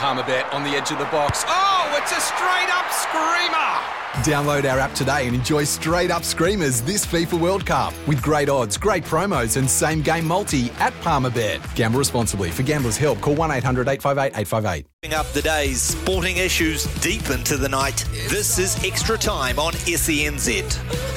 Palmerbet on the edge of the box. Oh, it's a straight up screamer! Download our app today and enjoy straight up screamers this FIFA World Cup with great odds, great promos, and same game multi at Palmerbet. Gamble responsibly. For gamblers' help, call 1 800 858 858. Up the day's sporting issues deep into the night. This is Extra Time on SENZ.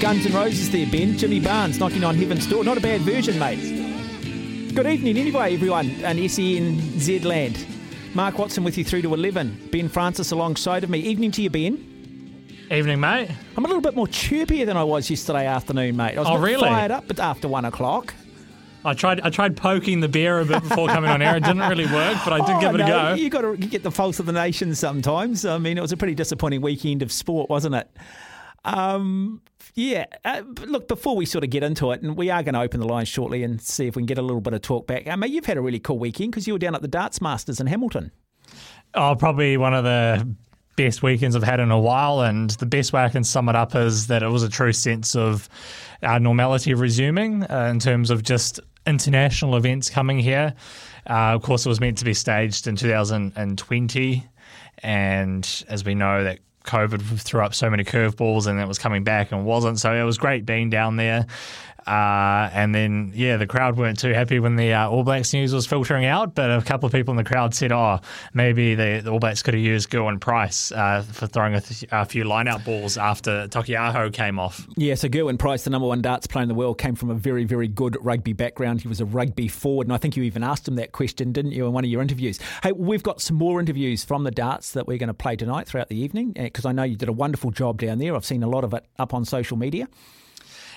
Guns N' Roses there, Ben. Jimmy Barnes knocking on heaven's door. Not a bad version, mate. Good evening, anyway, everyone in SENZ land. Mark Watson with you through to 11. Ben Francis alongside of me. Evening to you, Ben. Evening, mate. I'm a little bit more chirpier than I was yesterday afternoon, mate. I was Oh, really? fired up but after one o'clock. I tried I tried poking the bear a bit before coming on air. It didn't really work, but I did Oh, give it no, a go. You got to get the pulse of the nation sometimes. I mean, it was a pretty disappointing weekend of sport, wasn't it? Um, yeah. Uh, look, before we sort of get into it, and we are going to open the lines shortly and see if we can get a little bit of talk back. I mean, you've had a really cool weekend because you were down at the Darts Masters in Hamilton. Oh, probably one of the best weekends I've had in a while. And the best way I can sum it up is that it was a true sense of uh, normality resuming uh, in terms of just international events coming here. Uh, of course, it was meant to be staged in 2020. And as we know, that COVID threw up so many curveballs and it was coming back and wasn't. So it was great being down there. Uh, and then, yeah, the crowd weren't too happy when the uh, All Blacks news was filtering out, but a couple of people in the crowd said, oh, maybe the, the All Blacks could have used Gerwyn Price uh, for throwing a, th- a few line-out balls after Taukei'aho came off. Yeah, so Gerwyn Price, the number one darts player in the world, came from a very, very good rugby background. He was a rugby forward, and I think you even asked him that question, didn't you, in one of your interviews? Hey, we've got some more interviews from the darts that we're going to play tonight throughout the evening because I know you did a wonderful job down there. I've seen a lot of it up on social media.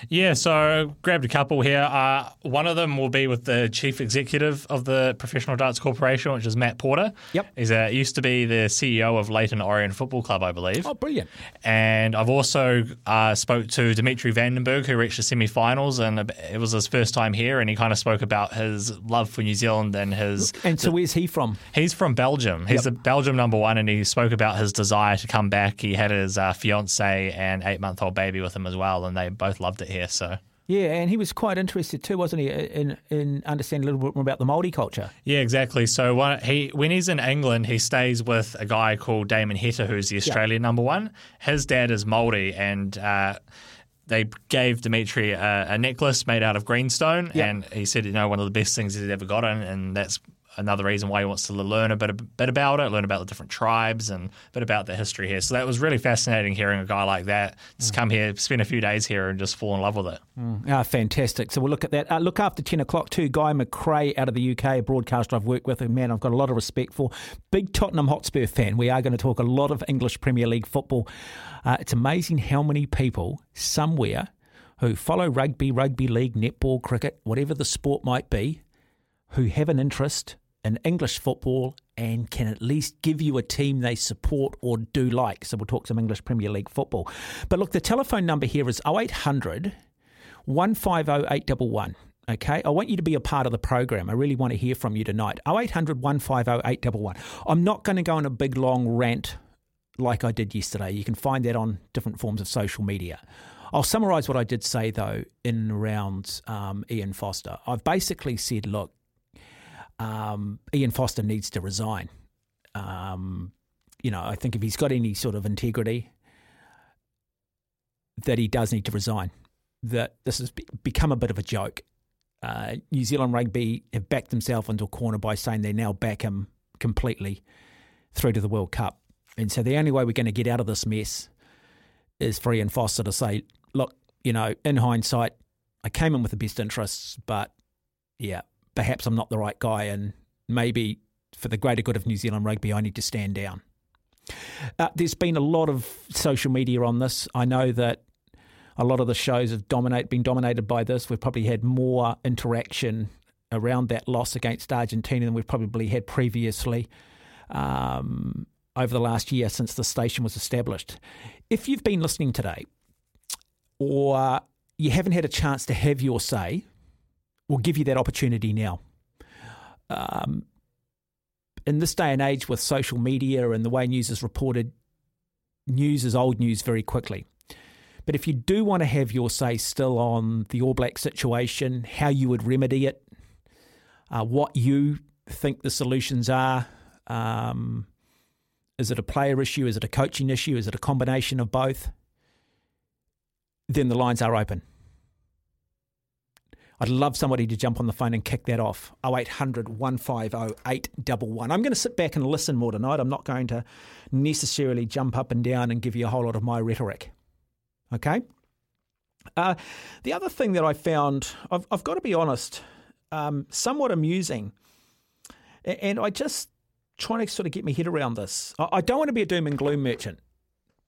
Yeah, so grabbed a couple here. Uh, one of them will be with the chief executive of the Professional Darts Corporation, which is Matt Porter. Yep. He's uh, used to be the CEO of Leyton Orient Football Club, I believe. Oh, brilliant. And I've also uh, spoke to Dimitri Van den Bergh, who reached the semi-finals, and it was his first time here, and he kind of spoke about his love for New Zealand and his. And so, where's he from? He's from Belgium. He's Yep. the Belgium number one, and he spoke about his desire to come back. He had his uh, fiance and eight-month-old baby with him as well, and they both loved it here. So. Yeah, and he was quite interested too, wasn't he, in in understanding a little bit more about the Māori culture. Yeah, exactly. So one, he when he's in England, he stays with a guy called Damon Heta, who's the Australian number one. His dad is Māori, and uh, they gave Dimitri a, a necklace made out of greenstone, Yeah. and he said, you know, one of the best things he's ever gotten, and that's another reason why he wants to learn a bit, a bit about it, learn about the different tribes, and a bit about the history here. So that was really fascinating hearing a guy like that just come here, spend a few days here, and just fall in love with it. Ah, fantastic. So we'll look at that. Uh, look after 10 o'clock too. Guy McRae out of the UK, a broadcaster I've worked with, a man I've got a lot of respect for. Big Tottenham Hotspur fan. We are going to talk a lot of English Premier League football. Uh, it's amazing how many people somewhere who follow rugby, rugby league, netball, cricket, whatever the sport might be, who have an interest in English football and can at least give you a team they support or do like. So we'll talk some English Premier League football. But look, the telephone number here is 0800 150 811. Okay, I want you to be a part of the program. I really want to hear from you tonight. 0800 150 811. I'm not going to go on a big long rant like I did yesterday. You can find that on different forms of social media. I'll summarise what I did say though in around um, Ian Foster. I've basically said, look, um, Ian Foster needs to resign. Um, you know, I think if he's got any sort of integrity, that he does need to resign. That this has become a bit of a joke. Uh, New Zealand rugby have backed themselves into a corner by saying they now back him completely through to the World Cup. And so the only way we're going to get out of this mess is for Ian Foster to say, look, you know, in hindsight, I came in with the best interests, but yeah, perhaps I'm not the right guy, and maybe for the greater good of New Zealand rugby, I need to stand down. Uh, there's been a lot of social media on this. I know that a lot of the shows have dominate been dominated by this. We've probably had more interaction around that loss against Argentina than we've probably had previously um, over the last year since the station was established. If you've been listening today, or you haven't had a chance to have your say, we'll give you that opportunity now. Um, in this day and age with social media and the way news is reported, news is old news very quickly. But if you do want to have your say still on the All Black situation, how you would remedy it, uh, what you think the solutions are, um, is it a player issue? Is it a coaching issue? Is it a combination of both? Then the lines are open. I'd love somebody to jump on the phone and kick that off. 0800 150 811. I'm going to sit back and listen more tonight. I'm not going to necessarily jump up and down and give you a whole lot of my rhetoric. Okay? Uh, the other thing that I found, I've, I've got to be honest, um, somewhat amusing, and I just trying to sort of get my head around this. I, I don't want to be a doom and gloom merchant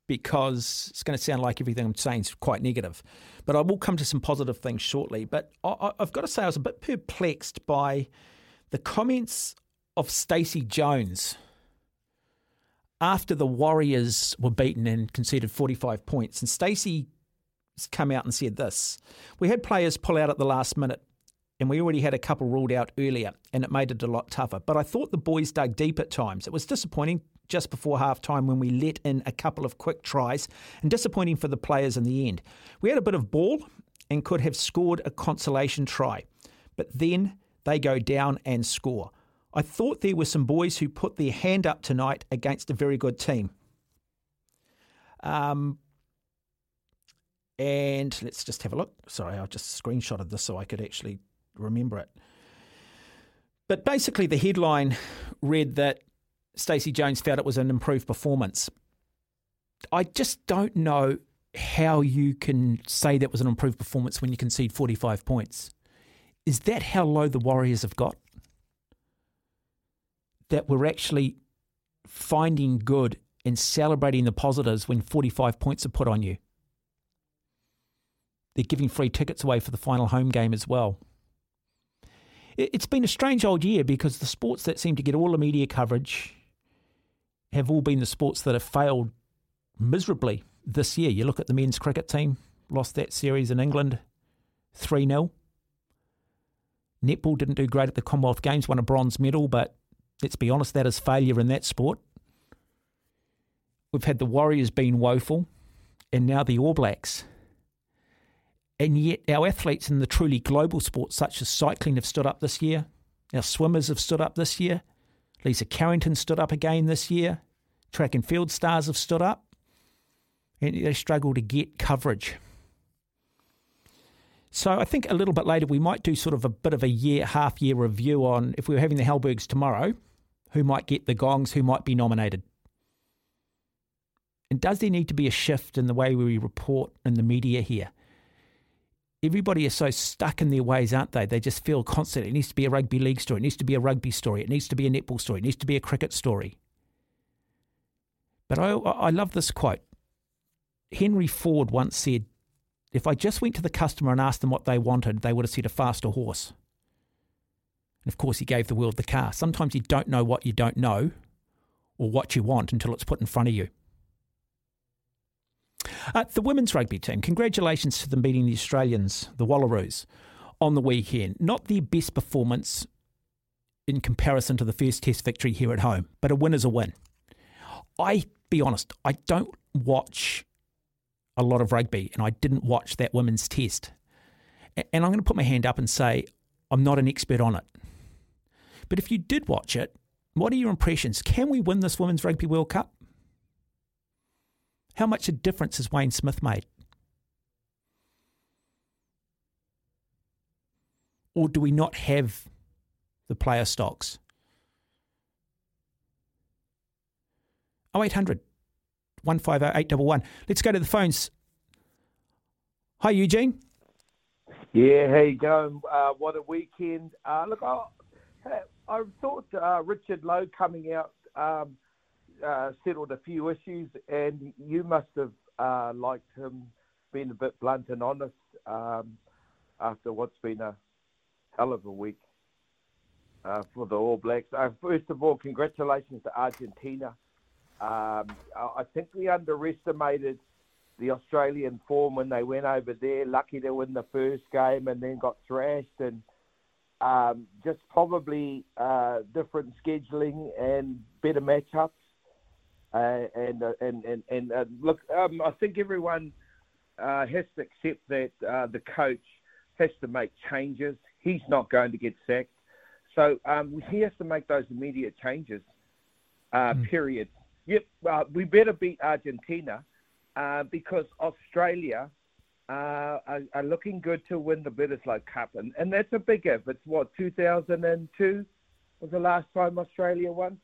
because it's going to sound like everything I'm saying is quite negative. But I will come to some positive things shortly. But I, I've got to say, I was a bit perplexed by the comments of Stacey Jones after the Warriors were beaten and conceded 45 points. And Stacey has come out and said this We had players pull out at the last minute. And we already had a couple ruled out earlier, and it made it a lot tougher. But I thought the boys dug deep at times. It was disappointing just before half time when we let in a couple of quick tries and disappointing for the players in the end. We had a bit of ball and could have scored a consolation try, but then they go down and score. I thought there were some boys who put their hand up tonight against a very good team. Um, and let's just have a look. Sorry, I just screenshotted this so I could actually remember it. But basically, the headline read that Stacey Jones felt it was an improved performance. I just don't know how you can say that was an improved performance when you concede 45 points. Is that how low the Warriors have got? That we're actually finding good and celebrating the positives when 45 points are put on you. They're giving free tickets away for the final home game as well. It- It's been a strange old year because the sports that seem to get all the media coverage have all been the sports that have failed miserably this year. You look at the men's cricket team, lost that series in England 3 0. Netball didn't do great at the Commonwealth Games, won a bronze medal, but let's be honest, that is failure in that sport. We've had the Warriors being woeful, and now the All Blacks. And yet, our athletes in the truly global sports, such as cycling, have stood up this year. Our swimmers have stood up this year. Lisa Carrington stood up again this year. Track and field stars have stood up. And they struggle to get coverage. So I think a little bit later we might do sort of a bit of a year, half year review on if we were having the Halbergs tomorrow, who might get the gongs, who might be nominated. And does there need to be a shift in the way we report in the media here? Everybody is so stuck in their ways, aren't they? They just feel constantly it needs to be a rugby league story, it needs to be a rugby story, it needs to be a netball story, it needs to be a cricket story. But I, I love this quote. Henry Ford once said, If I just went to the customer and asked them what they wanted, they would have said a faster horse. And of course, he gave the world the car. Sometimes you don't know what you don't know or what you want until it's put in front of you. Uh, the women's rugby team, congratulations to them beating the Australians, the Wallaroos, on the weekend. Not their best performance in comparison to the first test victory here at home, but a win is a win. I be honest, I don't watch a lot of rugby, and I didn't watch that women's test. And I'm going to put my hand up and say I'm not an expert on it. But if you did watch it, what are your impressions? Can we win this Women's Rugby World Cup? How much a difference has Wayne Smith made? Or do we not have the player stocks? 0800 150 811. Let's go to the phones. Hi, Eugene. Yeah, how you going? Uh, what a weekend! Uh, look, I, I thought uh, Richard Lowe coming out, um, uh, settled a few issues, and you must have uh, liked him being a bit blunt and honest um, after what's been a hell of a week uh, for the All Blacks. Uh, first of all, congratulations to Argentina. Um, I think we underestimated the Australian form when they went over there. Lucky to win the first game and then got thrashed, and um, just probably uh, different scheduling and better matchups. Uh, and, uh, and and and uh, look, um, I think everyone uh, has to accept that uh, the coach has to make changes. He's not going to get sacked, so um, he has to make those immediate changes. Uh, Period. Yep, uh, we better beat Argentina uh, because Australia uh, are, are looking good to win the Bledisloe Cup, and, and that's a big if. It's what 2002 was the last time Australia won.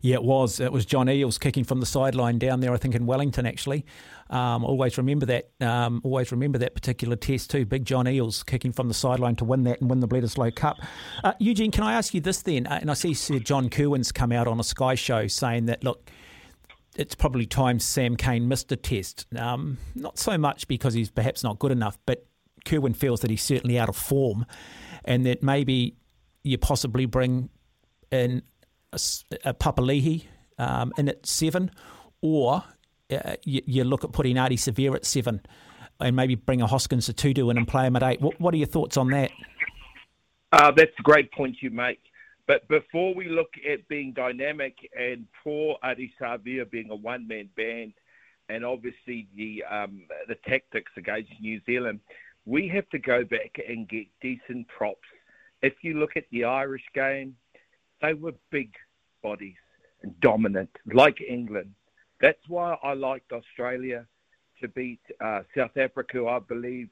Yeah, it was. It was John Eales kicking from the sideline down there, I think, in Wellington, actually. Um, always remember that. Um, always remember that particular test, too. Big John Eales kicking from the sideline to win that and win the Bledisloe Cup. Uh, Eugene, can I ask you this then? Uh, and I see Sir John Kirwan's come out on a Sky show saying that, look, it's probably time Sam Cane missed a test. Um, not so much because he's perhaps not good enough, but Kerwin feels that he's certainly out of form and that maybe you possibly bring in a, a Papali'i um, in at seven, or uh, you, you look at putting Ardie Savea at seven and maybe bring a Hoskins Sotutu in and play him at eight. What, what are your thoughts on that? Uh, that's a great point you make. But before we look at being dynamic and poor Ardie Savea being a one-man band, and obviously the um, the tactics against New Zealand, we have to go back and get decent props. If you look at the Irish game, they were big bodies and dominant, like England. That's why I liked Australia to beat uh, South Africa. I believe,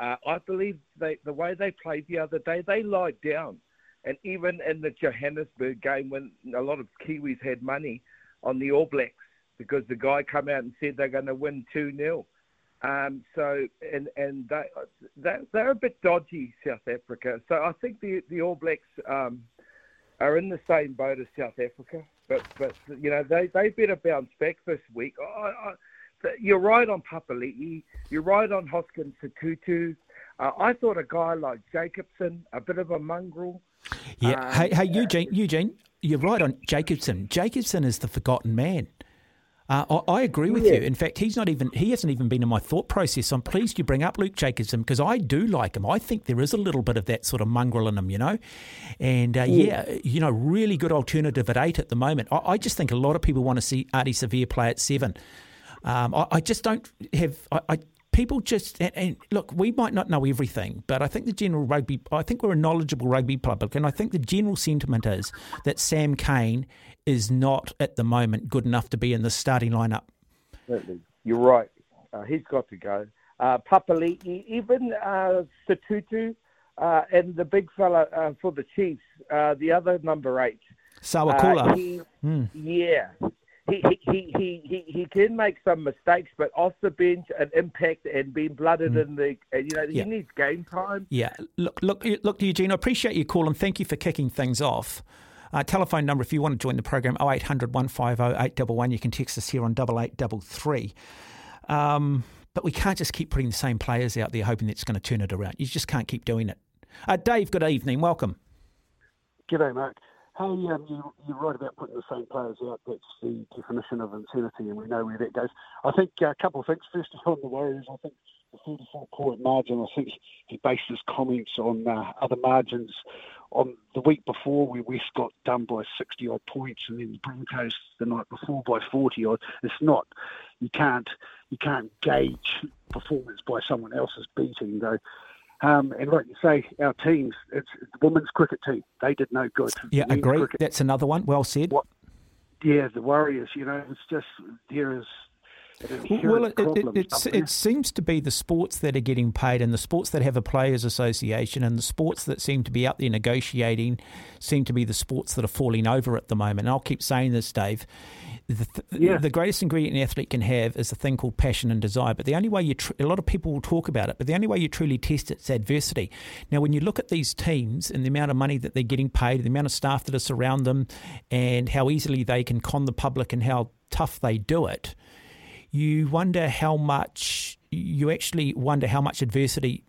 uh, I believe they, the way they played the other day, they lied down. And even in the Johannesburg game, when a lot of Kiwis had money on the All Blacks because the guy come out and said they're going to win two 0 um, so and and they, they they're a bit dodgy, South Africa. So I think the the All Blacks um, are in the same boat as South Africa. But but you know they they better bounce back this week. I, I, you're right on Papali'i. You're right on Hoskins Tutu. Uh, I thought a guy like Jacobson, a bit of a mongrel. Yeah. Um, hey, hey, Eugene, Eugene, you're right on Jacobson. Jacobson is the forgotten man. Uh, I, I agree with you. In fact, he's not even he hasn't even been in my thought process. I'm pleased you bring up Luke Jacobson because I do like him. I think there is a little bit of that sort of mongrel in him, you know. And uh, yeah, you know, really good alternative at eight at the moment. I, I just think a lot of people want to see Ardie Savea play at seven. Um, I, I just don't have. I, I people just and, and look. We might not know everything, but I think the general rugby. I think we're a knowledgeable rugby public, and I think the general sentiment is that Sam Cane is not at the moment good enough to be in the starting lineup. Absolutely. You're right. Uh, he's got to go. Uh, Papali'i, even uh, Sotutu, uh, and the big fella uh, for the Chiefs, uh, the other number eight. Sowakula. Uh, he, Yeah. He, he, he, he, he, can make some mistakes, but off the bench, an impact and being blooded in the, you know, Yeah. he needs game time. Yeah, look, look, look, Eugene. I appreciate your call and thank you for kicking things off. Uh, telephone number if you want to join the program 0800 150 811. You can text us here on double eight double three. Um, but we can't just keep putting the same players out there hoping it's going to turn it around. You just can't keep doing it. Uh, Dave, good evening. Welcome. G'day, Mark. Hey, um, you, you're right about putting the same players out. That's the definition of insanity, and we know where that goes. I think a couple of things. First of all, the Warriors, I think the 34 point margin, I think he based his comments on uh, other margins on the week before where West got done by 60 odd points and then the Broncos the night before by 40 odd. It's not, you can't, you can't gauge performance by someone else's beating though. Um, and like you say, our teams, it's, it's the women's cricket team. They did no good. Yeah, agree. cricket- That's another one. Well said. What? Yeah, the Warriors. You know, it's just there is Well, it, it, it, it seems to be the sports that are getting paid and the sports that have a players' association and the sports that seem to be out there negotiating seem to be the sports that are falling over at the moment. And I'll keep saying this, Dave. The, th- Yeah. the greatest ingredient an athlete can have is a thing called passion and desire. But the only way you, tr- a lot of people will talk about it, but the only way you truly test it is adversity. Now, when you look at these teams and the amount of money that they're getting paid, the amount of staff that are surround them, and how easily they can con the public and how tough they do it, you wonder how much you actually wonder how much adversity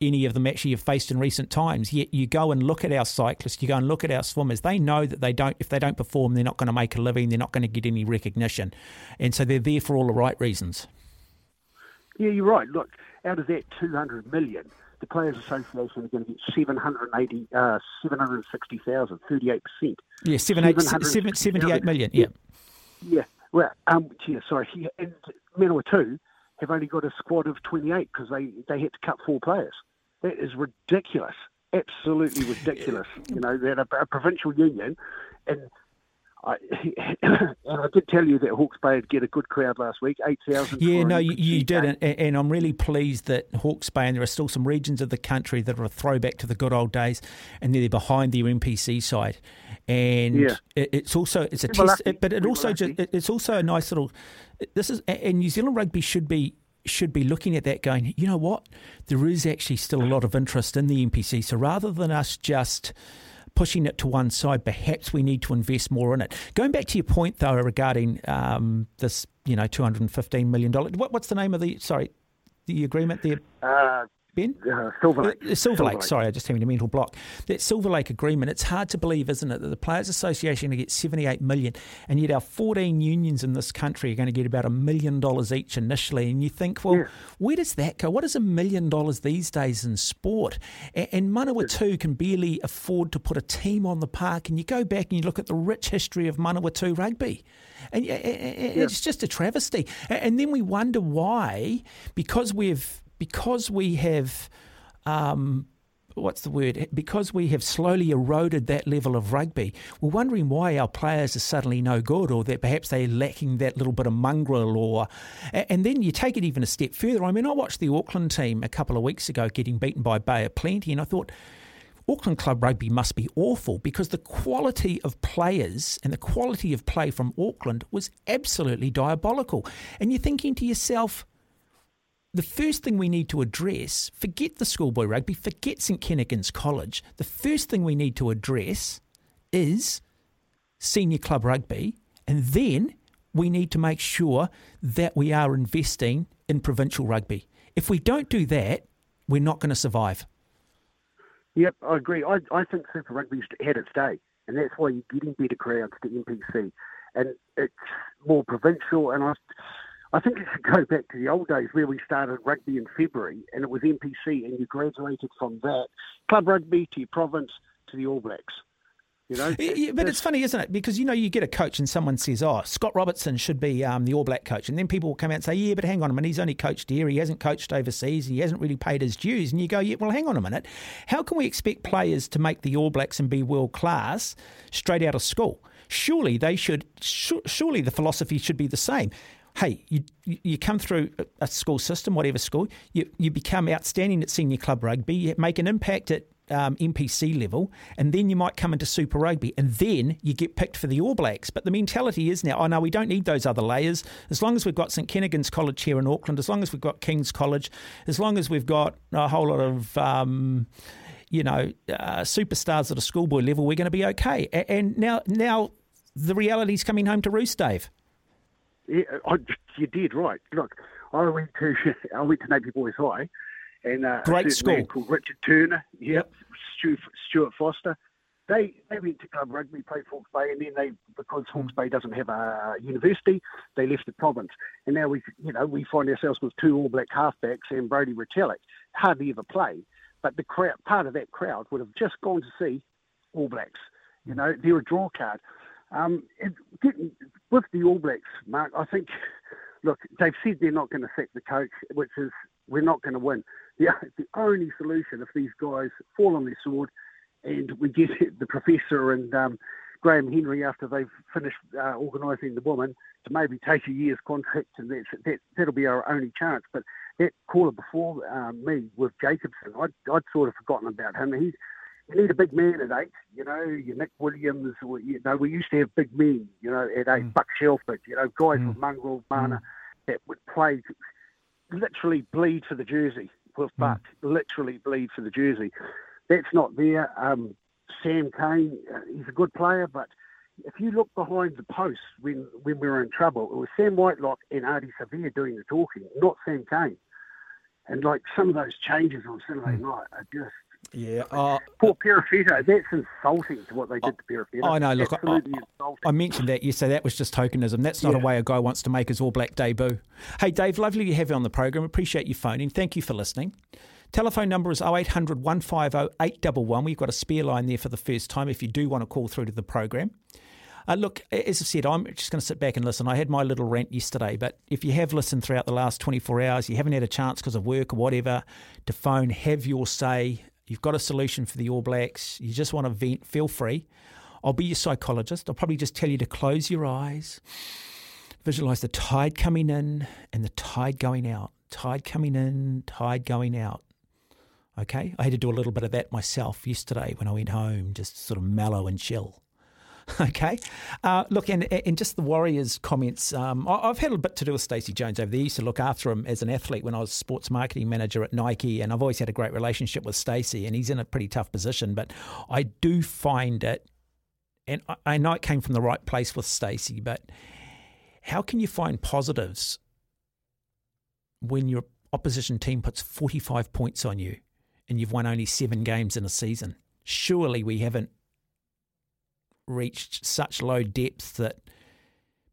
any of them actually have faced in recent times. Yet you go and look at our cyclists, you go and look at our swimmers. They know that they don't if they don't perform, they're not going to make a living, they're not going to get any recognition, and so they're there for all the right reasons. Yeah, you're right. Look, out of that 200 million, the Players Association are going to get 780, uh, 760,000, 38%. Yeah, seven, eight, seven, 760,000. 78 million. Yeah. Yeah, well, um, yeah, sorry. Yeah, and Manawatu have only got a squad of 28 because they, they had to cut four players. That is ridiculous. Absolutely ridiculous. You know, they're a, a provincial union. And I, and I did tell you that Hawke's Bay would get a good crowd last week, 8,000. Yeah, no, you, you did, and, and I'm really pleased that Hawke's Bay, and there are still some regions of the country that are a throwback to the good old days, and they're behind the NPC side, and Yeah. it, it's also it's a We were test, lucky. but it We were also just it- it's also a nice little. This is and New Zealand rugby should be should be looking at that, going, you know what, there is actually still a lot of interest in the NPC, so rather than us just pushing it to one side, perhaps we need to invest more in it. Going back to your point, though, regarding um, this, you know, two hundred and fifteen million dollars. What, what's the name of the sorry, the agreement there, Uh, Ben? uh, Silver Lake. Uh, Silver Lake, sorry, I just having a mental block. That Silver Lake agreement, it's hard to believe, isn't it, that the Players Association are going to get 78 million, and yet our 14 unions in this country are going to get about a million dollars each initially. And you think, well, Yeah. where does that go? What is a million dollars these days in sport? And, and Manawatu can barely afford to put a team on the park. And you go back and you look at the rich history of Manawatu rugby. And it's just a travesty. And then we wonder why, because we've because we have um, what's the word? Because we have slowly eroded that level of rugby, we're wondering why our players are suddenly no good, or that perhaps they're lacking that little bit of mongrel. Or and then you take it even a step further. I mean, I watched the Auckland team a couple of weeks ago getting beaten by Bay of Plenty, and I thought. Auckland Club Rugby must be awful because the quality of players and the quality of play from Auckland was absolutely diabolical. And you're thinking to yourself, the first thing we need to address, forget the schoolboy rugby, forget St Kentigern's College. The first thing we need to address is senior club rugby, and then we need to make sure that we are investing in provincial rugby. If we don't do that, we're not going to survive. Yep, I agree. I, I think Super Rugby's had its day, and that's why you're getting better crowds to NPC, and it's more provincial. And I, I think it should go back to the old days where we started rugby in February, and it was NPC, and you graduated from that club rugby to your province to the All Blacks. You know, Yeah, but it's funny, isn't it? Because you know, you get a coach and someone says, "Oh, Scott Robertson should be um, the All Black coach," and then people will come out and say, "Yeah, but hang on a minute, he's only coached here. He hasn't coached overseas. He hasn't really paid his dues." And you go, "Yeah, well, hang on a minute. How can we expect players to make the All Blacks and be world class straight out of school? Surely they should. Su- surely the philosophy should be the same." Hey, you you come through a- school system, whatever school, you you become outstanding at senior club rugby, you make an impact at um, NPC level, and then you might come into Super Rugby, and then you get picked for the All Blacks. But the mentality is now, oh no, we don't need those other layers. As long as we've got St Kentigern's College here in Auckland, as long as we've got King's College, as long as we've got a whole lot of um, you know uh, superstars at a schoolboy level, we're going to be okay. And now, now the reality's coming home to roost, Dave. Yeah, I, you did right. Look, I went to I went to Napier Boys High, and uh, Great a certain man school. called Richard Turner. Yep, Stu, Stuart Foster. They they went to club rugby, played for Hawke's Bay, and then they because Hawke's Bay doesn't have a university, they left the province. And now we you know we find ourselves with two All Black halfbacks and Brodie Retallick hardly ever play, but the crowd part of that crowd would have just gone to see All Blacks. You know, they're a draw card. Um, it, getting, with the All Blacks, Mark, I think, look, they've said they're not going to sack the coach, which is we're not going to win. The, the only solution if these guys fall on their sword and we get the professor and um, Graham Henry after they've finished uh, organising the woman to maybe take a year's contract, and that's, that that'll be our only chance. But that caller before um, me with Jacobson, I'd, I'd sort of forgotten about him. He's you need a big man at eight, you know, your Nick Williams, or, you know, we used to have big men, you know, at eight, mm. Buck Shelford, you know, guys mm. with mongrel, mana, mm. that would play, literally bleed for the jersey with Buck, literally bleed for the jersey. That's not there. Um, Sam Cane, uh, he's a good player, but if you look behind the posts when, when we were in trouble, it was Sam Whitelock and Ardie Savea doing the talking, not Sam Cane. And like some of those changes on Saturday night are just Yeah. Uh, Poor Perifeta, that's insulting to what they did to Perifeta. I know. Look, I, I-. I mentioned that yesterday. That was just tokenism. That's not a way a guy wants to make his All Black debut. Hey, Dave, lovely to have you on the program. Appreciate you phoning. Thank you for listening. Telephone number is 0800 150 811. We've got a spare line there for the first time if you do want to call through to the program. Uh, look, as I said, I'm just going to sit back and listen. I had my little rant yesterday, but if you have listened throughout the last 24 hours, you haven't had a chance because of work or whatever to phone, have your say. You've got a solution for the All Blacks. You just want to vent, feel free. I'll be your psychologist. I'll probably just tell you to close your eyes, visualize the tide coming in and the tide going out. Tide coming in, tide going out. Okay, I had to do a little bit of that myself yesterday when I went home, just sort of mellow and chill. Okay, uh, look, and and just the Warriors' comments. Um, I- I've had a bit to do with Stacey Jones over there. I used to look after him as an athlete when I was sports marketing manager at Nike, and I've always had a great relationship with Stacey, and he's in a pretty tough position. But I do find it, and I- I know it came from the right place with Stacey, but how can you find positives when your opposition team puts 45 points on you and you've won only seven games in a season? Surely we haven't reached such low depths that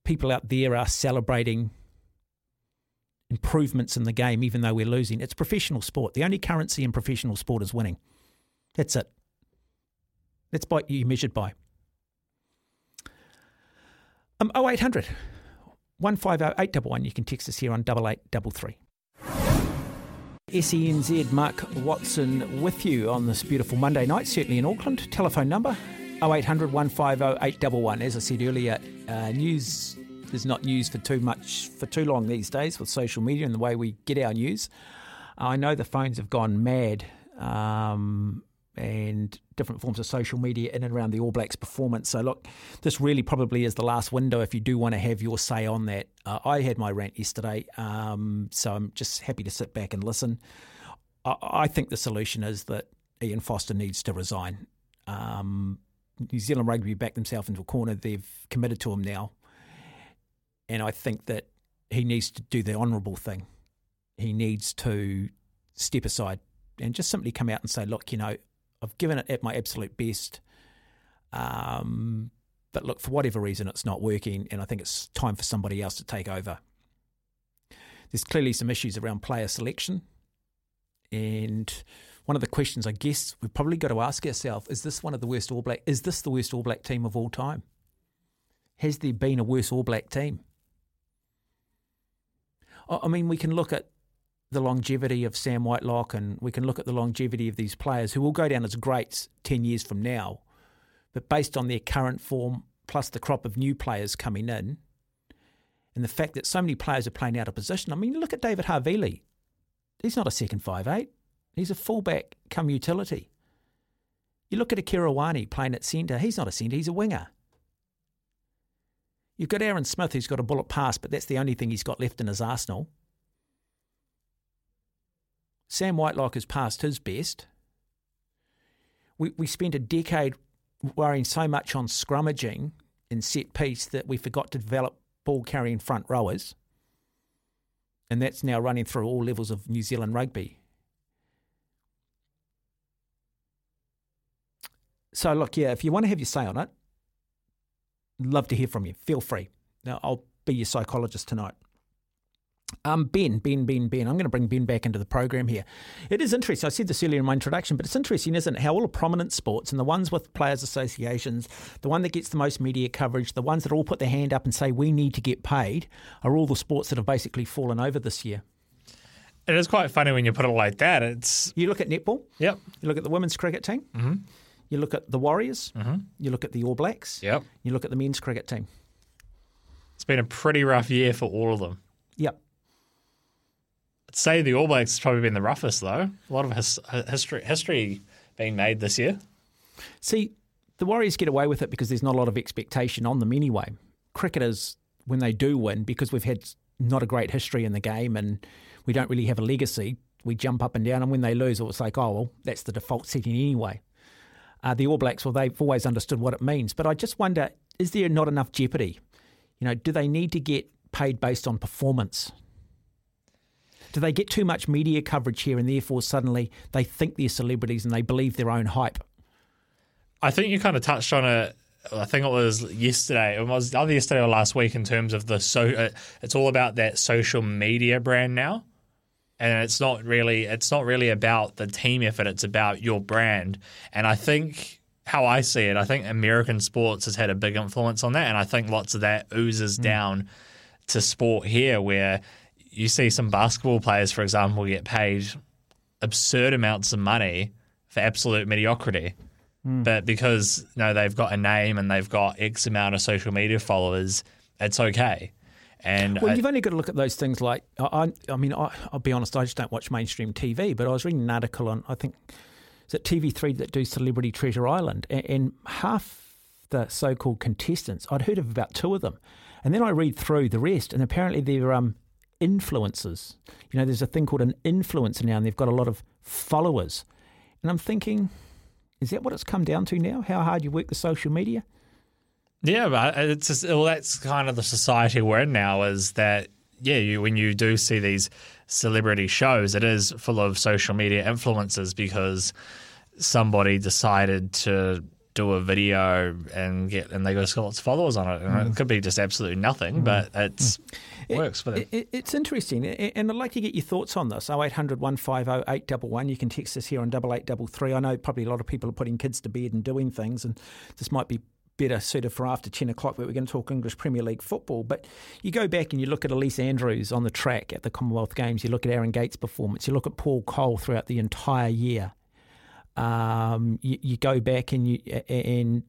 people out there are celebrating improvements in the game even though we're losing. It's professional sport. The only currency in professional sport is winning. That's it. That's what you measured by. Um, 0800 150 You can text us here on 8833. SENZ Mark Watson with you on this beautiful Monday night, certainly in Auckland. Telephone number 0800 150 811. As I said earlier, uh, news is not news for too much, for too long these days with social media and the way we get our news. I know the phones have gone mad um, and different forms of social media in and around the All Blacks performance. So, look, this really probably is the last window if you do want to have your say on that. Uh, I had my rant yesterday, um, so I'm just happy to sit back and listen. I, I think the solution is that Ian Foster needs to resign. Um, New Zealand Rugby backed themselves into a corner. They've committed to him now. And I think that he needs to do the honourable thing. He needs to step aside and just simply come out and say, look, you know, I've given it at my absolute best. Um, but look, for whatever reason, it's not working. And I think it's time for somebody else to take over. There's clearly some issues around player selection. And one of the questions I guess we've probably got to ask ourselves is this one of the worst All Black? Is this the worst All Black team of all time? Has there been a worse All Black team? I mean, we can look at the longevity of Sam Whitelock and we can look at the longevity of these players who will go down as greats 10 years from now. But based on their current form, plus the crop of new players coming in, and the fact that so many players are playing out of position, I mean, look at David Havili. He's not a second five eight. He's a fullback come utility. You look at Rieko Ioane playing at centre. He's not a centre, he's a winger. You've got Aaron Smith who's got a bullet pass, but that's the only thing he's got left in his arsenal. Sam Whitelock has passed his best. We, we spent a decade worrying so much on scrummaging and set piece that we forgot to develop ball carrying front rowers. And that's now running through all levels of New Zealand rugby. So, look, yeah, if you want to have your say on it, love to hear from you. Feel free. Now, I'll be your psychologist tonight. Um, Ben, Ben, Ben, Ben. I'm going to bring Ben back into the program here. It is interesting. I said this earlier in my introduction, but it's interesting, isn't it? How all the prominent sports and the ones with players' associations, the one that gets the most media coverage, the ones that all put their hand up and say we need to get paid, are all the sports that have basically fallen over this year. It is quite funny when you put it like that. It's You look at netball. yep. You look at the women's cricket team. Mm-hmm. You look at the Warriors. Mm-hmm. You look at the All Blacks. Yep. You look at the men's cricket team. It's been a pretty rough year for all of them. Yep. I'd say the All Blacks has probably been the roughest, though. A lot of his, history, history being made this year. See, the Warriors get away with it because there's not a lot of expectation on them anyway. Cricketers, when they do win, because we've had not a great history in the game and we don't really have a legacy, we jump up and down. And when they lose, it's like, oh, well, that's the default setting anyway. Uh, the All Blacks, well, they've always understood what it means. But I just wonder, is there not enough jeopardy? You know, do they need to get paid based on performance? Do they get too much media coverage here and therefore suddenly they think they're celebrities and they believe their own hype? I think you kind of touched on it. I think it was yesterday. It was either yesterday or last week in terms of the so. Uh, it's all about that social media brand now, and it's not really. It's not really about the team effort. It's about your brand. And I think how I see it, I think American sports has had a big influence on that, and I think lots of that oozes hmm. down to sport here, where you see some basketball players, for example, get paid absurd amounts of money for absolute mediocrity. Hmm. But because you know they've got a name and they've got X amount of social media followers, it's okay. And Well, I- you've only got to look at those things like I, I, mean, I, I'll be honest, I just don't watch mainstream TV. But I was reading an article on, I think, is it TV3 that do Celebrity Treasure Island, and, and half the so-called contestants, I'd heard of about two of them, and then I read through the rest, and apparently they're um, influencers. You know, there's a thing called an influencer now, and they've got a lot of followers, and I'm thinking, is that what it's come down to now? How hard you work the social media? Yeah, but it's just, well, that's kind of the society we're in now. Is that yeah? You when you do see these celebrity shows, it is full of social media influencers because somebody decided to do a video and get and they got lots of followers on it. And It mm. could be just absolutely nothing, mm. but it's mm. works for them. It, it, it's interesting, and I'd like to get your thoughts on this. 0800 150 811. You can text us here on 8833. I know probably a lot of people are putting kids to bed and doing things, and this might be better suited for after 10 o'clock, but we're going to talk English Premier League football. But you go back and you look at Ellesse Andrews on the track at the Commonwealth Games, you look at Aaron Gate's performance, you look at Paul Coll throughout the entire year. Um, you, you go back and you and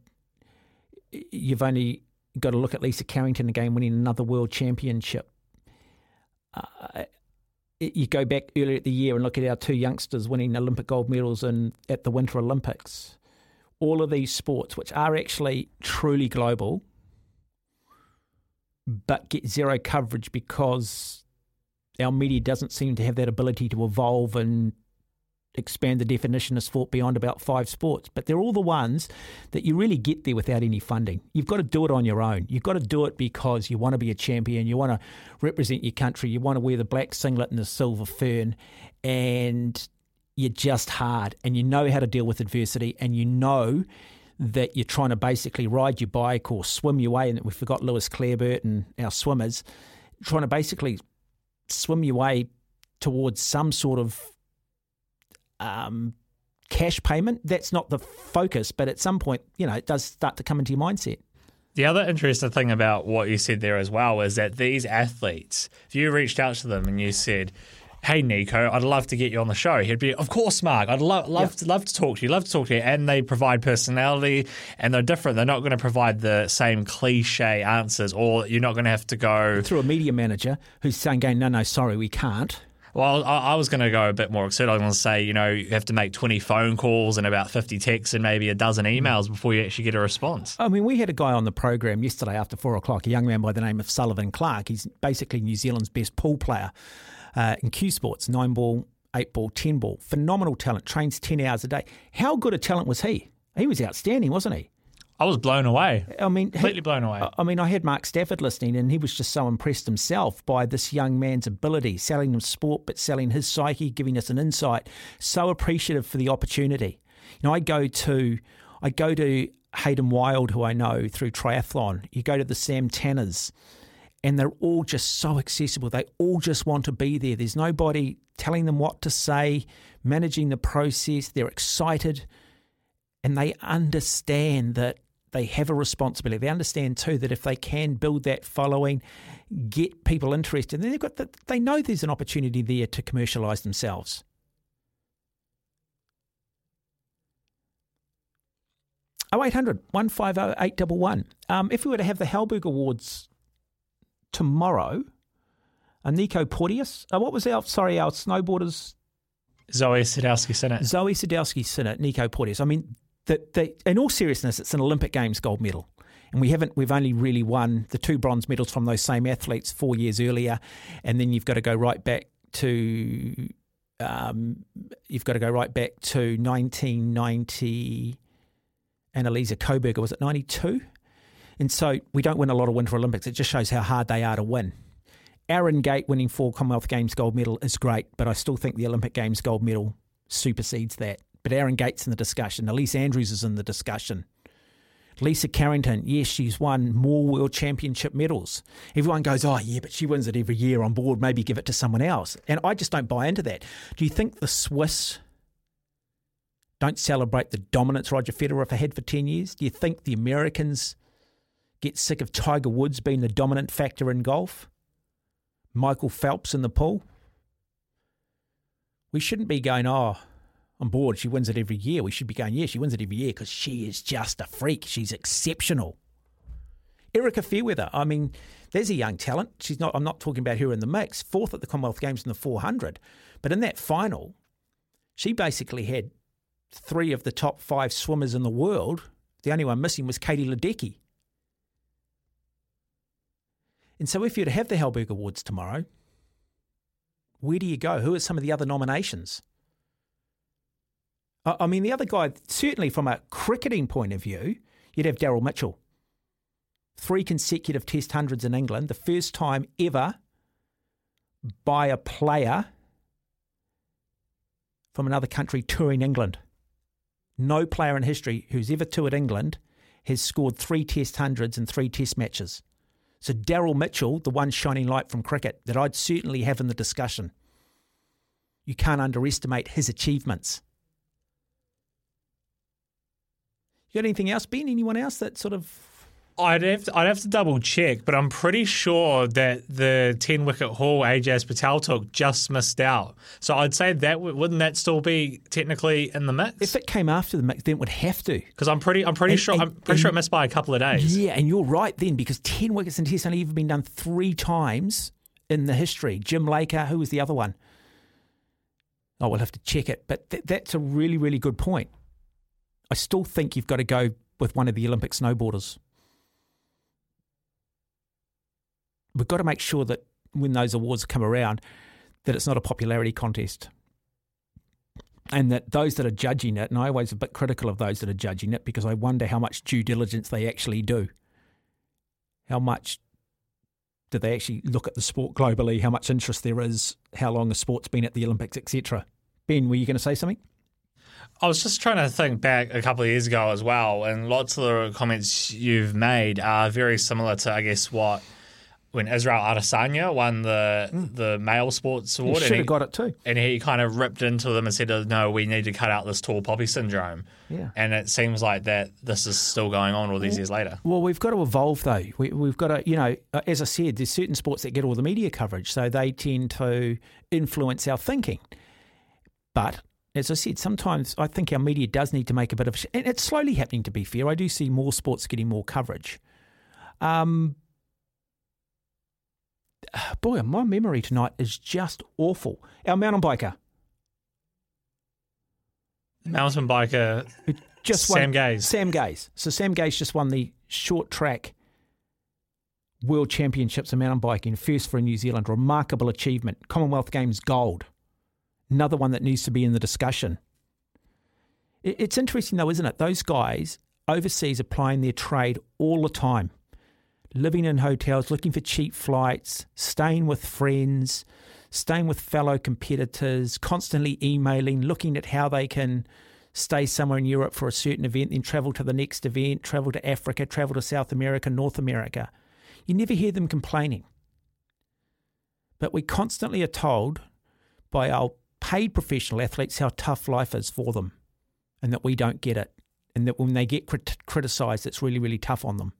you've only got to look at Lisa Carrington again winning another world championship. Uh, you go back earlier at the year and look at our two youngsters winning Olympic gold medals in, at the Winter Olympics. All of these sports, which are actually truly global, but get zero coverage because our media doesn't seem to have that ability to evolve and expand the definition of sport beyond about five sports. But they're all the ones that you really get there without any funding. You've got to do it on your own. You've got to do it because you want to be a champion, you want to represent your country, you want to wear the black singlet and the silver fern, and you're just hard and you know how to deal with adversity and you know that you're trying to basically ride your bike or swim your way and we forgot Lewis Clareburt and our swimmers trying to basically swim your way towards some sort of um, cash payment. That's not the focus, but at some point, you know, it does start to come into your mindset. The other interesting thing about what you said there as well is that these athletes, if you reached out to them and you said, "Hey Nico, I'd love to get you on the show," he'd be, "Of course, Mark. I'd love love to, love to talk to you. Love to talk to you." And they provide personality, and they're different. They're not going to provide the same cliche answers, or you're not going to have to go. Through a media manager who's saying, going, no, no, sorry, we can't. Well, I, I was going to go a bit more excited. I was going to say, you know, you have to make 20 phone calls and about 50 texts and maybe a dozen hmm. emails before you actually get a response. I mean, we had a guy on the program yesterday after four o'clock, a young man by the name of Sullivan Clark. He's basically New Zealand's best pool player uh, in cue sports, nine ball, eight ball, 10 ball. Phenomenal talent, trains 10 hours a day. How good a talent was he? He was outstanding, wasn't he? I was blown away. I mean, he- Completely blown away. I- I mean, I had Mark Stafford listening, and he was just so impressed himself by this young man's ability, selling him sport, but selling his psyche, giving us an insight. So appreciative for the opportunity. You know, I go to, I go to Hayden Wilde, who I know through triathlon. You go to the Sam Tanners, and they're all just so accessible. They all just want to be there. There's nobody telling them what to say, managing the process. They're excited and they understand that they have a responsibility. They understand too that if they can build that following, get people interested, then they've got the, they know there's an opportunity there to commercialise themselves. 0800 150 811. Um, if we were to have the Halberg Awards tomorrow, uh, Nico Porteous, uh, what was our, sorry, our snowboarders Zoi Sadowski Synnott. Zoi Sadowski Synnott, Nico Porteous. I mean, the, the, in all seriousness, it's an Olympic Games gold medal. And we haven't, we've only really won the two bronze medals from those same athletes four years earlier. And then you've got to go right back to, um, you've got to go right back to 1990, Annelise Coberger, was it 92? And so we don't win a lot of Winter Olympics. It just shows how hard they are to win. Aaron Gate winning four Commonwealth Games gold medal is great, but I still think the Olympic Games gold medal supersedes that. But Aaron Gate's in the discussion. Ellesse Andrews is in the discussion. Lisa Carrington, yes, she's won more world championship medals. Everyone goes, oh, yeah, but she wins it every year on board. Maybe give it to someone else. And I just don't buy into that. Do you think the Swiss don't celebrate the dominance Roger Federer had for 10 years? Do you think the Americans get sick of Tiger Woods being the dominant factor in golf? Michael Phelps in the pool? We shouldn't be going, oh, I'm bored. she wins it every year. We should be going, yeah, she wins it every year because she is just a freak. She's exceptional. Erika Fairweather, I mean, there's a young talent. She's not. I'm not talking about her in the mix. Fourth at the Commonwealth Games in the 400, but in that final, she basically had three of the top five swimmers in the world. The only one missing was Katie Ledecky. And so, if you're to have the Halberg Awards tomorrow, where do you go? Who are some of the other nominations? I mean, the other guy, certainly from a cricketing point of view, you'd have Daryl Mitchell. Three consecutive Test hundreds in England, the first time ever by a player from another country touring England. No player in history who's ever toured England has scored three Test hundreds and three Test matches. So Daryl Mitchell, the one shining light from cricket that I'd certainly have in the discussion. You can't underestimate his achievements. You got anything else, Ben? Anyone else that sort of I'd have to, I'd have to double check, but I'm pretty sure that the ten wicket haul Ajaz Patel took just missed out. So I'd say that wouldn't that still be technically in the mix? if it came after the mix, then it would have to. Because I'm pretty I'm pretty And- sure and- I'm pretty sure it missed by a couple of days. Yeah, and you're right then because ten wickets in Test only ever been done three times in the history. Jim Laker, who was the other one? Oh, we'll have to check it, but th- that's a really really good point. I still think you've got to go with one of the Olympic snowboarders. We've got to make sure that when those awards come around, that it's not a popularity contest. And that those that are judging it, and I always a bit critical of those that are judging it because I wonder how much due diligence they actually do. How much do they actually look at the sport globally? How much interest there is? How long the sport's been at the Olympics, etc. Ben, were you going to say something? I was just trying to think back a couple of years ago as well, and lots of the comments you've made are very similar to, I guess, what when Israel Adesanya won the the male sports award, should and, have he, got it too. and he kind of ripped into them and said, "Oh, "No, we need to cut out this tall poppy syndrome." Yeah. And it seems like that this is still going on all these years later. Well, we've got to evolve though. We, we've got to, you know, uh, as I said, there's certain sports that get all the media coverage, so they tend to influence our thinking. But as I said, sometimes I think our media does need to make a bit of, sh- and it's slowly happening. To be fair, I do see more sports getting more coverage. Um, boy, my memory tonight is just awful. Our mountain biker Mountain biker just Sam won, Gaze. Sam Gaze. So Sam Gaze just won the short track World Championships in mountain biking, first for New Zealand. Remarkable achievement. Commonwealth Games gold. Another one that needs to be in the discussion. It's interesting though, isn't it? Those guys overseas applying their trade all the time, living in hotels, looking for cheap flights, staying with friends, staying with fellow competitors, constantly emailing, looking at how they can stay somewhere in Europe for a certain event, then travel to the next event, travel to Africa, travel to South America, North America. You never hear them complaining. But we constantly are told by our paid professional athletes how tough life is for them and that we don't get it. And that when they get crit- criticised, it's really, really tough on them.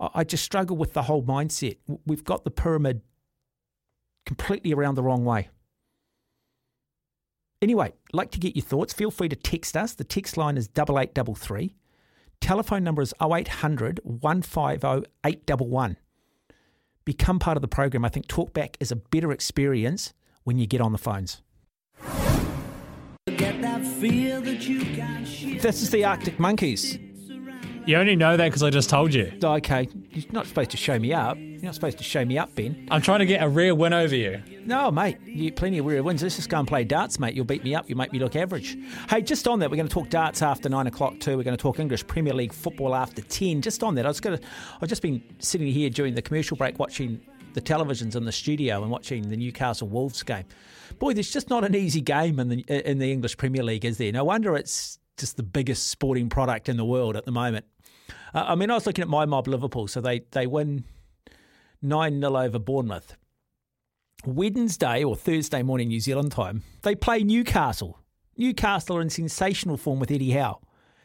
I, just struggle with the whole mindset. We've got the pyramid completely around the wrong way. Anyway, like to get your thoughts. Feel free to text us. The text line is double eight double three. Telephone number is 0800 150 811. Become part of the program. I think Talkback is a better experience when you get on the phones. This is the Arctic Monkeys. You only know that because I just told you. Okay, you're not supposed to show me up. You're not supposed to show me up, Ben. I'm trying to get a rare win over you. No, mate, you plenty of rare wins. Let's just go and play darts, mate. You'll beat me up. You make me look average. Hey, just on that, we're going to talk darts after nine o'clock too. We're going to talk English Premier League football after ten. Just on that, I was going to. I've just been sitting here during the commercial break watching the televisions in the studio and watching the Newcastle Wolves game. Boy, there's just not an easy game in the in the English Premier League, is there? No wonder it's just the biggest sporting product in the world at the moment. Uh, I mean, I was looking at my mob Liverpool, so they they win nine 0 over Bournemouth. Wednesday or Thursday morning New Zealand time, they play Newcastle. Newcastle are in sensational form with Eddie Howe.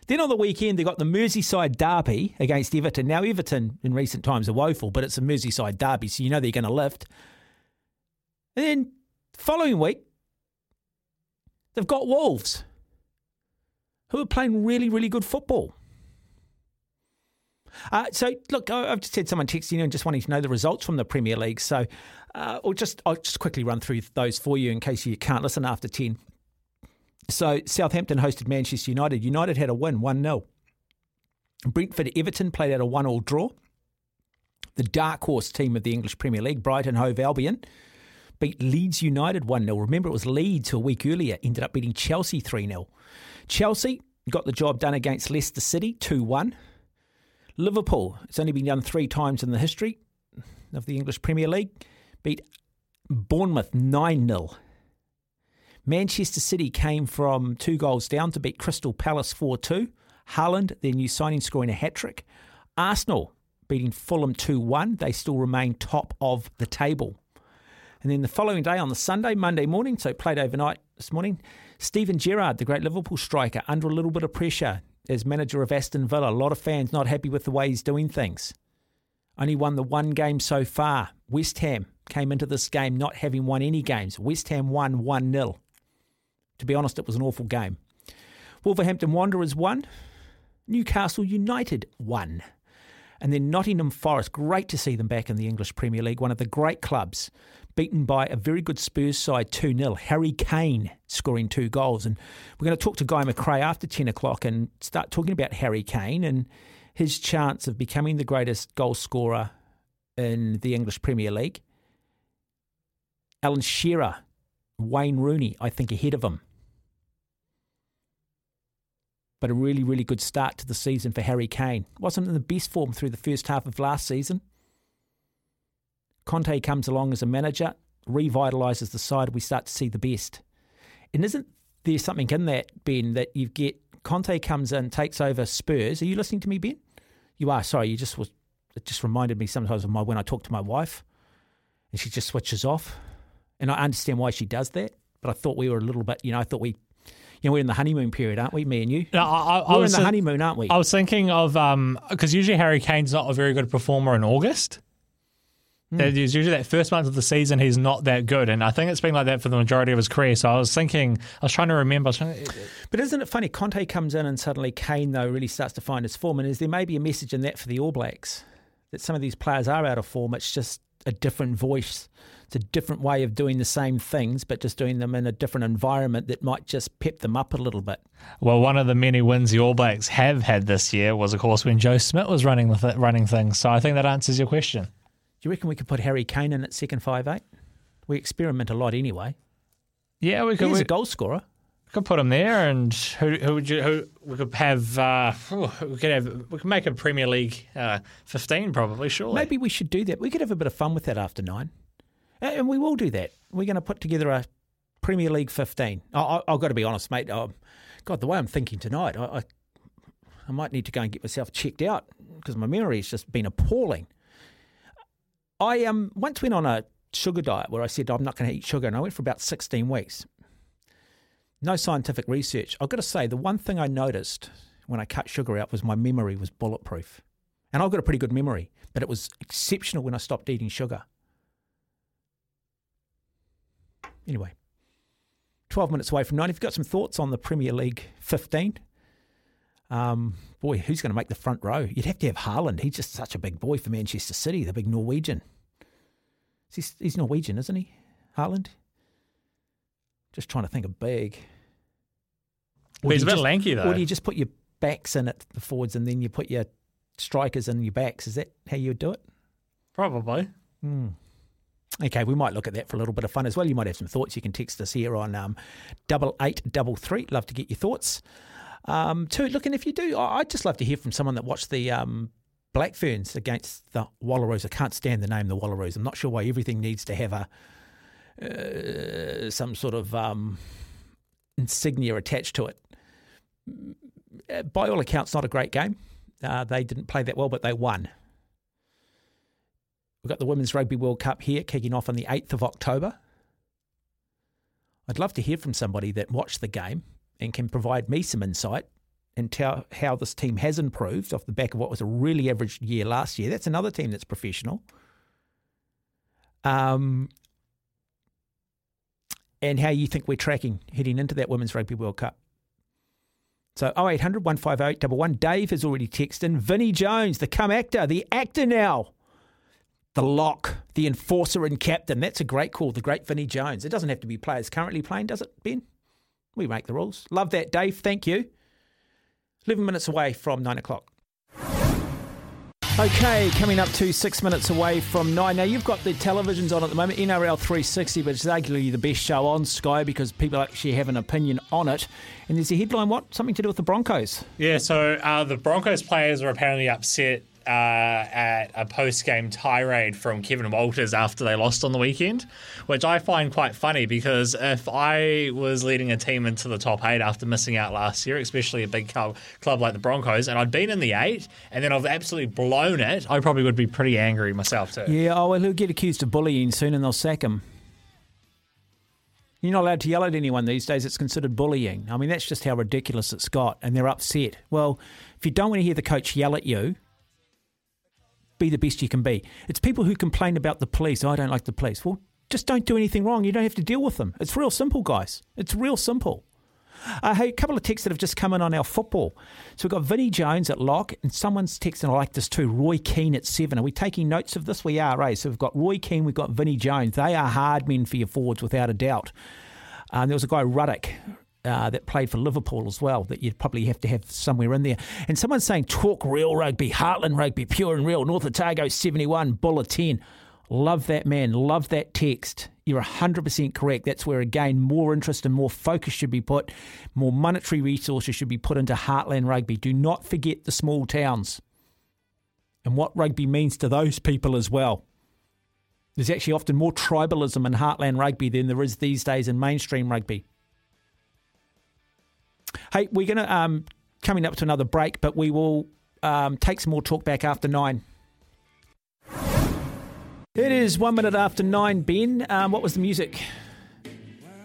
Then on the weekend, they got the Merseyside derby against Everton. Now, Everton in recent times are woeful, but it's a Merseyside derby, so you know they're going to lift. And then following week, they've got Wolves, who are playing really, really good football. Uh, so, look, I've just had someone texting you and just wanting to know the results from the Premier League. So, uh, I'll just I'll just quickly run through those for you in case you can't listen after ten. So, Southampton hosted Manchester United. United had a win, one 0 Brentford Everton played out a one all draw. The dark horse team of the English Premier League, Brighton Hove Albion, beat Leeds United 1 0. Remember, it was Leeds a week earlier ended up beating Chelsea 3 0. Chelsea got the job done against Leicester City 2 1. Liverpool, it's only been done three times in the history of the English Premier League, beat Bournemouth 9 0. Manchester City came from two goals down to beat Crystal Palace 4 2. Haaland, their new signing, scoring a hat trick. Arsenal beating Fulham 2 1. They still remain top of the table. And then the following day on the Sunday, Monday morning, so played overnight this morning, Steven Gerrard, the great Liverpool striker, under a little bit of pressure as manager of Aston Villa. A lot of fans not happy with the way he's doing things. Only won the one game so far. West Ham came into this game not having won any games. West Ham won 1 0. To be honest, it was an awful game. Wolverhampton Wanderers won. Newcastle United won. And then Nottingham Forest, great to see them back in the English Premier League, one of the great clubs, beaten by a very good Spurs side 2 0. Harry Kane scoring two goals. And we're going to talk to Guy McRae after 10 o'clock and start talking about Harry Kane and his chance of becoming the greatest goal scorer in the English Premier League. Alan Shearer, Wayne Rooney, I think ahead of him. But a really, really good start to the season for Harry Kane. Wasn't in the best form through the first half of last season. Conte comes along as a manager, revitalises the side, we start to see the best. And isn't there something in that, Ben, that you get Conte comes in, takes over Spurs. Are you listening to me, Ben? You are. Sorry, you just was. It just reminded me sometimes of my when I talk to my wife, and she just switches off, and I understand why she does that. But I thought we were a little bit, you know, I thought we, you know, we're in the honeymoon period, aren't we? Me and you. No, I, I, I we're in was the just- honeymoon, aren't we? I was thinking of um because usually Harry Kane's not a very good performer in August. Mm. There's usually that first month of the season he's not that good, and I think it's been like that for the majority of his career. So I was thinking, I was trying to remember. Trying to, But isn't it funny? Conte comes in and suddenly Kane, though, really starts to find his form. And is there maybe a message in that for the All Blacks? That some of these players are out of form. It's just a different voice. It's a different way of doing the same things, but just doing them in a different environment that might just pep them up a little bit. well, one of the many wins the All Blacks have had this year was, of course, when Joe Schmidt was running the th- running things. So I think that answers your question. Do you reckon we could put Harry Kane in at second five eight? We experiment a lot anyway. Yeah, we could He's we, a goal scorer. could put him there, and who who would you who we could have? Uh, we could have we could make a Premier League uh, fifteen probably. Surely, Maybe we should do that. We could have a bit of fun with that after nine. And we will do that. We're going to put together a Premier League 15. I, I, I've got to be honest, mate. Um, God, the way I'm thinking tonight, I, I, I might need to go and get myself checked out because my memory has just been appalling. I um, once went on a sugar diet where I said I'm not going to eat sugar, and I went for about 16 weeks. No scientific research. I've got to say, the one thing I noticed when I cut sugar out was my memory was bulletproof. And I've got a pretty good memory, but it was exceptional when I stopped eating sugar. Anyway, 12 minutes away from nine. If you've got some thoughts on the Premier League 15, Um, boy, who's going to make the front row? You'd have to have Haaland. He's just such a big boy for Manchester City, the big Norwegian. He's, he's Norwegian, isn't he? Haaland? Just trying to think of big. Or he's a bit just- lanky, though. Or do you just put your backs in at the forwards and then you put your strikers in your backs? Is that how you would do it? Probably. Okay, we might look at that for a little bit of fun as well. You might have some thoughts. You can text us here on um, double eight double three. Love to get your thoughts. Um, too, look, and if you do, I'd just love to hear from someone that watched the um, Black Ferns against the Wallaroos. I can't stand the name the Wallaroos. I'm not sure why everything needs to have a uh, some sort of um, insignia attached to it. Uh, By all accounts, not a great game. Uh, they didn't play that well, but they won. We've got the Women's Rugby World Cup here kicking off on the 8th of October. I'd love to hear from somebody that watched the game and can provide me some insight into how this team has improved off the back of what was a really average year last year. That's another team that's professional. Um, and how you think we're tracking heading into that Women's Rugby World Cup. So 0800 158 11. Dave has already texted in. Vinnie Jones, the come actor, the actor now the lock, the enforcer and captain. That's a great call, the great Vinnie Jones. It doesn't have to be players currently playing, does it, Ben? We make the rules. Love that, Dave. Thank you. 11 minutes away from 9 o'clock. Okay, coming up to six minutes away from nine. Now, you've got the televisions on at the moment, NRL 360, but it's arguably the best show on Sky because people actually have an opinion on it. And there's a headline, what? Something to do with the Broncos. Yeah, so uh, the Broncos players are apparently upset uh, at a post game tirade from Kevin Walters after they lost on the weekend, which I find quite funny because if I was leading a team into the top eight after missing out last year, especially a big club, club like the Broncos, and I'd been in the eight and then I've absolutely blown it, I probably would be pretty angry myself too. Yeah, oh, well, he'll get accused of bullying soon and they'll sack him. You're not allowed to yell at anyone these days. It's considered bullying. I mean, that's just how ridiculous it's got, and they're upset. Well, if you don't want to hear the coach yell at you, be the best you can be. It's people who complain about the police. "Oh, I don't like the police. Well, just don't do anything wrong. You don't have to deal with them. It's real simple, guys. It's real simple. Uh, hey, a couple of texts that have just come in on our football. So we've got Vinnie Jones at lock, and someone's texting, I like this too, Roy Keane at seven. Are we taking notes of this? We are, eh? So we've got Roy Keane, we've got Vinnie Jones. They are hard men for your forwards, without a doubt. Um, there was a guy, Ruddock, uh, that played for Liverpool as well, that you'd probably have to have somewhere in there. And someone's saying, talk real rugby, Heartland rugby, pure and real, North Otago 71, Buller 10. Love that, man. Love that text. You're 100% correct. That's where, again, more interest and more focus should be put. More monetary resources should be put into Heartland rugby. Do not forget the small towns and what rugby means to those people as well. There's actually often more tribalism in Heartland rugby than there is these days in mainstream rugby. Hey, we're going to um, coming up to another break, but we will um, take some more talk back after nine. It is one minute after nine, Ben. Um, what was the music?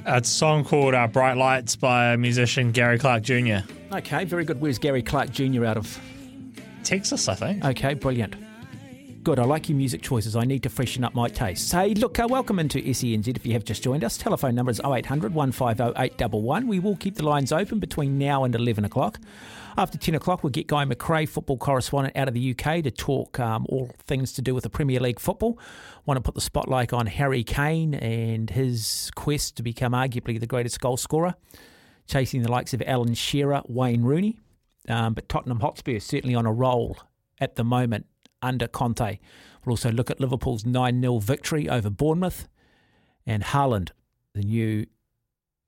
It's a song called uh, Bright Lights by musician Gary Clark Jr. Okay, very good. Where's Gary Clark Jr. out of? Texas, I think. Okay, brilliant. Good. I like your music choices. I need to freshen up my taste. Hey, look, uh, welcome into SENZ if you have just joined us. Telephone number is 0800 150 811. We will keep the lines open between now and 11 o'clock. After 10 o'clock, we'll get Guy McRae, football correspondent out of the UK, to talk um, all things to do with the Premier League football. Want to put the spotlight on Harry Kane and his quest to become arguably the greatest goal scorer, chasing the likes of Alan Shearer, Wayne Rooney. Um, but Tottenham Hotspur is certainly on a roll at the moment under Conte. We'll also look at Liverpool's 9 0 victory over Bournemouth and Haaland, the new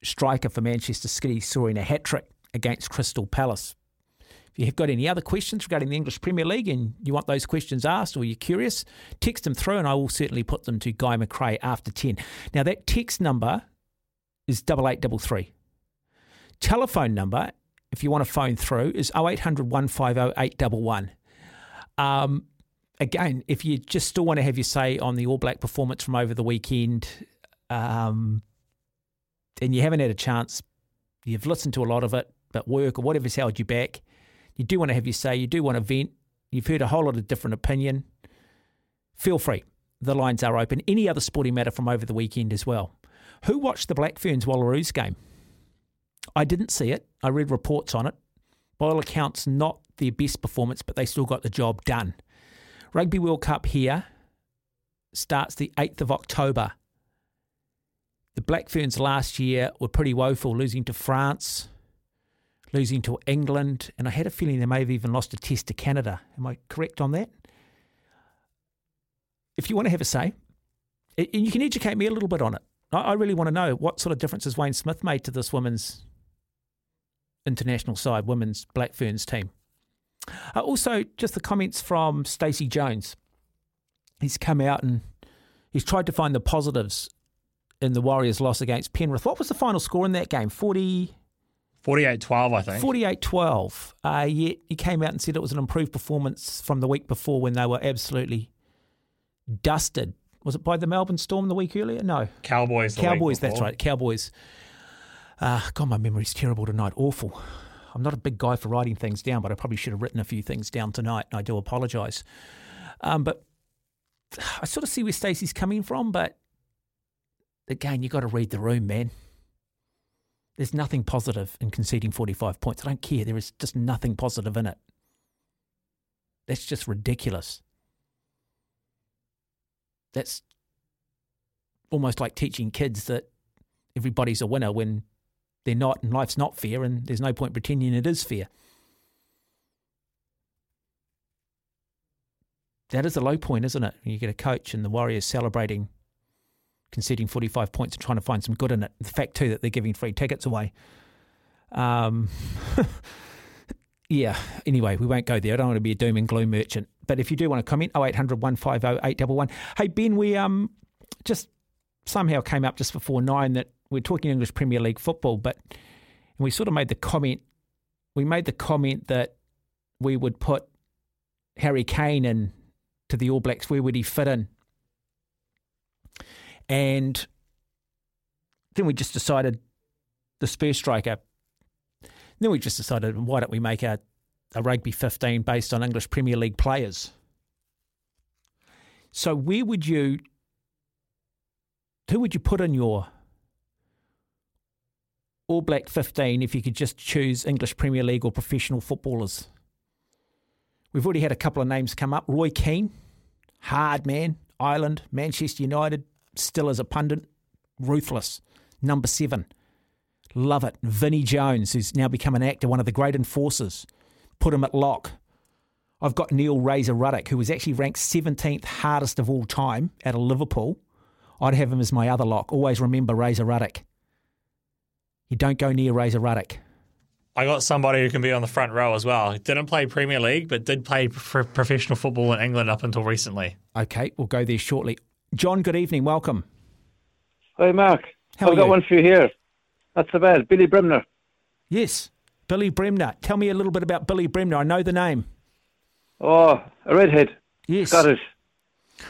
striker for Manchester City, scoring a hat trick against Crystal Palace. If you have got any other questions regarding the English Premier League and you want those questions asked or you're curious, text them through and I will certainly put them to Guy McRae after 10. Now, that text number is 8833. Telephone number, if you want to phone through, is 0800 150 811. Um, again, if you just still want to have your say on the All Black performance from over the weekend, um, and you haven't had a chance, you've listened to a lot of it, but work or whatever's held you back, you do want to have your say, you do want to vent, you've heard a whole lot of different opinion, feel free. The lines are open. Any other sporting matter from over the weekend as well. Who watched the Black Ferns Wallaroos game? I didn't see it. I read reports on it By all accounts, not their best performance, but they still got the job done. Rugby World Cup here starts the 8th of October. The Black Ferns last year were pretty woeful, losing to France, losing to England, and I had a feeling they may have even lost a test to Canada. Am I correct on that? If you want to have a say, and you can educate me a little bit on it. I I really want to know what sort of difference has Wayne Smith made to this women's international side, women's Black Ferns team. Uh, also, just the comments from Stacey Jones. He's come out and he's tried to find the positives in the Warriors' loss against Penrith. What was the final score in that game? 40, 48-12, I think. 48 12. Uh, yet he came out and said it was an improved performance from the week before when they were absolutely dusted. Was it by the Melbourne Storm the week earlier? No. Cowboys. Cowboys, that's right. Cowboys. Uh, God, my memory's terrible tonight. Awful. I'm not a big guy for writing things down, but I probably should have written a few things down tonight, and I do apologise. Um, but I sort of see where Stacey's coming from, but again, you've got to read the room, man. There's nothing positive in conceding 45 points. I don't care. There is just nothing positive in it. That's just ridiculous. That's almost like teaching kids that everybody's a winner when they're not, and life's not fair, and there's no point pretending it is fair. That is a low point, isn't it? You get a coach and the Warriors celebrating conceding 45 points and trying to find some good in it. The fact, too, that they're giving free tickets away. Um, yeah, anyway, we won't go there. I don't want to be a doom and gloom merchant. But if you do want to comment, 0800 150 811. Hey, Ben, we um just somehow came up just before nine that we're talking English Premier League football, but we sort of made the comment, we made the comment that we would put Harry Kane in to the All Blacks. Where would he fit in? And then we just decided the Spurs striker. Then we just decided, why don't we make a, a rugby 15 based on English Premier League players? So where would you, who would you put in your All Black 15 if you could just choose English Premier League or professional footballers? We've already had a couple of names come up. Roy Keane, hard man, Ireland, Manchester United, still as a pundit, ruthless. Number seven, love it. Vinnie Jones, who's now become an actor, one of the great enforcers. Put him at lock. I've got Neil Razor Ruddock, who was actually ranked 17th hardest of all time out of Liverpool. I'd have him as my other lock. Always remember Razor Ruddock. You don't go near Razor Ruddock. I got somebody who can be on the front row as well. Didn't play Premier League, but did play pro- professional football in England up until recently. Okay, we'll go there shortly. John, good evening. Welcome. Hi, Mark. How I've are got you? one for you here. That's so bad. Billy Bremner. Yes, Billy Bremner. Tell me a little bit about Billy Bremner. I know the name. Oh, a redhead. Yes. Scottish.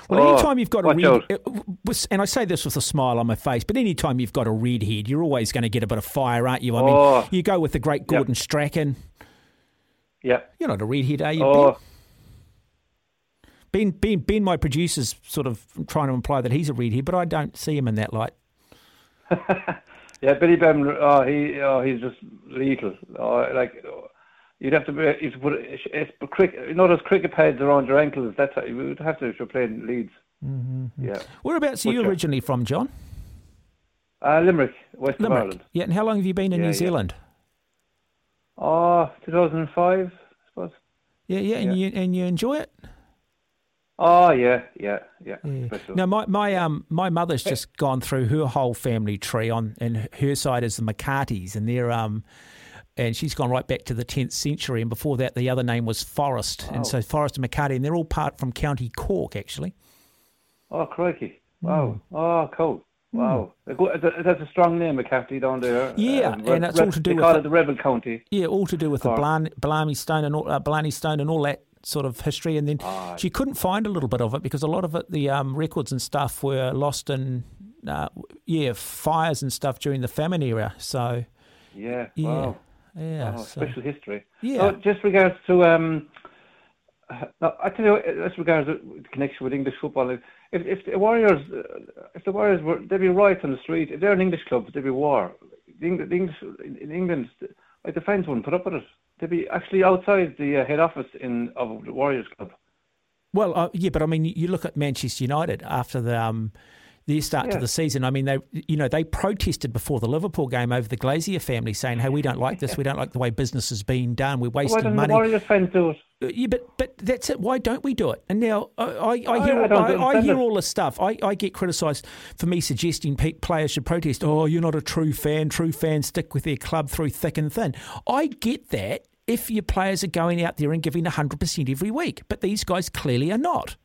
Well, Oh, anytime you've got a red, it uh, and I say this with a smile on my face, but anytime you've got a red head, you're always going to get a bit of fire, aren't you? I mean, Oh. you go with the great Gordon Strachan. Yeah. You're not a redhead, are you? Oh, Ben, ben, ben, my producer's sort of trying to imply that he's a redhead, but I don't see him in that light. yeah. Billy Bremner. Oh, he. Oh, he's just lethal. Oh, like. You'd have to, be- you'd put it's, cricket. Know those cricket pads around your ankles. That's how you would have to if you're playing Leeds. Mm-hmm. Yeah. Whereabouts are you originally from, John? Uh, Limerick, West Limerick. Ireland. Yeah, and how long have you been in Yeah, New yeah. Zealand? Oh, 2005, I suppose. Yeah, yeah, and Yeah. you and you enjoy it? Oh, yeah, yeah, yeah. Yeah. Special. No, my my um my mother's just gone through her whole family tree on, and her side is the McCartys, and they're um, and she's gone right back to the tenth century, and before that the other name was Forrest, and so Forrest and McCarty, and they're all part from County Cork actually. Oh, crikey. Hmm. Wow. Oh, cool. Wow. A That's a strong name, McCafferty, down there. Yeah, Um, and it's all to do they with call the- it the Rebel County. Yeah, all to do with the Cork. Blarney, Blarney Stone and all, uh, Blarney Stone and all that sort of history, and then Ah, she couldn't find a little bit of it because a lot of it, the um, records and stuff, were lost in uh, yeah fires and stuff during the famine era. So Yeah. yeah, Wow. Yeah, Oh, so- special history. Yeah. So just regards to um, uh, no, I tell you, as regards the connection with English football, if if the Warriors, uh, if the Warriors were, they'd be riots on the street. If they're an English club, there'd be war. The Eng- the English in England, like the fans wouldn't put up with it. They'd be actually outside the uh, head office in of the Warriors Club. Well, uh, yeah, but I mean, you look at Manchester United after the um, their start to the season. I mean, they you know they protested before the Liverpool game over the Glazer family, saying, "Hey, we don't like this. We don't like the way business is being done. We're wasting. Why don't money." the fans do it? Uh, Yeah, but but that's it. Why don't we do it? And now I, I, I hear I I, I hear all this stuff. I, I get criticised for me suggesting pe- players should protest. Oh, you're not a true fan. True fans stick with their club through thick and thin. I get that if your players are going out there and giving hundred percent every week, but these guys clearly are not.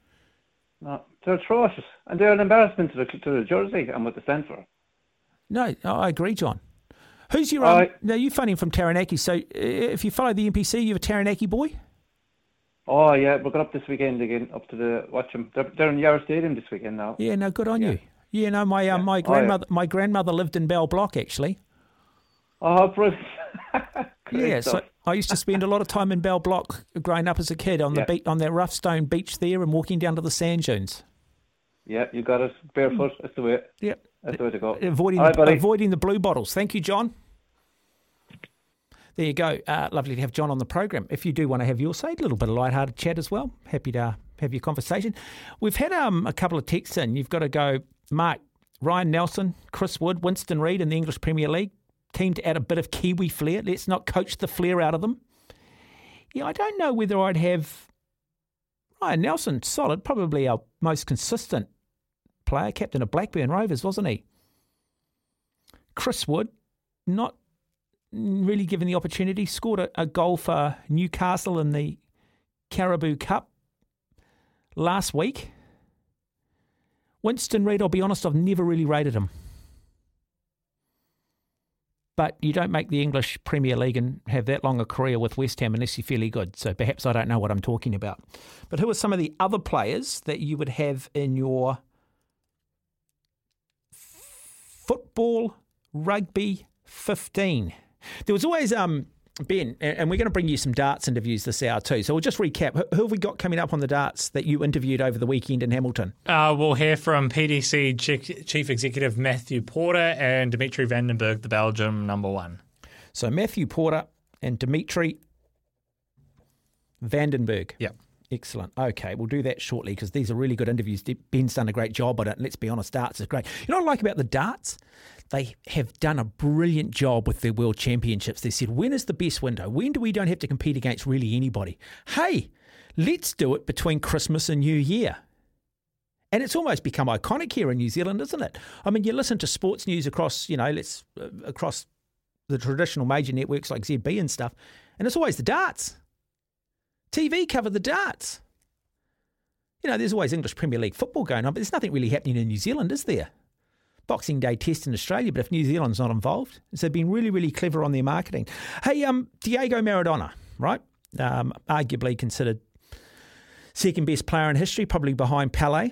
No, they're atrocious, and they're an embarrassment to the to the jersey and what they stand for. No, I agree, John. Who's your? Um, I- now you're funny from Taranaki, so uh, if you follow the NPC, you're a Taranaki boy. Oh yeah, we're going up this weekend again, up to the watch them. They're, they're in Yarrow Stadium this weekend now. Yeah, no, good on you. Yeah, no, my um, my Oh, yeah. grandmother my grandmother lived in Bell Block actually. Oh, brilliant! Yeah, so. I used to spend a lot of time in Bell Block growing up as a kid on the Yeah. beach, on that rough stone beach there and walking down to the sand dunes. yeah, you got it. Barefoot. That's the way. Yep. That's the way to go. Avoiding right, the, avoiding the blue bottles. Thank you, John. There you go. Uh, lovely to have John on the program. If you do want to have your say, a little bit of light-hearted chat as well. Happy to have your conversation. We've had um, a couple of texts in. You've got to go, Mark, Ryan Nelsen, Chris Wood, Winston Reid in the English Premier League. Keen to add a bit of Kiwi flair. Let's not coach the flair out of them. Yeah, I don't know whether I'd have Ryan Nelsen solid, probably our most consistent player, captain of Blackburn Rovers, wasn't he? Chris Wood, not really given the opportunity, scored a, a goal for Newcastle in the Carabao Cup last week. Winston Reid, I'll be honest, I've never really rated him. But you don't make the English Premier League and have that long a career with West Ham unless you're fairly good. So perhaps I don't know what I'm talking about. But who are some of the other players that you would have in your football rugby 15? There was always um Ben, and we're going to bring you some darts interviews this hour too. So we'll just recap. Who- have we got coming up on the darts that you interviewed over the weekend in Hamilton? Uh, we'll hear from PDC Chief Chief Executive Matthew Porter and Dimitri Van den Bergh, the Belgium number one. So Matthew Porter and Dimitri Van den Bergh. Yep. Excellent. Okay, we'll do that shortly because these are really good interviews. Ben's done a great job on it. Let's be honest, darts is great. You know what I like about the darts? They have done a brilliant job with their world championships. They said, when is the best window? When do we don't have to compete against really anybody? Hey, let's do it between Christmas and New Year. And it's almost become iconic here in New Zealand, isn't it? I mean, you listen to sports news across, you know, let's uh, across the traditional major networks like ZB and stuff, and it's always the darts. TV cover the darts. You know, there's always English Premier League football going on, but there's nothing really happening in New Zealand, is there? Boxing Day test in Australia, but if New Zealand's not involved, so they've been really, really clever on their marketing. Hey, um, Diego Maradona, right? Um, arguably considered second best player in history, probably behind Pele.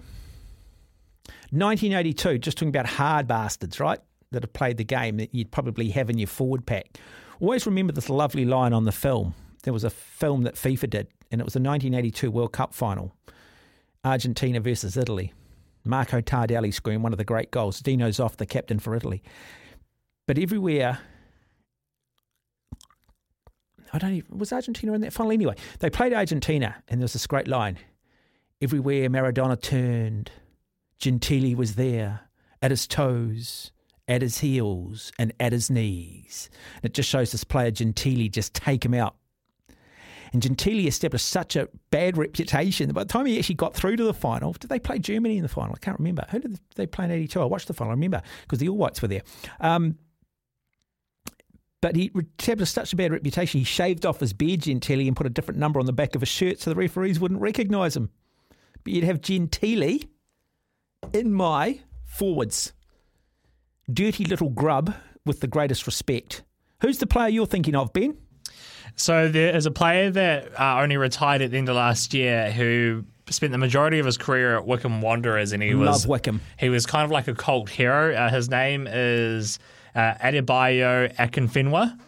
1982, just talking about hard bastards, right? That have played the game that you'd probably have in your forward pack. Always remember this lovely line on the film. There was a film that FIFA did, and it was the 1982 World Cup final Argentina versus Italy. Marco Tardelli scoring one of the great goals. Dino Zoff the captain for Italy. But everywhere, I don't even, was Argentina in that final anyway? They played Argentina, and there was this great line. Everywhere Maradona turned, Gentili was there, at his toes, at his heels, and at his knees. And it just shows this player Gentili just take him out. And Gentili established such a bad reputation that by the time he actually got through to the final, did they play Germany in the final? I can't remember. Who did they play in 82? I watched the final, I remember, because the All Whites were there. Um, but he established such a bad reputation, he shaved off his beard, Gentili, and put a different number on the back of his shirt so the referees wouldn't recognise him. But you'd have Gentili in my forwards. Dirty little grub with the greatest respect. Who's the player you're thinking of, Ben? So there is a player that uh, only retired at the end of last year who spent the majority of his career at Wycombe Wanderers, and he Love was Wycombe. He was kind of like a cult hero. Uh, his name is uh, Adebayo Akinfenwa.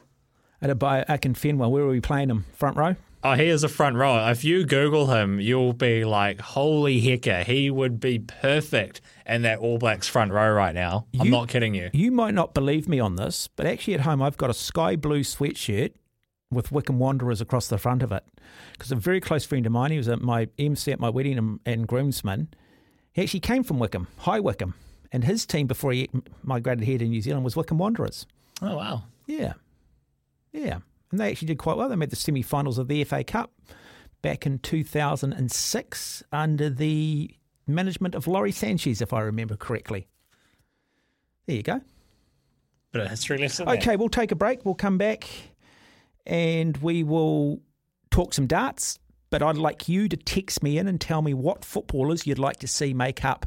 Adebayo Akinfenwa, where are we playing him? Front row? Oh, he is a front rower. If you Google him, you'll be like, holy hecker, he would be perfect in that All Blacks front row right now. I'm not kidding you. You might not believe me on this, but actually at home I've got a sky blue sweatshirt with Wycombe Wanderers across the front of it. Because a very close friend of mine, he was at my MC at my wedding and, and groomsman, he actually came from Wycombe, High Wycombe. And his team before he migrated here to New Zealand was Wycombe Wanderers. Oh, wow. Yeah. Yeah. And they actually did quite well. They made the semi finals of the FA Cup back in 2006 under the management of Lawrie Sanchez, if I remember correctly. There you go. But a history lesson. there. Okay, we'll take a break. We'll come back and we will talk some darts. But I'd like you to text me in and tell me what footballers you'd like to see make up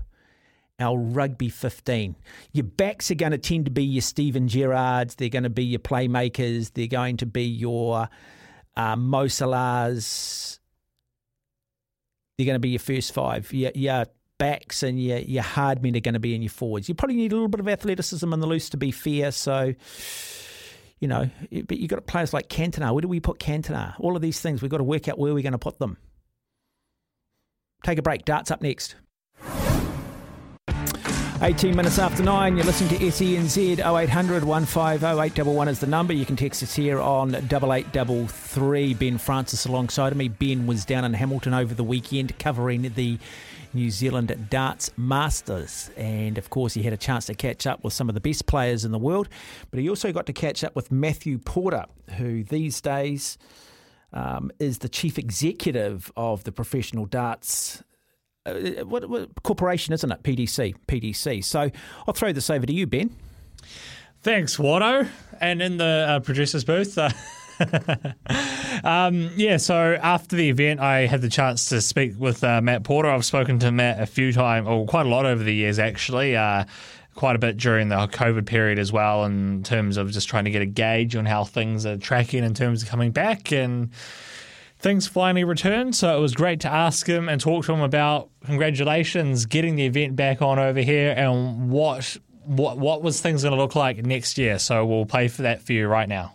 our rugby 15. Your backs are going to tend to be your Steven Gerrards, they're going to be your playmakers, they're going to be your uh, Mo Salahs, they're going to be your first five. Your, your backs and your, your hard men are going to be in your forwards. You probably need a little bit of athleticism in the loose to be fair. So, you know, but you've got players like Cantona. Where do we put Cantona? All of these things, we've got to work out where we're going to put them. Take a break. Darts up next. 18 minutes after 9, you're listening to SENZ 0800 150 811 is the number. You can text us here on 8833. Ben Francis alongside of me. Ben was down in Hamilton over the weekend covering the New Zealand Darts Masters. And of course, he had a chance to catch up with some of the best players in the world. But he also got to catch up with Matthew Porter, who these days um, is the chief executive of the Professional Darts uh, what, what corporation, isn't it? PDC, PDC. So I'll throw this over to you, Ben. Thanks, Watto. And in the uh, producer's booth. Uh, um, yeah, so after the event, I had the chance to speak with uh, Matt Porter. I've spoken to Matt a few times, or quite a lot over the years, actually. Uh, quite a bit during the COVID period as well, in terms of just trying to get a gauge on how things are tracking in terms of coming back. And things finally returned. So it was great to ask him and talk to him about congratulations, getting the event back on over here, and what what what was things going to look like next year. So we'll play for that for you right now.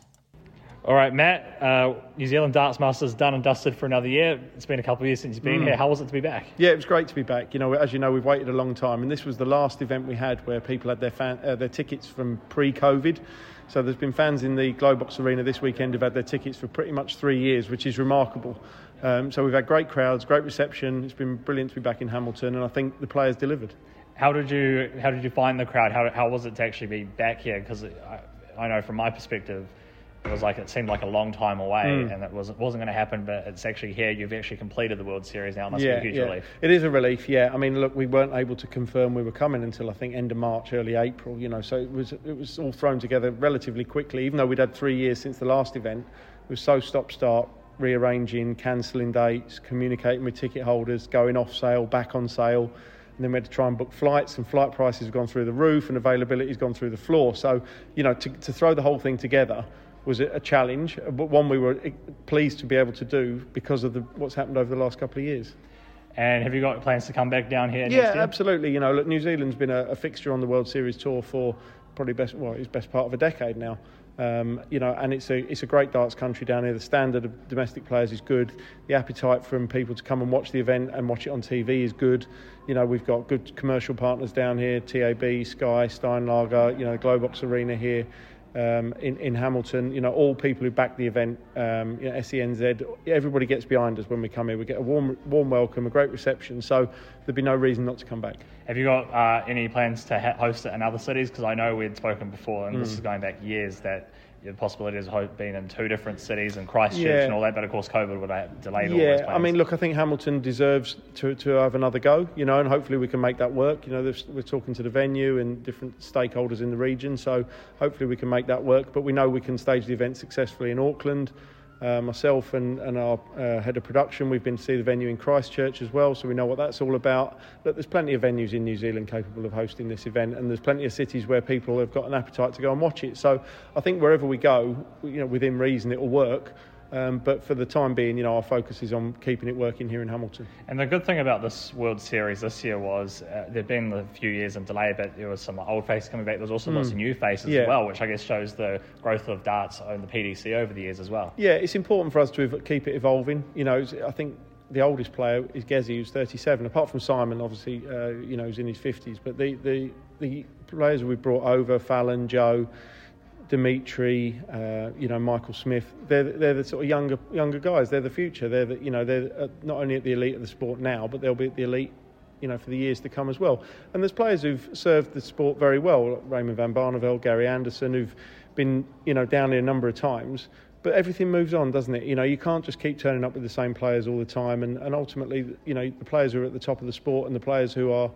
All right, Matt. Uh, New Zealand Darts Masters done and dusted for another year. It's been a couple of years since you've been Mm. here. How was it to be back? Yeah, it was great to be back. You know, as you know, we've waited a long time, and this was the last event we had where people had their fan, uh, their tickets from pre-COVID. So there's been fans in the Globox Arena this weekend who've had their tickets for pretty much three years, which is remarkable. Um, so we've had great crowds, great reception. It's been brilliant to be back in Hamilton, and I think the players delivered. How did you How did you find the crowd? How how was it to actually be back here? Because I, I know from my perspective, it was like it seemed like a long time away, Mm. and it wasn't wasn't going to happen. But it's actually here. You've actually completed the World Series now. It must be a huge relief. It is a relief, yeah. I mean, look, we weren't able to confirm we were coming until I think end of March, early April. You know, so it was it was all thrown together relatively quickly. Even though we'd had three years since the last event, it was so stop start, rearranging, cancelling dates, communicating with ticket holders, going off sale, back on sale. And then we had to try and book flights, and flight prices have gone through the roof, and availability has gone through the floor. So, you know, to, to throw the whole thing together was a a challenge, but one we were eh, pleased to be able to do because of the, what's happened over the last couple of years. And have you got plans to come back down here? Yeah, absolutely. You know, look, New Zealand's been a, a fixture on the World Series tour for probably best, well, it's best part of a decade now. Um, you know, and it's a it's a great darts country down here. The standard of domestic players is good. The appetite from people to come and watch the event and watch it on TV is good. You know, we've got good commercial partners down here: TAB, Sky, Steinlager. You know, Globox Arena here. Um, in, in Hamilton, you know, all people who back the event, um, you know, SENZ, everybody gets behind us when we come here. We get a warm, warm welcome, a great reception. So there'd be no reason not to come back. Have you got uh, any plans to host it in other cities? Because I know we'd spoken before, and this Mm. is going back years, that the possibility has ho- been in two different cities and Christchurch Yeah. and all that, but of course COVID would have delayed all those Yeah. I mean, look, I think Hamilton deserves to, to have another go, you know, and hopefully we can make that work. You know, we're talking to the venue and different stakeholders in the region, so hopefully we can make that work. But we know we can stage the event successfully in Auckland. Uh, myself and, and our uh, head of production, we've been to see the venue in Christchurch as well, so we know what that's all about. Look, there's plenty of venues in New Zealand capable of hosting this event, and there's plenty of cities where people have got an appetite to go and watch it. So I think wherever we go, you know, within reason, it will work. Um, but for the time being, you know, our focus is on keeping it working here in Hamilton. And the good thing about this World Series this year was uh, there'd been a few years in delay, but there was some old faces coming back. There was also lots Mm. of new faces Yeah. as well, which I guess shows the growth of darts on the PDC over the years as well. Yeah, it's important for us to ev- keep it evolving. You know, I think the oldest player is Gezi, who's 37. Apart from Simon, obviously, uh, you know, who's in his 50s. But the, the, the players we've brought over, Fallon, Joe, Dimitri, uh, you know, Michael Smith, they're, they're the sort of younger younger guys. They're the future. They're the, you know, they're uh, not only at the elite of the sport now, but they'll be at the elite you know, for the years to come as well. And there's players who've served the sport very well, like Raymond van Barneveld, Gary Anderson, who've been, you know, down here a number of times. But everything moves on, doesn't it? You know, you can't just keep turning up with the same players all the time. And, and ultimately, you know, the players who are at the top of the sport and the players who are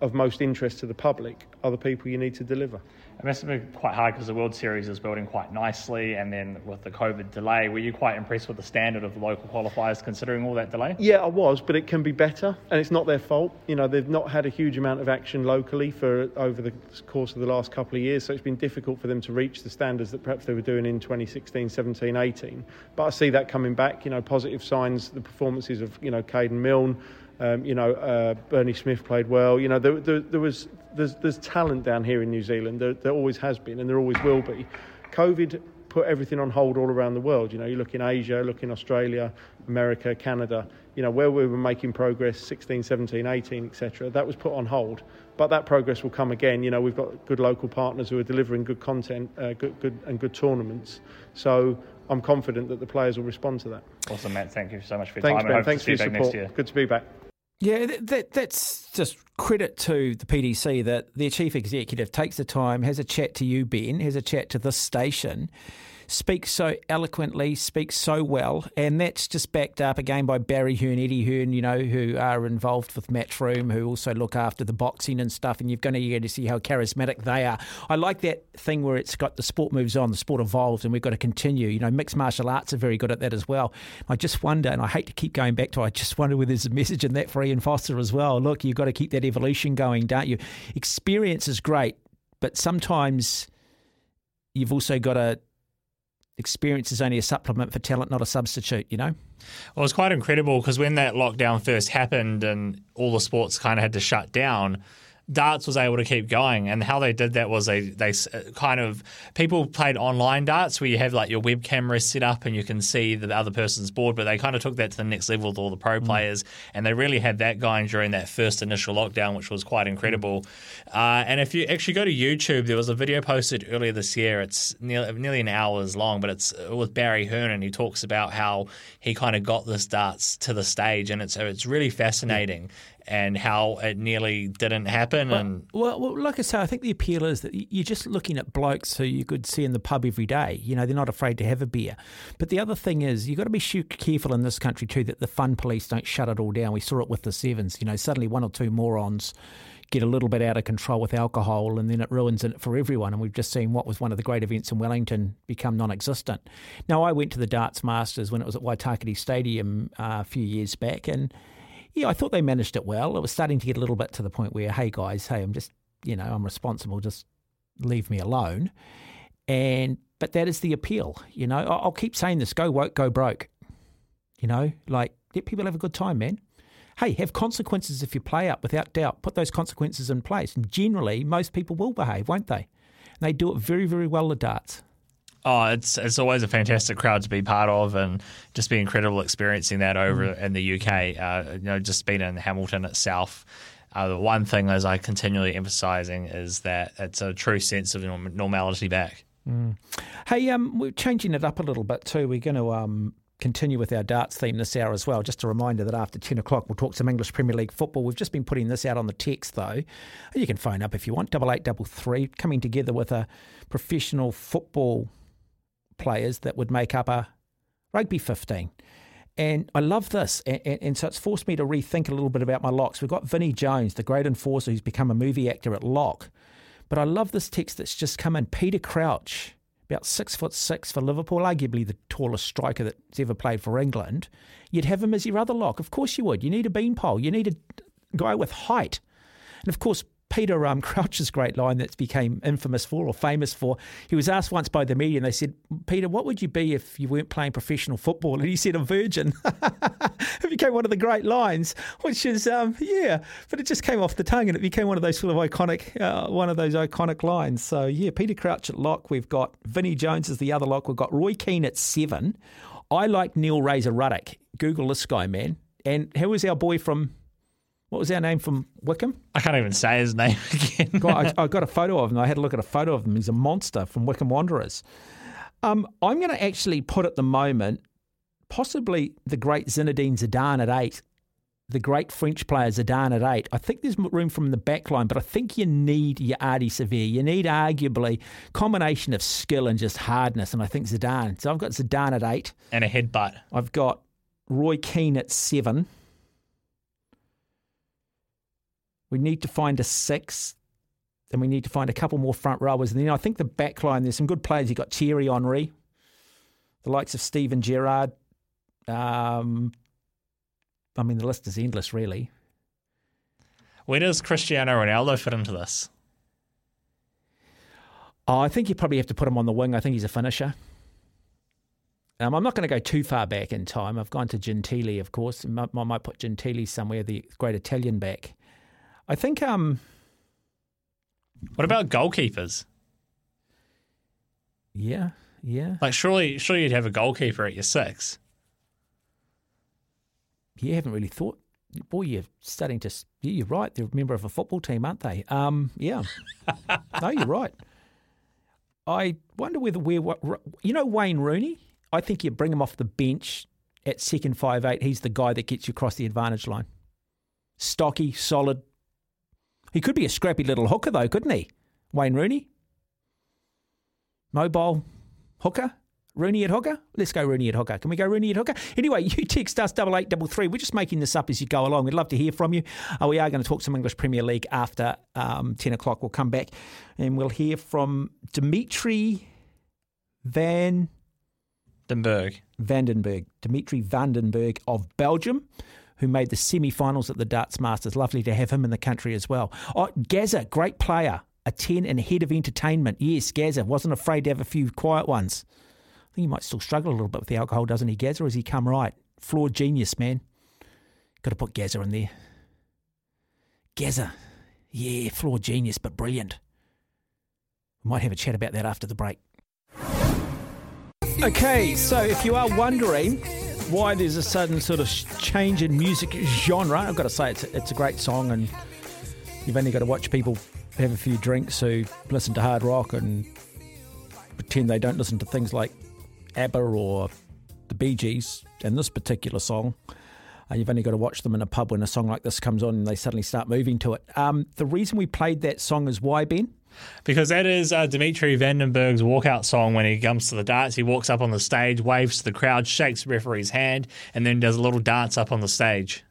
of most interest to the public are the people you need to deliver. It must have been quite hard because the World Series is building quite nicely, and then with the COVID delay, were you quite impressed with the standard of the local qualifiers considering all that delay? Yeah, I was, but it can be better, and it's not their fault. You know, they've not had a huge amount of action locally for over the course of the last couple of years, so it's been difficult for them to reach the standards that perhaps they were doing in 2016, 17, 18. But I see that coming back. You know, positive signs. The performances of you know Caden Milne. Um, you know, uh, Bernie Smith played well. You know, there, there, there was there's, there's talent down here in New Zealand. There, there always has been, and there always will be. COVID put everything on hold all around the world. You know, you look in Asia, look in Australia, America, Canada. You know, where we were making progress, 16, 17, 18, etc. That was put on hold, but that progress will come again. You know, we've got good local partners who are delivering good content, uh, good, good and good tournaments. So I'm confident that the players will respond to that. Awesome, Matt. Thank you so much for your Thanks, time. Ben. Thanks to for your support. next year. Good to be back. Yeah, that, that, that's just credit to the PDC that their chief executive takes the time, has a chat to you, Ben, has a chat to this station, speaks so eloquently, speaks so well, and that's just backed up again by Barry Hearn, Eddie Hearn, you know, who are involved with Matchroom, who also look after the boxing and stuff, and you're going to get to see how charismatic they are. I like that thing where it's got the sport moves on, the sport evolves, and we've got to continue. You know, mixed martial arts are very good at that as well. I just wonder, and I hate to keep going back to, I just wonder whether there's a message in that for Ian Foster as well. Look, you've got to keep that evolution going, don't you? Experience is great, but sometimes you've also got to experience is only a supplement for talent, not a substitute, you know? Well, it was quite incredible because when that lockdown first happened and all the sports kind of had to shut down, darts was able to keep going. And how they did that was they they uh, kind of people played online darts where you have like your web camera set up and you can see the other person's board, but they kind of took that to the next level with all the pro players, and they really had that going during that first initial lockdown, which was quite incredible. Uh, and if you actually go to YouTube, there was a video posted earlier this year. It's nearly, nearly an hour's long, but it's uh, with Barry Hearn, and he talks about how he kind of got this darts to the stage, and it's it's really fascinating. And how it nearly didn't happen, and Well, well, like I say, I think the appeal is that you're just looking at blokes who you could see in the pub every day. You know, they're not afraid to have a beer. But the other thing is, you've got to be careful in this country too that the fun police don't shut it all down. We saw it with the Sevens. You know, suddenly one or two morons get a little bit out of control with alcohol and then it ruins it for everyone. And we've just seen what was one of the great events in Wellington become non existent. Now, I went to the Darts Masters when it was at Waitakere Stadium uh, a few years back and yeah, I thought they managed it well. It was starting to get a little bit to the point where, hey guys, hey, I'm just, you know, I'm responsible. Just leave me alone. And but that is the appeal. You know, I'll keep saying this: go woke, go broke. You know, like let people have a good time, man. Hey, have consequences if you play up, without doubt. Put those consequences in place, and generally, most people will behave, won't they? And they do it very, very well. The darts. Oh, it's it's always a fantastic crowd to be part of, and just be incredible experiencing that over in the UK. Uh, you know, just being in Hamilton itself. Uh, the one thing, as I continually emphasising, is that it's a true sense of normality back. Hey, um, we're changing it up a little bit too. We're going to um, continue with our darts theme this hour as well. Just a reminder that after 10 o'clock, we'll talk some English Premier League football. We've just been putting this out on the text, though. You can phone up if you want, double eight double three, coming together with a professional football players that would make up a rugby 15. And I love this. And, and, and so it's forced me to rethink a little bit about my locks. We've got Vinnie Jones, the great enforcer who's become a movie actor at lock. But I love this text that's just come in. Peter Crouch, about six foot six for Liverpool, arguably the tallest striker that's ever played for England. You'd have him as your other lock. Of course you would. You need a beanpole. You need a guy with height. And of course, Peter um, Crouch's great line that became infamous for or famous for. He was asked once by the media, and they said, "Peter, what would you be if you weren't playing professional football?" And he said, "A virgin." it became one of the great lines, which is um, yeah, but it just came off the tongue, and it became one of those sort of iconic, uh, one of those iconic lines. So yeah, Peter Crouch at lock. We've got Vinnie Jones as the other lock. We've got Roy Keane at seven. I like Neil Razor Ruddock. Google this guy, man. And who was our boy from? What was our name from Wycombe? I can't even say his name again. God, I, I got a photo of him. I had a look at a photo of him. He's a monster from Wycombe Wanderers. Um, I'm going to actually put at the moment possibly the great Zinedine Zidane at eight, the great French player Zidane at eight. I think there's room from the back line, but I think you need your Ardie Savea. You need arguably combination of skill and just hardness, and I think Zidane. So I've got Zidane at eight. and a headbutt. I've got Roy Keane at seven. We need to find a six. And we need to find a couple more front rowers. And then I think the back line, there's some good players. You've got Thierry Henry, the likes of Steven Gerrard. Um, I mean, the list is endless, really. Where does Cristiano Ronaldo fit into this? Oh, I think you probably have to put him on the wing. I think he's a finisher. Um, I'm not going to go too far back in time. I've gone to Gentile, of course. I might put Gentile somewhere, the great Italian back. I think um, What about goalkeepers? Yeah, yeah. Like surely, surely you'd have a goalkeeper at your six. You haven't really thought. Boy, you're starting to. Yeah, you're right. They're a member of a football team, aren't they? Um, yeah. no, you're right. I wonder whether we're. You know Wayne Rooney? I think you bring him off the bench at second five eight. He's the guy that gets you across the advantage line. Stocky, solid. He could be a scrappy little hooker, though, couldn't he? Wayne Rooney? Mobile hooker? Rooney at hooker? Let's go Rooney at hooker. Can we go Rooney at hooker? Anyway, you text us double eight double three. We're just making this up as you go along. We'd love to hear from you. Uh, we are going to talk some English Premier League after um, ten o'clock. We'll come back and we'll hear from Dimitri Van den Bergh. Vandenberg, Dimitri Van den Bergh of Belgium, who made the semi-finals at the Darts Masters. Lovely to have him in the country as well. Oh, Gaza, great player, a 10 and head of entertainment. Yes, Gaza wasn't afraid to have a few quiet ones. I think he might still struggle a little bit with the alcohol, doesn't he, Gaza? Or has he come right? Flawed genius, man. Got to put Gaza in there. Gaza, yeah, flawed genius, but brilliant. We might have a chat about that after the break. Okay, so if you are wondering why there's a sudden sort of change in music genre, I've got to say it's it's a great song, and you've only got to watch people have a few drinks who listen to hard rock and pretend they don't listen to things like ABBA or the Bee Gees and this particular song. Uh, you've only got to watch them in a pub when a song like this comes on and they suddenly start moving to it. Um, the reason we played that song is why, Ben? Because that is uh, Dimitri Van den Bergh's walkout song when he comes to the darts. He walks up on the stage, waves to the crowd, shakes the referee's hand, and then does a little dance up on the stage.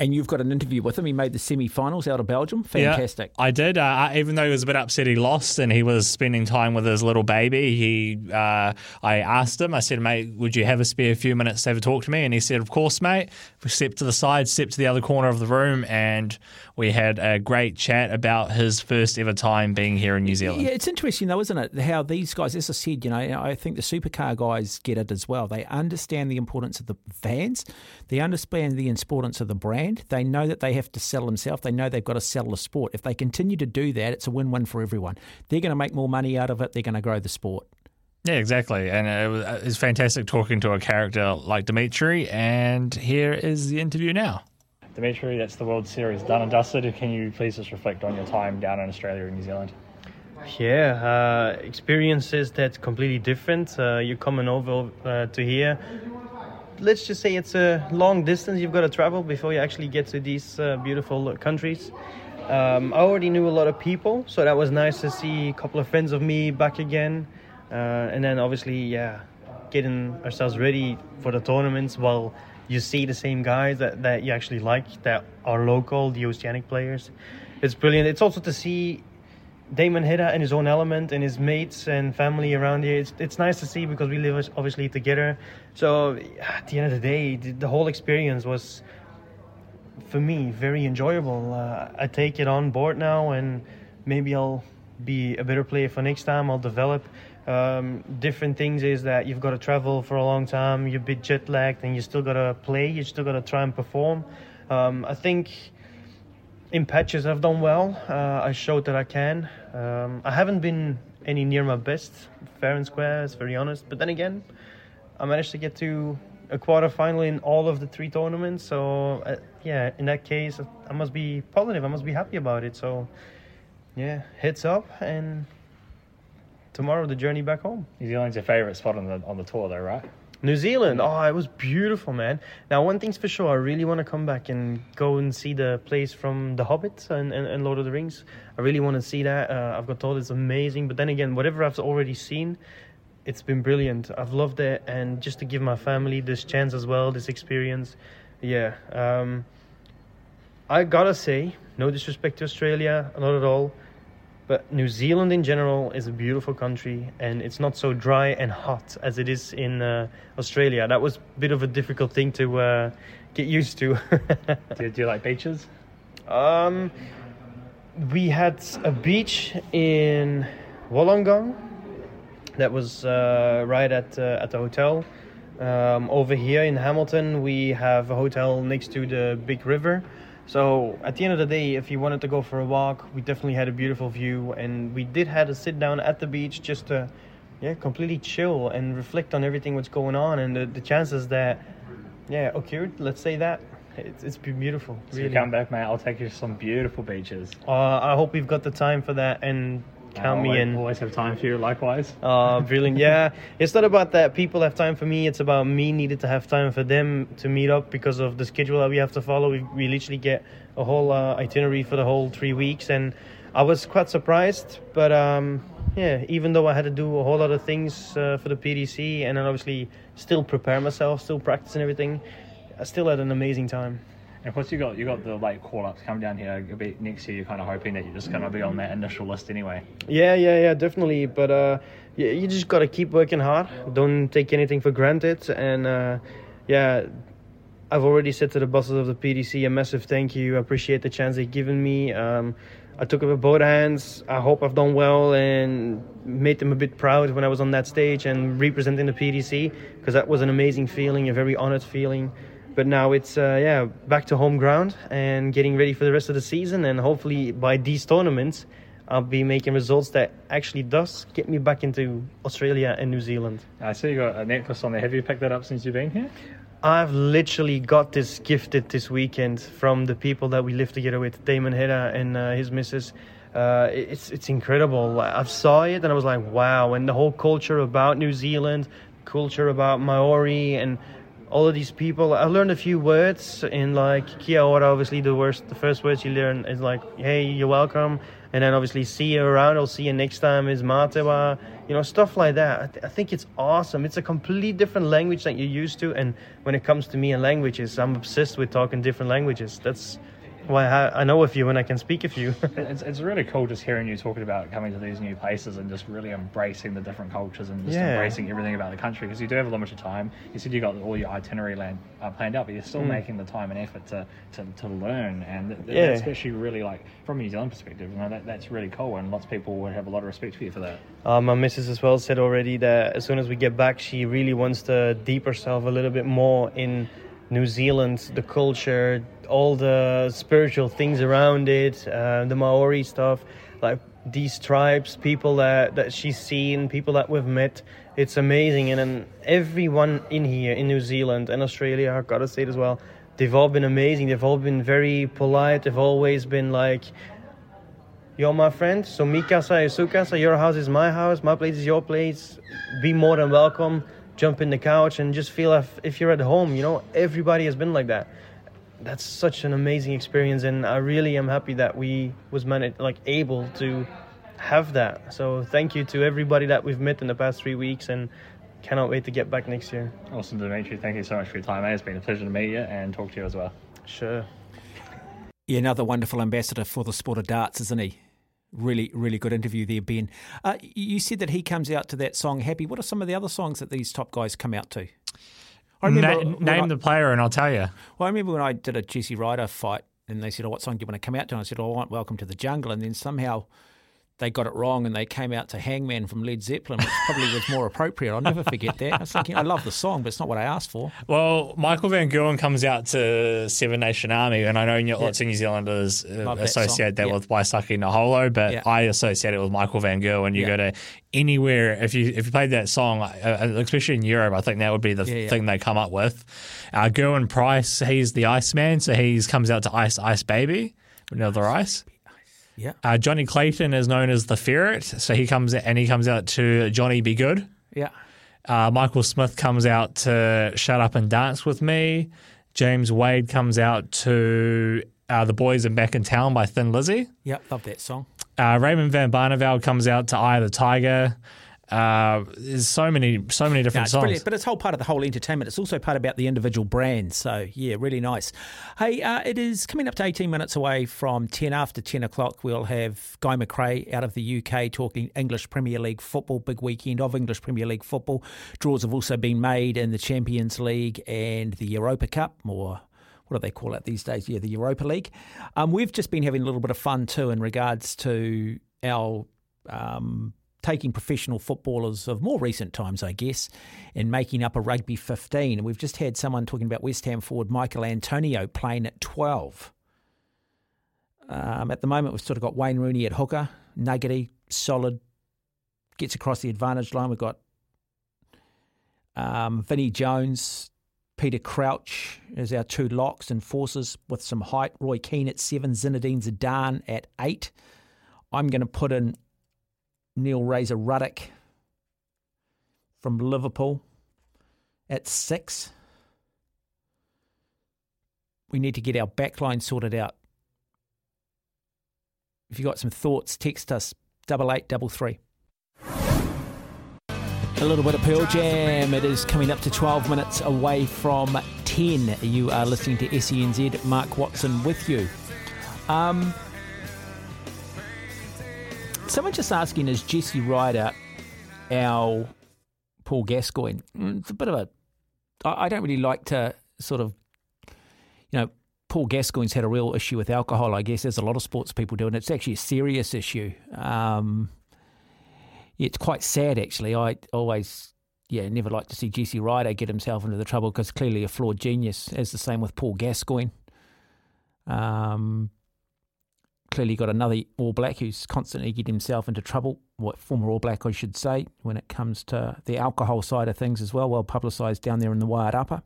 And you've got an interview with him. He made the semi-finals out of Belgium. Fantastic. Yeah, I did. Uh, even though he was a bit upset he lost and he was spending time with his little baby, he uh, I asked him, I said, mate, would you have a spare few minutes to have a talk to me? And he said, of course, mate. We stepped to the side, stepped to the other corner of the room, and we had a great chat about his first ever time being here in New Zealand. Yeah, it's interesting though, isn't it? How these guys, as I said, you know, I think the supercar guys get it as well. They understand the importance of the vans. They understand the importance of the brand. They know that they have to sell themselves. They know they've got to sell the sport. If they continue to do that, it's a win-win for everyone. They're going to make more money out of it. They're going to grow the sport. Yeah, exactly. And it was, it was fantastic talking to a character like Dimitri. And here is the interview now. Dimitri, that's the World Series done and dusted. Can you please just reflect on your time down in Australia and New Zealand? Yeah, uh, experiences that's completely different. Uh, you're coming over uh, to here. Let's just say it's a long distance you've got to travel before you actually get to these uh, beautiful countries. Um, I already knew a lot of people, so that was nice to see a couple of friends of me back again. Uh, and then obviously, yeah, getting ourselves ready for the tournaments while you see the same guys that, that you actually like that are local, the oceanic players. It's brilliant. It's also to see Damon Heta in his own element and his mates and family around here. It's, it's nice to see because we live obviously together. So at the end of the day, the, whole experience was for me, very enjoyable. Uh, I take it on board now, and maybe I'll be a better player for next time. I'll develop. Um, different things is that you've got to travel for a long time, you're a bit jet lagged, and you still got to play, you still got to try and perform. Um, I think in patches I've done well. Uh, I showed that I can. Um, I haven't been any near my best, fair and square, it's very honest. But then again, I managed to get to a quarter final in all of the three tournaments. So uh, yeah, in that case, I must be positive. I must be happy about it. So yeah, heads up and tomorrow the journey back home. New Zealand's your favourite spot on the on the tour, though, right? New Zealand, oh, it was beautiful, man. Now, one thing's for sure, I really want to come back and go and see the place from The Hobbit and, and, and Lord of the Rings. I really want to see that. Uh, I've got told it's amazing, but then again, whatever I've already seen, it's been brilliant. I've loved it, and just to give my family this chance as well, this experience, yeah. Um, I gotta say, no disrespect to Australia, not at all, but New Zealand in general is a beautiful country, and it's not so dry and hot as it is in uh, Australia. That was a bit of a difficult thing to uh, get used to. do, you, do you like beaches? Um, we had a beach in Wollongong that was uh, right at uh, at the hotel. Um, over here in Hamilton, we have a hotel next to the big river. So at the end of the day, if you wanted to go for a walk, we definitely had a beautiful view, and we did had a sit down at the beach just to, yeah, completely chill and reflect on everything what's going on and the, the chances that, yeah, occurred. Let's say that it's it's been beautiful. So really. you come back, mate. I'll take you to some beautiful beaches. Uh, I hope we've got the time for that and count me in. Always have time for you. Likewise. Uh, brilliant. Yeah, it's not about that people have time for me. It's about me needed to have time for them to meet up because of the schedule that we have to follow. We, we literally get a whole uh, itinerary for the whole three weeks, and I was quite surprised. But um, yeah, even though I had to do a whole lot of things uh, for the PDC, and then obviously still prepare myself, still practice and everything, I still had an amazing time. And of course, you got you got the late call ups coming down here a bit next year. You're kind of hoping that you're just going to be on that initial list anyway. Yeah, yeah, yeah, definitely. But uh, you, you just got to keep working hard. Don't take anything for granted. And uh, yeah, I've already said to the bosses of the PDC a massive thank you. I appreciate the chance they've given me. Um, I took it with both hands. I hope I've done well and made them a bit proud when I was on that stage and representing the PDC because that was an amazing feeling, a very honored feeling. But now it's uh, yeah back to home ground and getting ready for the rest of the season and hopefully by these tournaments I'll be making results that actually does get me back into Australia and New Zealand. I see you got a necklace on there. Have you picked that up since you've been here? I've literally got this gifted this weekend from the people that we live together with, Damon Heta and uh, his missus. Uh, it's it's incredible. I saw it and I was like, wow! And the whole culture about New Zealand, culture about Maori, and all of these people. I learned a few words in like kia ora. Obviously, the worst, the first words you learn is like, hey, you're welcome. And then obviously, see you around. I'll see you next time. Is matewa, you know, stuff like that. I, th- I think it's awesome. It's a completely different language that you're used to. And when it comes to me and languages, I'm obsessed with talking different languages. That's why I, I know a few and I can speak a few. it's, it's really cool just hearing you talking about coming to these new places and just really embracing the different cultures and just Yeah. embracing everything about the country because you do have a limited time. You said you got all your itinerary land, uh, planned out, but you're still Mm. making the time and effort to, to, to learn. And th- Yeah. actually really like, from a New Zealand perspective, you know, that, that's really cool. And lots of people would have a lot of respect for you for that. Uh, my missus as well said already that as soon as we get back, she really wants to deep herself a little bit more in New Zealand, the culture, all the spiritual things around it, uh, the Maori stuff, like these tribes, people that, that she's seen, people that we've met. It's amazing. And then everyone in here in New Zealand and Australia, I've got to say it as well, they've all been amazing. They've all been very polite. They've always been like, you're my friend, so mi casa su casa, your house is my house, my place is your place. Be more than welcome. Jump in the couch and just feel if, if you're at home, you know, everybody has been like that. That's such an amazing experience and I really am happy that we was managed like able to have that. So thank you to everybody that we've met in the past three weeks and cannot wait to get back next year. Awesome, Dimitri. Thank you so much for your time, mate. It's been a pleasure to meet you and talk to you as well. Sure. Yeah, another wonderful ambassador for the sport of darts, isn't he? Really, really good interview there, Ben. Uh, you said that he comes out to that song Happy. What are some of the other songs that these top guys come out to? I remember Na- name I- the player and I'll tell you. Well, I remember when I did a Jesse Ryder fight, and they said, "Oh, what song do you want to come out to?" And I said, "Oh, I want Welcome to the Jungle," and then somehow they got it wrong, and they came out to Hangman from Led Zeppelin, which probably was more appropriate. I'll never forget that. I was thinking, I love the song, but it's not what I asked for. Well, Michael van Gerwen comes out to Seven Nation Army, and I know Yeah. lots of New Zealanders uh, Love that associate song. that Yeah. with Waisake Naholo, but Yeah. I associate it with Michael van Gerwen. And you Yeah. go to anywhere if you if you played that song, uh, especially in Europe, I think that would be the thing they come up with. Uh, Gerwyn Price, he's the Iceman, so he comes out to Ice Ice Baby, another Ice. Yeah. Uh, Johnny Clayton is known as the Ferret, so he comes and he comes out to Johnny Be Good. Yeah. Uh, Michael Smith comes out to Shut Up and Dance with Me. James Wade comes out to uh, The Boys Are Back in Town by Thin Lizzy. Yep, love that song. Uh, Raymond Van Barneveld comes out to Eye of the Tiger. Uh, there's so many, so many different it's songs. brilliant, but it's whole part of the whole entertainment. It's also part about the individual brands. So yeah, really nice. Hey, uh, it is coming up to 18 minutes away from 10 after 10 o'clock. We'll have Guy McRae out of the UK talking English Premier League football. Big weekend of English Premier League football. Draws have also been made in the Champions League and the Europa Cup, or what do they call it these days? Yeah, the Europa League. Um, we've just been having a little bit of fun too in regards to our um, taking professional footballers of more recent times, I guess, and making up a rugby 15. And we've just had someone talking about West Ham forward Michael Antonio playing at 12. Um, at the moment, we've sort of got Wayne Rooney at hooker, nuggety, solid, gets across the advantage line. We've got um, Vinnie Jones, Peter Crouch as our two locks and forces with some height. Roy Keane at seven, Zinedine Zidane at eight. I'm going to put in Neil Razor Ruddock from Liverpool at six. We need to get our backline sorted out. If you've got some thoughts, text us double eight double three. A little bit of Pearl Jam. It is coming up to 12 minutes away from 10. You are listening to SENZ. Mark Watson with you. Um, someone just asking, is Jesse Ryder our Paul Gascoigne? Mm, It's a bit of a. I don't really like to sort of, you know, Paul Gascoigne's had a real issue with alcohol, I guess, as a lot of sports people do, and it's actually a serious issue. Um, it's quite sad, actually. I always, yeah, never like to see Jesse Ryder get himself into the trouble because clearly a flawed genius, as the same with Paul Gascoigne. Um, clearly got another All Black who's constantly getting himself into trouble. What former All Black, I should say, when it comes to the alcohol side of things as well, well publicised down there in the Wairarapa.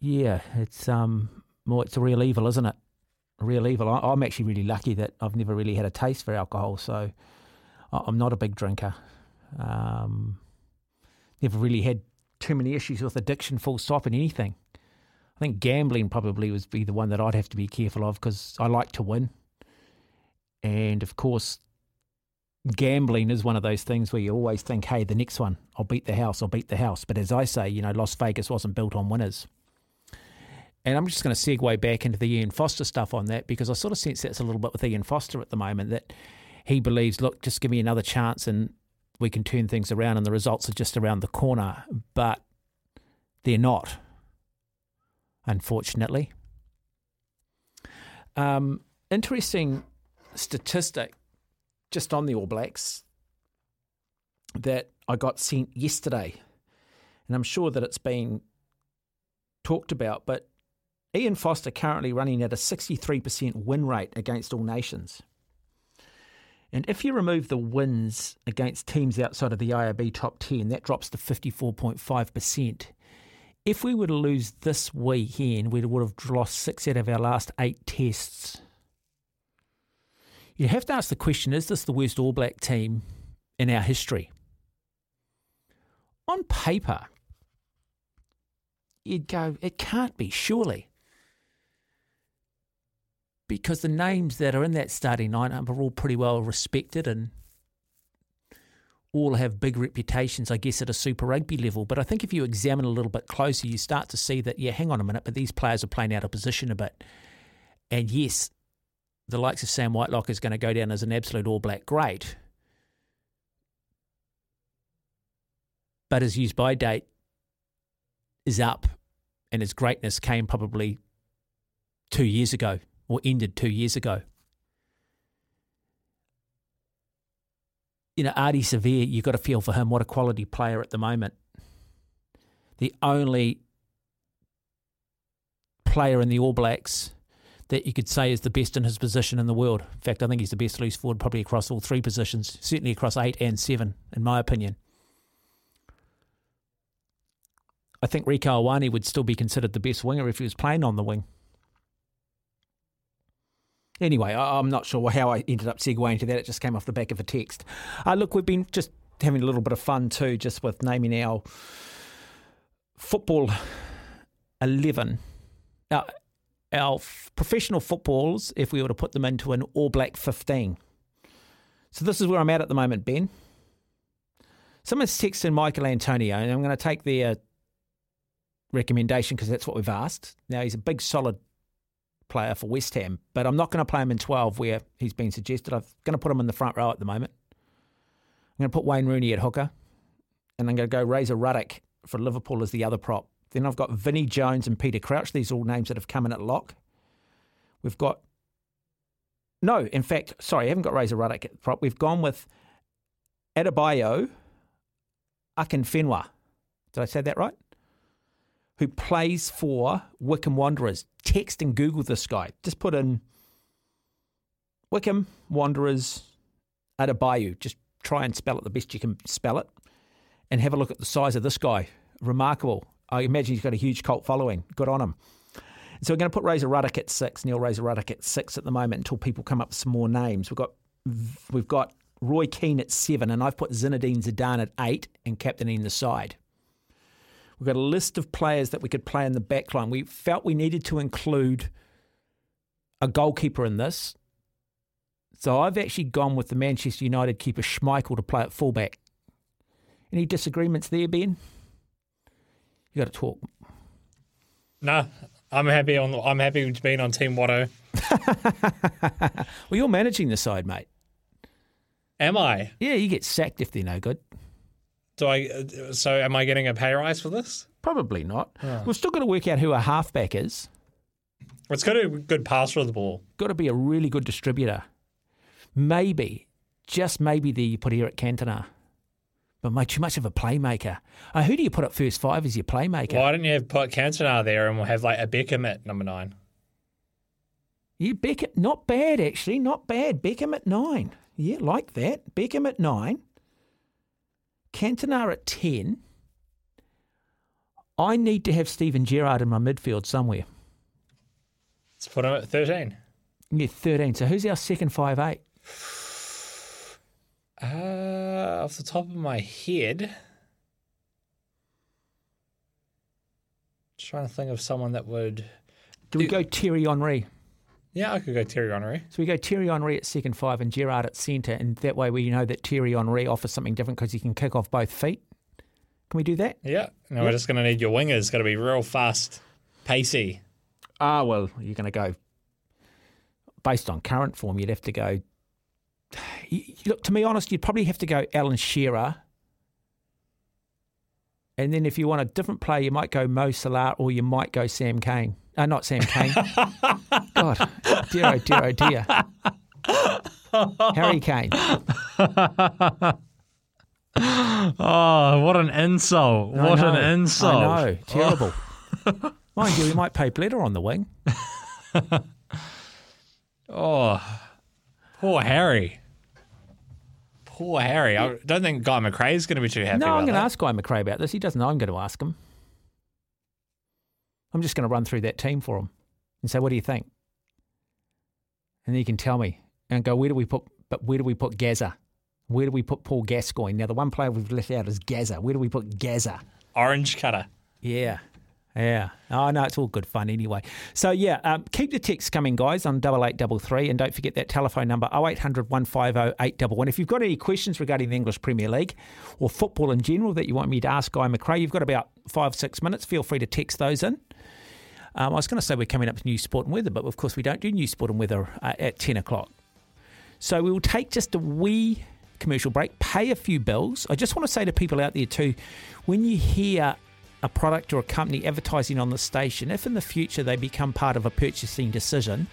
Yeah, it's um, well, it's a real evil, isn't it? Real evil. I, I'm actually really lucky that I've never really had a taste for alcohol, so I- I'm not a big drinker. Um, never really had too many issues with addiction, full stop, in anything. I think gambling probably would be the one that I'd have to be careful of because I like to win. And of course, gambling is one of those things where you always think, hey, the next one, I'll beat the house, I'll beat the house. But as I say, you know, Las Vegas wasn't built on winners. And I'm just going to segue back into the Ian Foster stuff on that because I sort of sense that's a little bit with Ian Foster at the moment that he believes, look, just give me another chance and we can turn things around and the results are just around the corner. But they're not, unfortunately. Um, interesting statistic just on the All Blacks that I got sent yesterday. And I'm sure that it's been talked about, but Ian Foster currently running at a 63% win rate against all nations. And if you remove the wins against teams outside of the IRB top 10, that drops to 54.5%. If we were to lose this weekend, we would have lost six out of our last eight tests. You have to ask the question is this the worst All Black team in our history? On paper, you'd go, it can't be, surely. Because the names that are in that starting lineup are all pretty well respected and all have big reputations, I guess, at a Super Rugby level. But I think if you examine a little bit closer, you start to see that, yeah, hang on a minute, but these players are playing out of position a bit. And yes, the likes of Sam Whitelock is going to go down as an absolute All Black great. But his use by date is up and his greatness came probably two years ago or ended two years ago. You know, Ardie Savea, you've got to feel for him. What a quality player at the moment. The only player in the All Blacks that you could say is the best in his position in the world. In fact, I think he's the best loose forward probably across all three positions, certainly across eight and seven, in my opinion. I think Rieko Ioane would still be considered the best winger if he was playing on the wing. Anyway, I- I'm not sure how I ended up segueing to that. It just came off the back of a text. Uh, look, we've been just having a little bit of fun too, just with naming our football 11. Our, our f- professional footballers, if we were to put them into an All Black 15. So this is where I'm at at the moment, Ben. Someone's texting Michael Antonio, and I'm going to take their recommendation because that's what we've asked. Now, he's a big, solid player for West Ham, but I'm not going to play him in 12 where he's been suggested. I'm going to put him in the front row at the moment. I'm going to put Wayne Rooney at hooker, and I'm going to go Razor Ruddock for Liverpool as the other prop. Then I've got Vinnie Jones and Peter Crouch. These are all names that have come in at lock. We've got. No, in fact, sorry, I haven't got Razor Ruddock at prop. We've gone with Adebayo Akinfenwa. Did I say that right? Who plays for Wycombe Wanderers. Text and Google this guy. Just put in Wycombe Wanderers Adebayo. Just try and spell it the best you can spell it. And have a look at the size of this guy. Remarkable. I imagine he's got a huge cult following. Good on him. So we're going to put Razor Ruddock at six, Neil Razor Ruddock at six at the moment until people come up with some more names. We've got we've got Roy Keane at seven, and I've put Zinedine Zidane at eight and captaining the side. We've got a list of players that we could play in the back line. We felt we needed to include a goalkeeper in this. So I've actually gone with the Manchester United keeper Schmeichel to play at fullback. Any disagreements there, Ben? You got to talk. No, I'm happy on. I'm happy with being on Team Watto. Well, you're managing the side, mate. Am I? Yeah, you get sacked if they're no good. Do I? uh, So am I getting a pay rise for this? Probably not. We've still got to work out who our halfback is. It's got a good passer of the ball. Got to be a really good distributor. Maybe, just maybe, there you put Eric Cantona. But mate, too much of a playmaker. Uh, who do you put up first five as your playmaker? Why didn't you have put Cantona there and we'll have like a Beckham at number nine? You Beckham, not bad actually, not bad. Beckham at nine. Yeah, like that. Beckham at nine. Cantona at ten. I need to have Steven Gerrard in my midfield somewhere. Let's put him at thirteen. Yeah, thirteen. So who's our second five eight? Uh, off the top of my head, trying to think of someone that would. Do we go Thierry Henry? Yeah, I could go Thierry Henry. So we go Thierry Henry at second five and Gerrard at centre, and that way we know that Thierry Henry offers something different because he can kick off both feet. Can we do that? Yeah. Now Yep. we're just going to need your wingers. Got to be real fast, pacey. Ah, well, you're going to go based on current form. You'd have to go. You- look, to be honest, you'd probably have to go Alan Shearer. And then if you want a different player, you might go Mo Salah or you might go Sam Cane. Uh, not Sam Cane. God, dear, oh dear, oh dear. Harry Kane. Oh, what an insult! I what know, an insult! I know, terrible. Mind you, we might pay Bledder on the wing. Oh, poor Harry. Poor Harry. I don't think Guy McRae is going to be too happy. no, I'm going to ask Guy McRae about this. He doesn't know I'm going to ask him. I'm just going to run through that team for him and say, "What do you think?" And then he can tell me and go, "Where do we put? But where do we put Gaza? Where do we put Paul Gascoigne? Now the one player we've left out is Gaza. Where do we put Gaza? Orange cutter. Yeah. Yeah. Oh, no, it's all good fun anyway. So, yeah, um, keep the texts coming, guys, on 8833. And don't forget that telephone number, 0800 150 811. If you've got any questions regarding the English Premier League or football in general that you want me to ask Guy McRae, you've got about five, six minutes. Feel free to text those in. Um, I was going to say we're coming up to new sport, and weather, but of course we don't do new sport, and weather uh, at 10 o'clock. So we will take just a wee commercial break, pay a few bills. I just want to say to people out there too, when you hear a product or a company advertising on the station, if in the future they become part of a purchasing decision,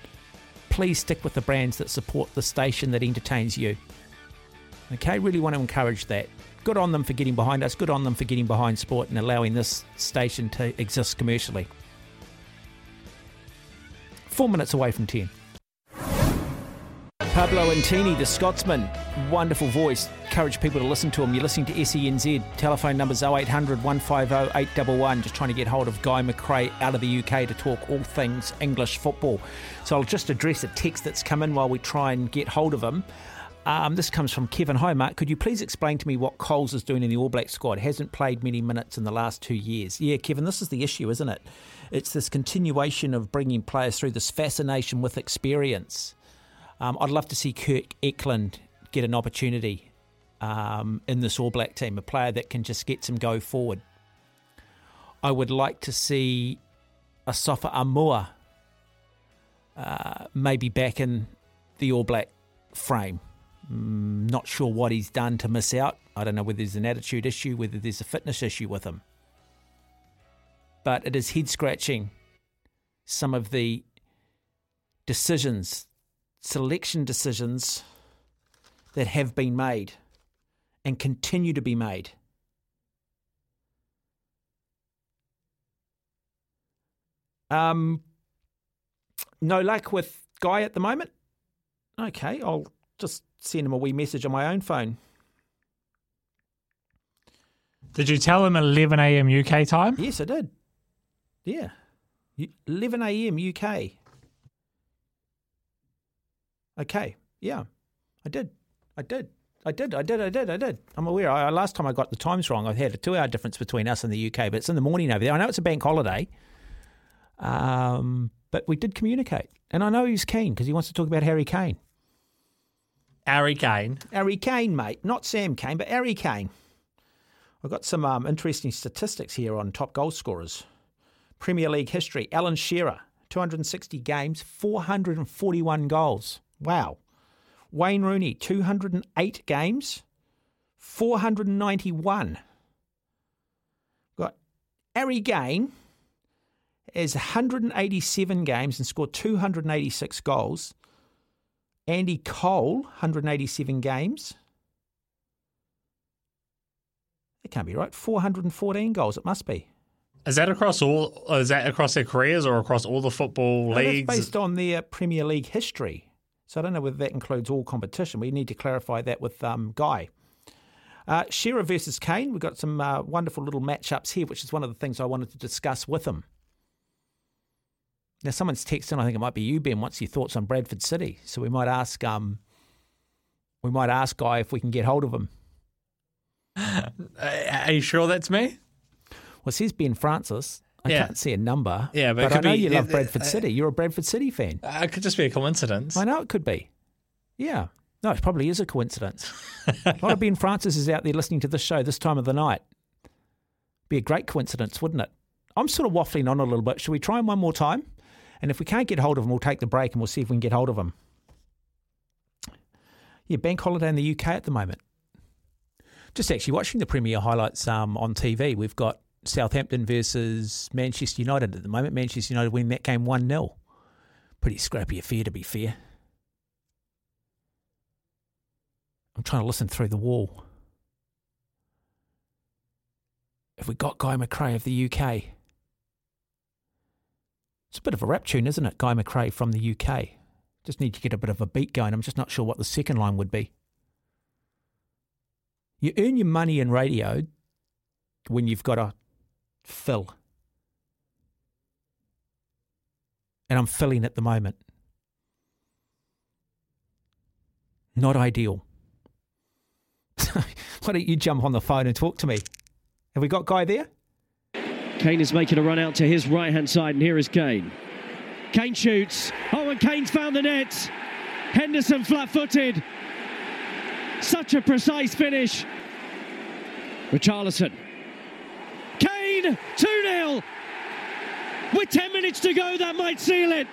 please stick with the brands that support the station that entertains you. Okay, really want to encourage that. Good on them for getting behind us, good on them for getting behind sport and allowing this station to exist commercially. Four minutes away from 10. Paolo Nutini, the Scotsman, wonderful voice. Encourage people to listen to him. You're listening to SENZ. Telephone numbers 0800 150 811. Just trying to get hold of Guy McRae out of the UK to talk all things English football. So I'll just address a text that's come in while we try and get hold of him. Um, this comes from Kevin. Hi, Mark. Could you please explain to me what Coles is doing in the All Black squad? Hasn't played many minutes in the last two years. Yeah, Kevin, this is the issue, isn't it? It's this continuation of bringing players through this fascination with experience. Um, I'd love to see Kirk Eklund get an opportunity um, in this All Black team, a player that can just get some go forward. I would like to see Asafo Aumua uh, maybe back in the All Black frame. Mm, not sure what he's done to miss out. I don't know whether there's an attitude issue, whether there's a fitness issue with him. But it is head scratching some of the decisions, selection decisions that have been made and continue to be made. Um, no luck with Guy at the moment. Okay, I'll just send him a wee message on my own phone. Did you tell him 11 a.m. UK time? Yes, I did. Yeah. 11 a.m. UK. Okay. Yeah. I did. I did. I did. I did. I did. I did. I'm aware. I, last time I got the times wrong, I had a two hour difference between us and the UK, but it's in the morning over there. I know it's a bank holiday. Um, but we did communicate. And I know he's keen because he wants to talk about Harry Kane. Harry Kane. Harry Kane, mate. Not Sam Cane, but Harry Kane. I've got some um, interesting statistics here on top goal scorers. Premier League history. Alan Shearer, 260 games, 441 goals. Wow. Wayne Rooney, 208 games, 491. Got Harry Kane has 187 games and scored 286 goals. Andy Cole, 187 games. It can't be right. 414 goals. It must be. Is that across all? Is that across their careers or across all the football No, that's leagues? based on their Premier League history. So I don't know whether that includes all competition. We need to clarify that with um, Guy. Uh, Shearer versus Kane. We've got some uh, wonderful little matchups here, which is one of the things I wanted to discuss with him. Now, someone's texting. I think it might be you, Ben. What's your thoughts on Bradford City? So we might ask. Um, we might ask Guy if we can get hold of him. Are you sure that's me? Well, it says Ben Francis. I Yeah. can't see a number. Yeah, but it I know be- you love Bradford uh, City. You're a Bradford City fan. Uh, it could just be a coincidence. I know it could be. Yeah. No, it probably is a coincidence. a lot of Ben Francis is out there listening to this show this time of the night. Be a great coincidence, wouldn't it? I'm sort of waffling on a little bit. Should we try him one more time? And if we can't get hold of him, we'll take the break and we'll see if we can get hold of him. Yeah, bank holiday in the UK at the moment. Just actually watching the Premier highlights um, on TV. We've got Southampton versus Manchester United at the moment. Manchester United winning that game 1 0. Pretty scrappy affair, to be fair. I'm trying to listen through the wall. Have we got Guy McRae of the UK? It's a bit of a rap tune, isn't it? Guy McRae from the UK. Just need to get a bit of a beat going. I'm just not sure what the second line would be. You earn your money in radio when you've got a fill. And I'm filling at the moment. Not ideal. Why don't you jump on the phone and talk to me? Have we got Guy there? Kane is making a run out to his right hand side, and here is Kane. Kane shoots. Oh, and Kane's found the net. Henderson flat footed. Such a precise finish. Richarlison. Kane 2 0. With 10 minutes to go, that might seal it.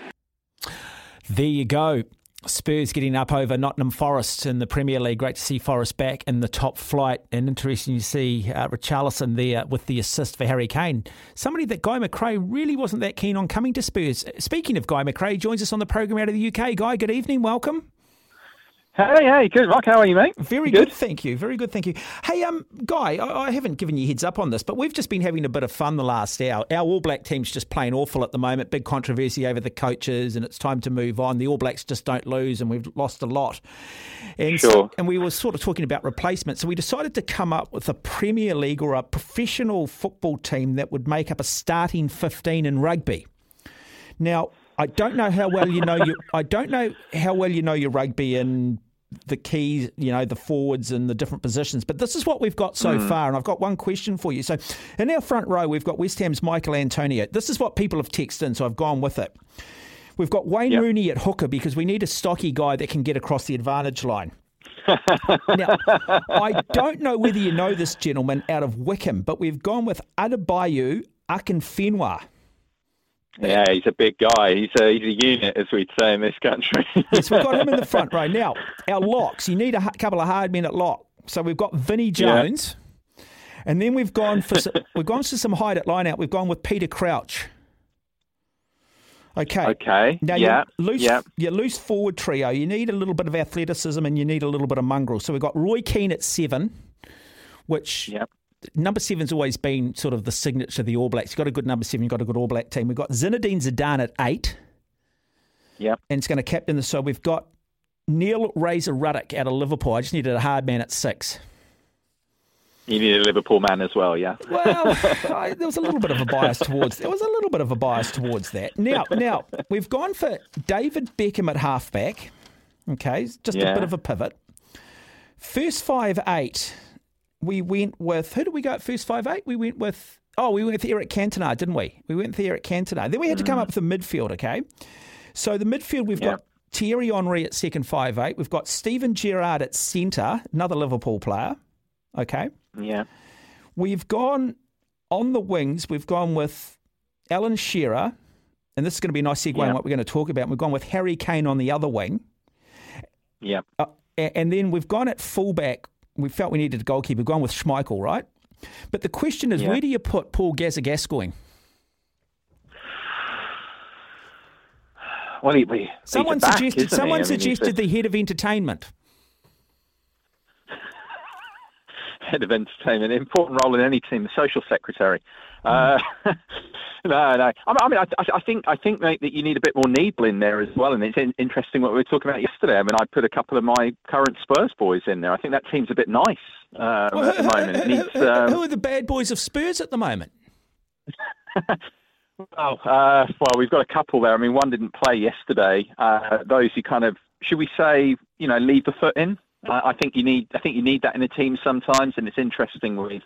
There you go. Spurs getting up over Nottingham Forest in the Premier League. Great to see Forest back in the top flight, and interesting to see uh, Richarlison there with the assist for Harry Kane. Somebody that Guy McRae really wasn't that keen on coming to Spurs. Speaking of Guy McRae, joins us on the program out of the UK. Guy, good evening, welcome. Hey, hey, good, Rock. How are you, mate? Very good? good? thank you. Very good, thank you. Hey, um, Guy, I, I, haven't given you heads up on this, but we've just been having a bit of fun the last hour. Our All Black team's just playing awful at the moment. Big controversy over the coaches, and it's time to move on. The All Blacks just don't lose, and we've lost a lot. And sure. So, and we were sort of talking about replacements, so we decided to come up with a Premier League or a professional football team that would make up a starting fifteen in rugby. Now, I don't know how well you know you. I don't know how well you know your rugby and the key, you know, the forwards and the different positions. But this is what we've got so mm. far, and I've got one question for you. So, in our front row, we've got West Ham's Michael Antonio. This is what people have texted in, so I've gone with it. We've got Wayne yep. Rooney at hooker because we need a stocky guy that can get across the advantage line. now, I don't know whether you know this gentleman out of Wycombe, but we've gone with Adebayo Akinfenwa. Yeah, he's a big guy. He's a, he's a unit, as we'd say in this country. yes, we've got him in the front row. Now, our locks, you need a couple of hard men at lock. So we've got Vinnie Jones, yeah. and then we've gone for some, we've gone for some height at line out. We've gone with Peter Crouch. Okay. Okay. Now, yeah. Your loose, yeah. your loose forward trio, you need a little bit of athleticism and you need a little bit of mongrel. So we've got Roy Keane at seven, which yep number seven's always been sort of the signature of the All Blacks. You've got a good number seven, you've got a good All Black team. We've got Zinedine Zidane at eight. Yep. And it's going to captain the so we've got Neil Razor Ruddock out of Liverpool. I just needed a hard man at six. You need a Liverpool man as well, yeah. Well, I, there was a little bit of a bias towards. There was a little bit of a bias towards that. Now, now we've gone for David Beckham at halfback. Okay, just yeah. a bit of a pivot. First five eight we went with who did we go at first five eight? We went with oh, we went with Eric Cantona, didn't we? We went with Eric Cantona. Then we had to come mm. up with a midfield, okay? So the midfield we've yep. got Thierry Henry at second five eight. We've got Steven Gerrard at centre, another Liverpool player. Okay. Yeah. We've gone on the wings, we've gone with Alan Shearer, and this is going to be a nice segue yep. on what we're going to talk about. We've gone with Harry Kane on the other wing. Yeah. Uh, and then we've gone at fullback we felt we needed a goalkeeper. We've gone with Schmeichel, right? But the question is, yeah. where do you put Paul Gazza Gascoigne? Well, he, he, someone back, suggested. Someone I mean, suggested the head of entertainment. Head of entertainment, important role in any team, the social secretary. Uh, no, no. I mean, I, I, think I think mate, that you need a bit more Needle in there as well. And it's interesting what we were talking about yesterday. I mean, I put a couple of my current Spurs boys in there. I think that team's a bit nice um, well, at the moment. It needs, um... who are the bad boys of Spurs at the moment? well, uh, well, we've got a couple there. I mean, one didn't play yesterday. Uh, those who kind of, should we say, you know, leave the foot in. I, I think you need. I think you need that in a team sometimes, and it's interesting with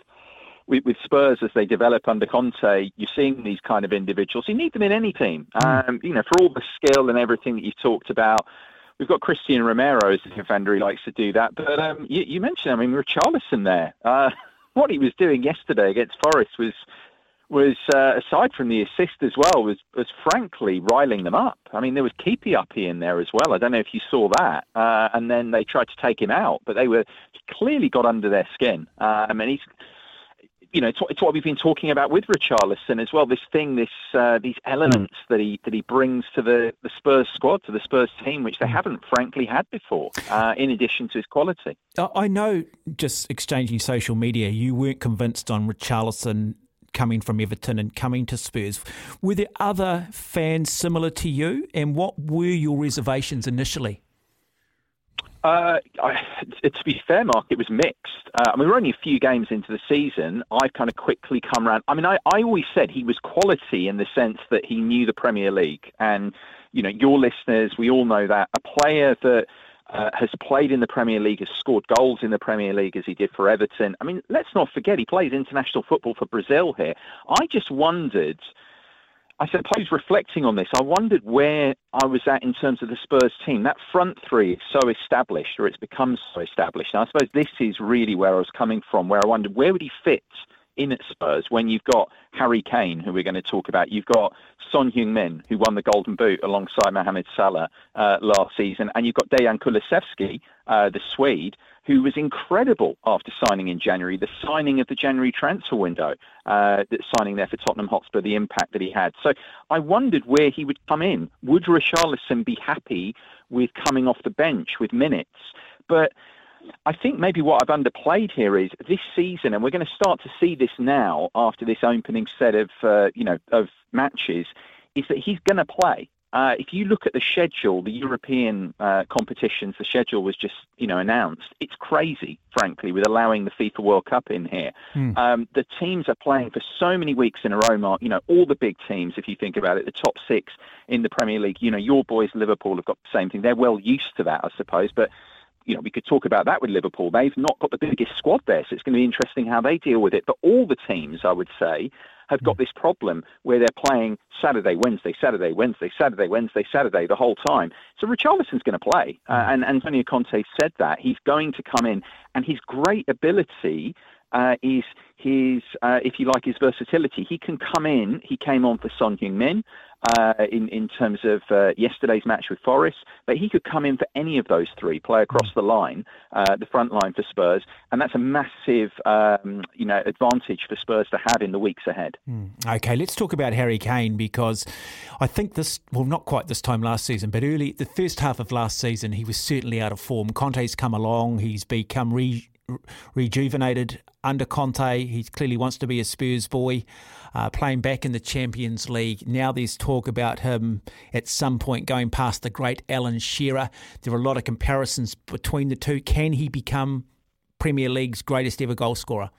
with, with, Spurs as they develop under Conte, you're seeing these kind of individuals. You need them in any team. Hmm. Um, you know, for all the skill and everything that you've talked about. We've got Cristian Romero as a defender. He likes to do that. But um, you, you, mentioned, I mean, Richarlison there. Uh, what he was doing yesterday against Forest was was uh, aside from the assist as well was was frankly riling them up. I mean, there was Keepy Uppy in there as well. I don't know if you saw that. Uh, and then they tried to take him out, but they were clearly got under their skin. Uh, I mean, he's you know, it's, it's, what we've been talking about with Richarlison as well. This thing, this uh, these elements mm. that he that he brings to the, the Spurs squad, to the Spurs team, which they mm. haven't frankly had before. Uh, in addition to his quality, I know. Just exchanging social media, you weren't convinced on Richarlison coming from Everton and coming to Spurs. Were there other fans similar to you, and what were your reservations initially? Uh, I, to be fair, Mark, it was mixed. Uh, I mean, we're only a few games into the season. I've kind of quickly come around. I mean, I, I always said he was quality in the sense that he knew the Premier League. And, you know, your listeners, we all know that. A player that uh, has played in the Premier League, has scored goals in the Premier League as he did for Everton. I mean, let's not forget he plays international football for Brazil here. I just wondered I suppose reflecting on this, I wondered where I was at in terms of the Spurs team. That front three is so established, or it's become so established. And I suppose this is really where I was coming from, where I wondered where would he fit in Spurs when you've got Harry Kane, who we're going to talk about. You've got Son Heung-min, who won the Golden Boot alongside Mohamed Salah uh, last season, and you've got Dejan Kulusevski, uh, the Swede, who was incredible after signing in January, the signing of the January transfer window, uh, signing there for Tottenham Hotspur, the impact that he had. So I wondered where he would come in. Would Richarlison be happy with coming off the bench with minutes? But I think maybe what I've underplayed here is this season, and we're going to start to see this now after this opening set of uh, you know of matches, is that he's going to play. Uh, if you look at the schedule, the European uh, competitions, the schedule was just you know announced. It's crazy, frankly, with allowing the FIFA World Cup in here. Hmm. Um, the teams are playing for so many weeks in a row, Mark. You know, all the big teams, if you think about it, the top six in the Premier League. You know, your boys, Liverpool, have got the same thing. They're well used to that, I suppose, but you know, we could talk about that with Liverpool. They've not got the biggest squad there, so it's going to be interesting how they deal with it. But all the teams, I would say, have got this problem where they're playing Saturday, Wednesday, Saturday, Wednesday, Saturday, Wednesday, Saturday the whole time. So Richarlison's going to play, uh, and Antonio Conte said that he's going to come in, and his great ability uh, is his, uh, if you like, his versatility. He can come in. He came on for Son Heung-min uh, in in terms of uh, yesterday's match with Forest, but he could come in for any of those three, play across the line, uh, the front line for Spurs, and that's a massive, um, you know, advantage for Spurs to have in the weeks ahead. Okay, let's talk about Harry Kane because I think this, well, not quite this time last season, but early, the first half of last season, he was certainly out of form. Conte's come along, he's become re, rejuvenated under Conte. He clearly wants to be a Spurs boy, uh, playing back in the Champions League. Now there's talk about him at some point going past the great Alan Shearer. There are a lot of comparisons between the two. Can he become Premier League's greatest ever goal scorer?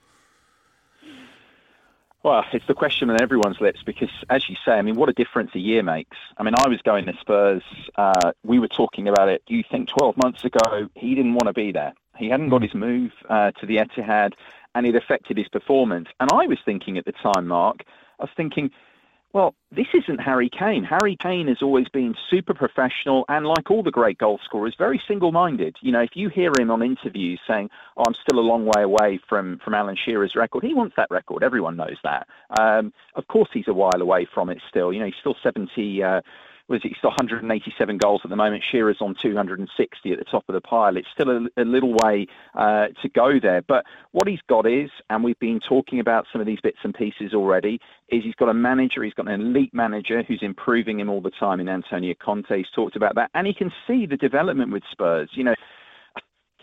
Well, it's the question on everyone's lips because, as you say, I mean, what a difference a year makes. I mean, I was going to Spurs. Uh, we were talking about it. You think 12 months ago he didn't want to be there? He hadn't got his move uh, to the Etihad, and it affected his performance. And I was thinking at the time, Mark, I was thinking, well, this isn't Harry Kane. Harry Kane has always been super professional and, like all the great goal scorers, very single-minded. You know, if you hear him on interviews saying, "Oh, I'm still a long way away from from Alan Shearer's record," he wants that record. Everyone knows that. Um, of course, he's a while away from it still. You know, he's still 70. Uh, was it? He's 187 goals at the moment. Shearer's on 260 at the top of the pile. It's still a, a little way uh, to go there. But what he's got is, and we've been talking about some of these bits and pieces already, is he's got a manager. He's got an elite manager who's improving him all the time in Antonio Conte. He's talked about that, and he can see the development with Spurs. You know.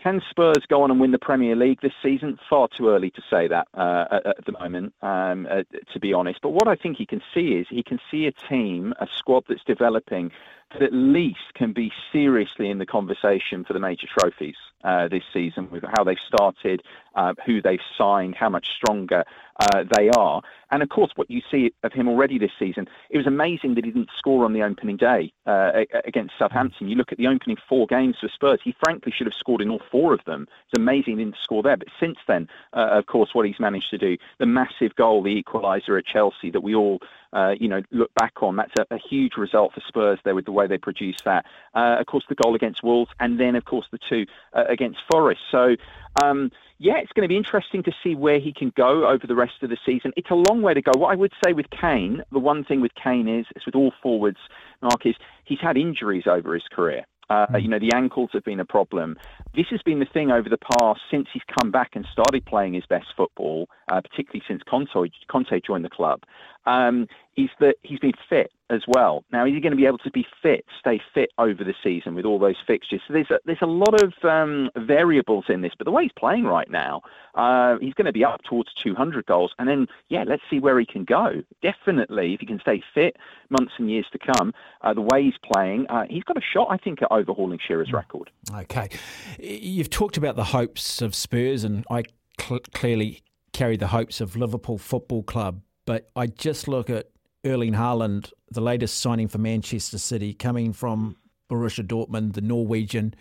Can Spurs go on and win the Premier League this season? Far too early to say that uh, at, the moment, um, uh, to be honest. But what I think he can see is he can see a team, a squad that's developing that at least can be seriously in the conversation for the major trophies uh, this season with how they've started, uh, who they've signed, how much stronger uh, they are. And of course, what you see of him already this season, it was amazing that he didn't score on the opening day uh, against Southampton. You look at the opening four games for Spurs, he frankly should have scored in all four of them. It's amazing he didn't score there. But since then, uh, of course, what he's managed to do, the massive goal, the equaliser at Chelsea that we all uh, you know, look back on. That's a, a, huge result for Spurs there with the way they produced that. Uh, of course, the goal against Wolves, and then of course the two uh, against Forest. So. Um, yeah, it's going to be interesting to see where he can go over the rest of the season. It's a long way to go. What I would say with Kane, the one thing with Kane is, as with all forwards, Mark, is he's had injuries over his career. Uh, you know, the ankles have been a problem. This has been the thing over the past since he's come back and started playing his best football, uh, particularly since Conte, Conte joined the club, um, is that he's been fit as well. Now, is he going to be able to be fit, stay fit over the season with all those fixtures? So there's a, there's a lot of um, variables in this, but the way he's playing right now, uh, he's going to be up towards 200 goals. And then, yeah, let's see where he can go. Definitely, if he can stay fit months and years to come, uh, the way he's playing, uh, he's got a shot, I think, at overhauling Shearer's record. Okay. You've talked about the hopes of Spurs, and I cl- clearly carry the hopes of Liverpool Football Club, but I just look at Erling Haaland, the latest signing for Manchester City, coming from Borussia Dortmund, the Norwegian.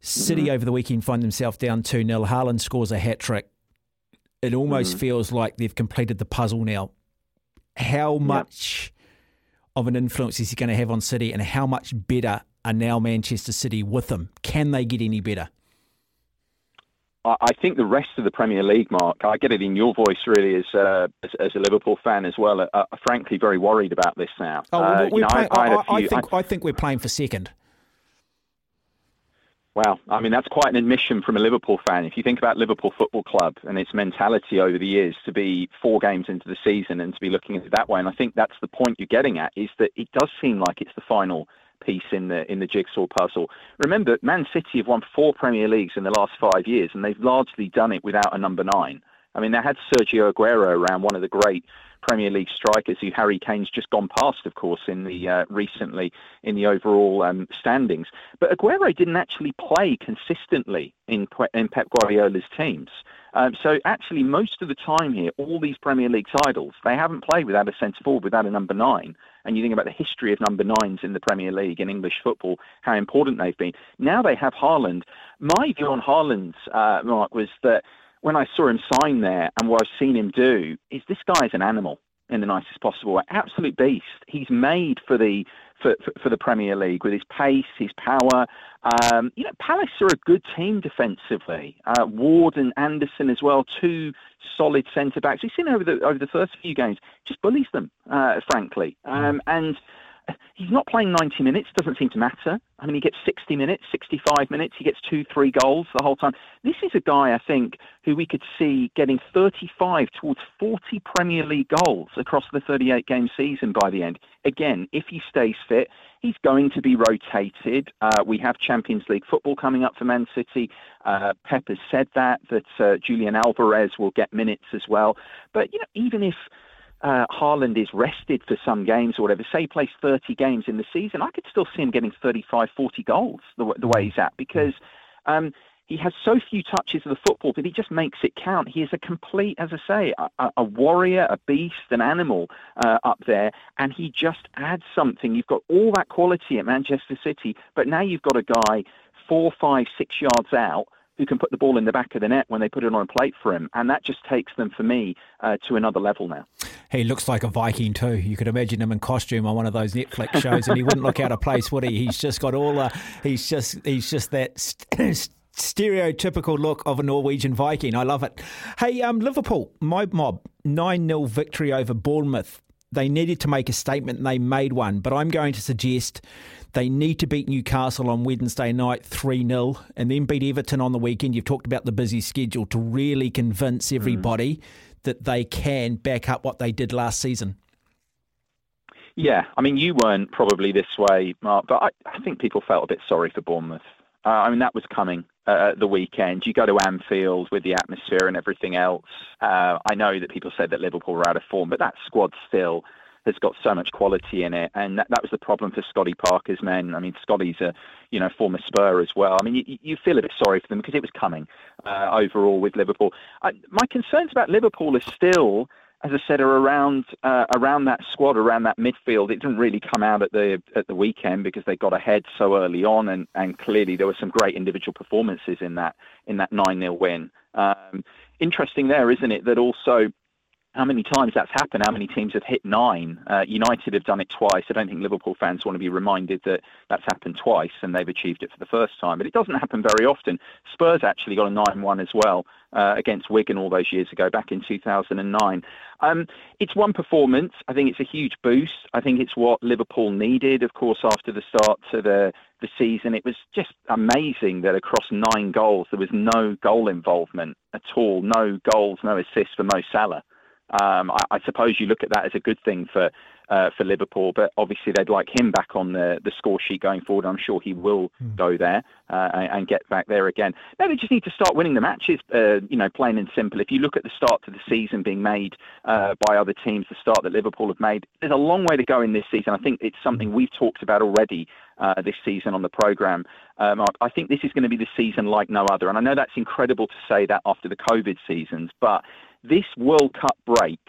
City Mm-hmm. over the weekend find themselves down 2 0. Haaland scores a hat trick. It almost Mhm. feels like they've completed the puzzle now. How much of an influence is he going to have on City, and how much better are now Manchester City with him? Can they get any better? I think the rest of the Premier League, Mark, I get it in your voice really as uh, as, as a Liverpool fan as well. Uh, frankly, very worried about this now. Oh, Uh, you we're know, I- I had a I, I few- think I think we're playing for second. Wow, I mean that's quite an admission from a Liverpool fan. If you think about Liverpool Football Club and its mentality over the years to be four games into the season and to be looking at it that way, and I think that's the point you're getting at is that it does seem like it's the final piece in the in the jigsaw puzzle. Remember, Man City have won four Premier Leagues in the last five years, and they've largely done it without a number nine. I mean, they had Sergio Aguero around, one of the great Premier League strikers, who Harry Kane's just gone past, of course, in the uh, recently in the overall um, standings. But Aguero didn't actually play consistently in in Pep Guardiola's teams. Um, so actually, most of the time here, all these Premier League titles, they haven't played without a centre forward, without a number nine. And you think about the history of number nines in the Premier League in English football, how important they've been. Now they have Haaland. My view on Haaland, uh, Mark, was that when I saw him sign there and what I've seen him do, is this guy is an animal in the nicest possible way. Absolute beast. He's made for the for, for, for the Premier League with his pace, his power. Um, you know, Palace are a good team defensively. Uh, Ward and Andersen as well, two solid centre backs. We've seen over the over the first few games, just bullies them, uh, frankly. Um, and he's not playing 90 minutes. Doesn't seem to matter. I mean, he gets 60 minutes, 65 minutes. He gets two, three goals the whole time. This is a guy, I think, who we could see getting 35 towards 40 Premier League goals across the 38 game season by the end. Again, if he stays fit, he's going to be rotated. Uh, we have Champions League football coming up for Man City. Uh, Pep has said that that uh, Julian Alvarez will get minutes as well. But you know, even if uh, Haaland is rested for some games or whatever, say he plays 30 games in the season, I could still see him getting 35, 40 goals the, the way he's at because um, he has so few touches of the football, but he just makes it count. He is a complete, as I say, a, a- a warrior, a beast, an animal uh, up there, and he just adds something. You've got all that quality at Manchester City, but now you've got a guy four, five, six yards out who can put the ball in the back of the net when they put it on a plate for him, and that just takes them, for me, uh, to another level now. He looks like a Viking too. You could imagine him in costume on one of those Netflix shows, and he wouldn't look out of place, would he? He's just got all. Uh, he's just he's just that. St- Stereotypical look of a Norwegian Viking. I love it. Hey, um, Liverpool, my mob, 9 0 victory over Bournemouth. They needed to make a statement and they made one, but I'm going to suggest they need to beat Newcastle on Wednesday night 3 0 and then beat Everton on the weekend. You've talked about the busy schedule to really convince everybody that they can back up what they did last season. Yeah, I mean, you weren't probably this way, Mark, but I, I think people felt a bit sorry for Bournemouth. Uh, I mean, that was coming at the weekend. You go to Anfield with the atmosphere and everything else. Uh, I know that people said that Liverpool were out of form, but that squad still has got so much quality in it, and that, that was the problem for Scotty Parker's men. I mean, Scotty's a you know former Spur as well. I mean, you, you feel a bit sorry for them because it was coming uh, overall with Liverpool. I, my concerns about Liverpool are still as I said, are around uh, around that squad, around that midfield. It didn't really come out at the at the weekend because they got ahead so early on, and, and clearly there were some great individual performances in that in that nine 0 win. Um, interesting there, isn't it? That also how many times that's happened, how many teams have hit nine. Uh, United have done it twice. I don't think Liverpool fans want to be reminded that that's happened twice and they've achieved it for the first time. But it doesn't happen very often. Spurs actually got a 9 1 as well uh, against Wigan all those years ago, back in 2009. Um, it's one performance. I think it's a huge boost. I think it's what Liverpool needed, of course, after the start to the, the season. It was just amazing that across nine goals, there was no goal involvement at all, no goals, no assists for Mo Salah. Um, I, I suppose you look at that as a good thing for uh, for Liverpool, but obviously they'd like him back on the, the score sheet going forward. I'm sure he will go there uh, and, and get back there again. No, they just need to start winning the matches, uh, you know, plain and simple. If you look at the start to the season being made uh, by other teams, the start that Liverpool have made, there's a long way to go in this season. I think it's something we've talked about already uh, this season on the programme. Mark, I think this is going to be the season like no other. And I know that's incredible to say that after the COVID seasons, but this World Cup break,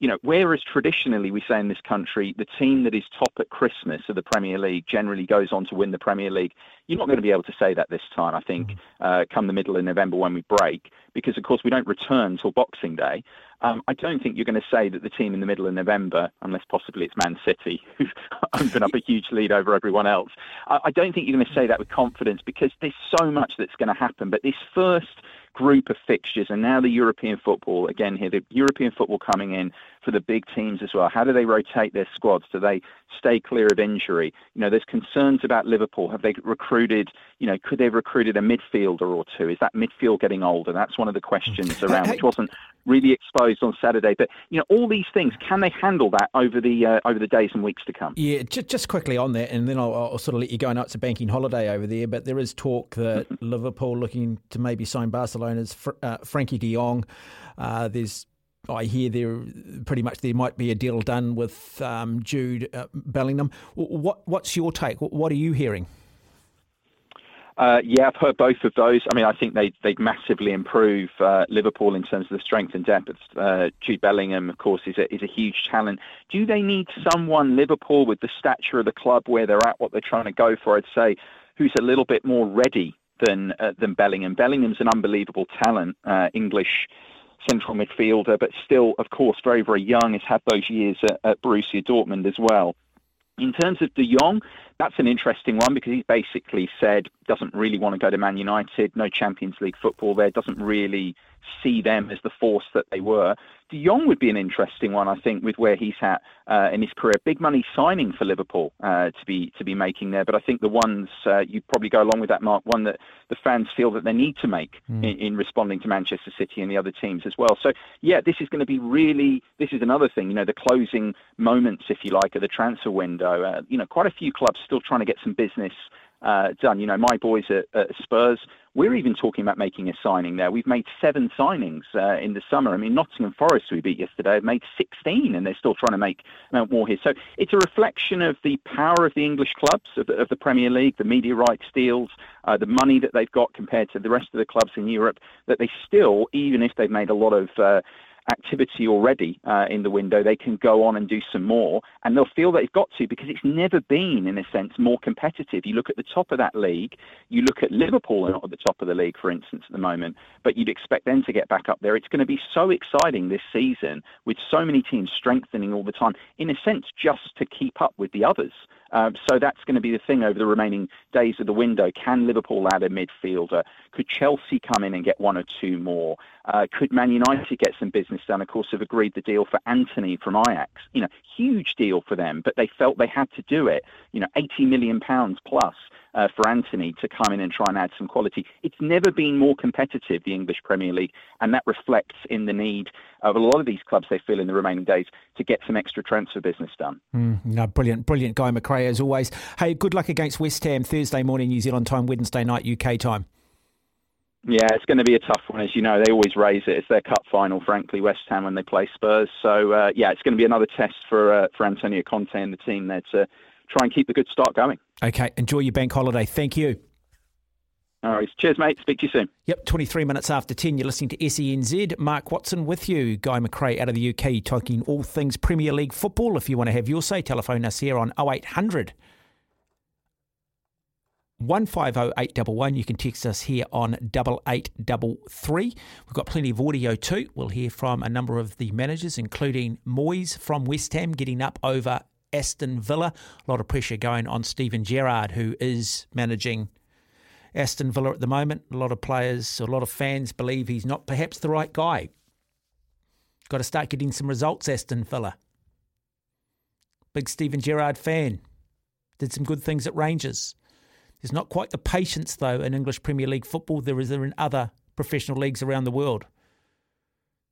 you know, whereas traditionally we say in this country the team that is top at Christmas of the Premier League generally goes on to win the Premier League, you're not going to be able to say that this time, I think, uh, come the middle of November when we break, because of course we don't return till Boxing Day. Um, I don't think you're going to say that the team in the middle of November, unless possibly it's Man City, who've opened up a huge lead over everyone else. I, I don't think you're going to say that with confidence because there's so much that's going to happen. But this first group of fixtures, and now the European football again here. The European football coming in for the big teams as well. How do they rotate their squads? Do they stay clear of injury? You know, there's concerns about Liverpool. Have they recruited? You know, could they have recruited a midfielder or two? Is that midfield getting older? That's one of the questions around, which wasn't really exposed on Saturday. But you know, all these things can they handle that over the uh, over the days and weeks to come? Yeah, just, just quickly on that, and then I'll, I'll sort of let you go. I know it's a banking holiday over there, but there is talk that Liverpool looking to maybe sign Barcelona's Fr- uh, Frenkie de Jong. Uh, there's I hear there pretty much there might be a deal done with um, Jude uh, Bellingham. What what's your take? What are you hearing? Uh, yeah, I've heard both of those. I mean, I think they they'd massively improve uh, Liverpool in terms of the strength and depth. Uh, Jude Bellingham, of course, is a is a huge talent. Do they need someone Liverpool with the stature of the club where they're at, what they're trying to go for? I'd say who's a little bit more ready than uh, than Bellingham. Bellingham's an unbelievable talent, uh, English central midfielder, but still, of course, very very young. Has had those years at, at Borussia Dortmund as well. In terms of De Jong, that's an interesting one because he's basically said doesn't really want to go to Man United, no Champions League football there, doesn't really see them as the force that they were. De Jong would be an interesting one, I think, with where he's at uh, in his career. Big money signing for Liverpool uh, to be to be making there, but I think the ones uh, you probably go along with that, Mark, one that the fans feel that they need to make Hmm. in, in responding to Manchester City and the other teams as well. So yeah, this is going to be really. This is another thing, you know, the closing moments, if you like, of the transfer window. Uh, you know, quite a few clubs still trying to get some business uh, done. You know, my boys at, at Spurs, we're even talking about making a signing there. We've made seven signings uh, in the summer. I mean, Nottingham Forest, we beat yesterday, have made 16, and they're still trying to make more here. So it's a reflection of the power of the English clubs, of the, of the Premier League, the media rights deals, uh, the money that they've got compared to the rest of the clubs in Europe, that they still, even if they've made a lot of uh, activity already uh, in the window, they can go on and do some more, and they'll feel that they've got to because it's never been, in a sense, more competitive. You look at the top of that league, you look at Liverpool not at the top of the league, for instance, at the moment, but you'd expect them to get back up there. It's going to be so exciting this season with so many teams strengthening all the time, in a sense, just to keep up with the others. Um, so that's going to be the thing over the remaining days of the window. Can Liverpool add a midfielder? Could Chelsea come in and get one or two more? Uh, could Man United get some business done? Of course, have agreed the deal for Antony from Ajax. You know, huge deal for them, but they felt they had to do it. You know, 80 million pounds plus. Uh, for Antony to come in and try and add some quality. It's never been more competitive, the English Premier League, and that reflects in the need of a lot of these clubs they feel in the remaining days to get some extra transfer business done. Mm, no, brilliant, brilliant guy, McRae, as always. Hey, good luck against West Ham Thursday morning, New Zealand time, Wednesday night, UK time. Yeah, it's going to be a tough one, as you know. They always raise it. It's their cup final, frankly, West Ham when they play Spurs. So uh, yeah, it's going to be another test for uh, for Antonio Conte and the team there to try and keep the good start going. Okay, enjoy your bank holiday. Thank you. All right, cheers, mate. Speak to you soon. Yep, 23 minutes after 10, you're listening to SENZ. Mark Watson with you. Guy McRae out of the UK talking all things Premier League football. If you want to have your say, telephone us here on 0800 150811. You can text us here on 8833. We've got plenty of audio too. We'll hear from a number of the managers, including Moyes from West Ham getting up over Aston Villa. A lot of pressure going on Steven Gerrard, who is managing Aston Villa at the moment. A lot of players, a lot of fans believe he's not perhaps the right guy. Got to start getting some results, Aston Villa. Big Steven Gerrard fan. Did some good things at Rangers. There's not quite the patience, though, in English Premier League football there is in other professional leagues around the world.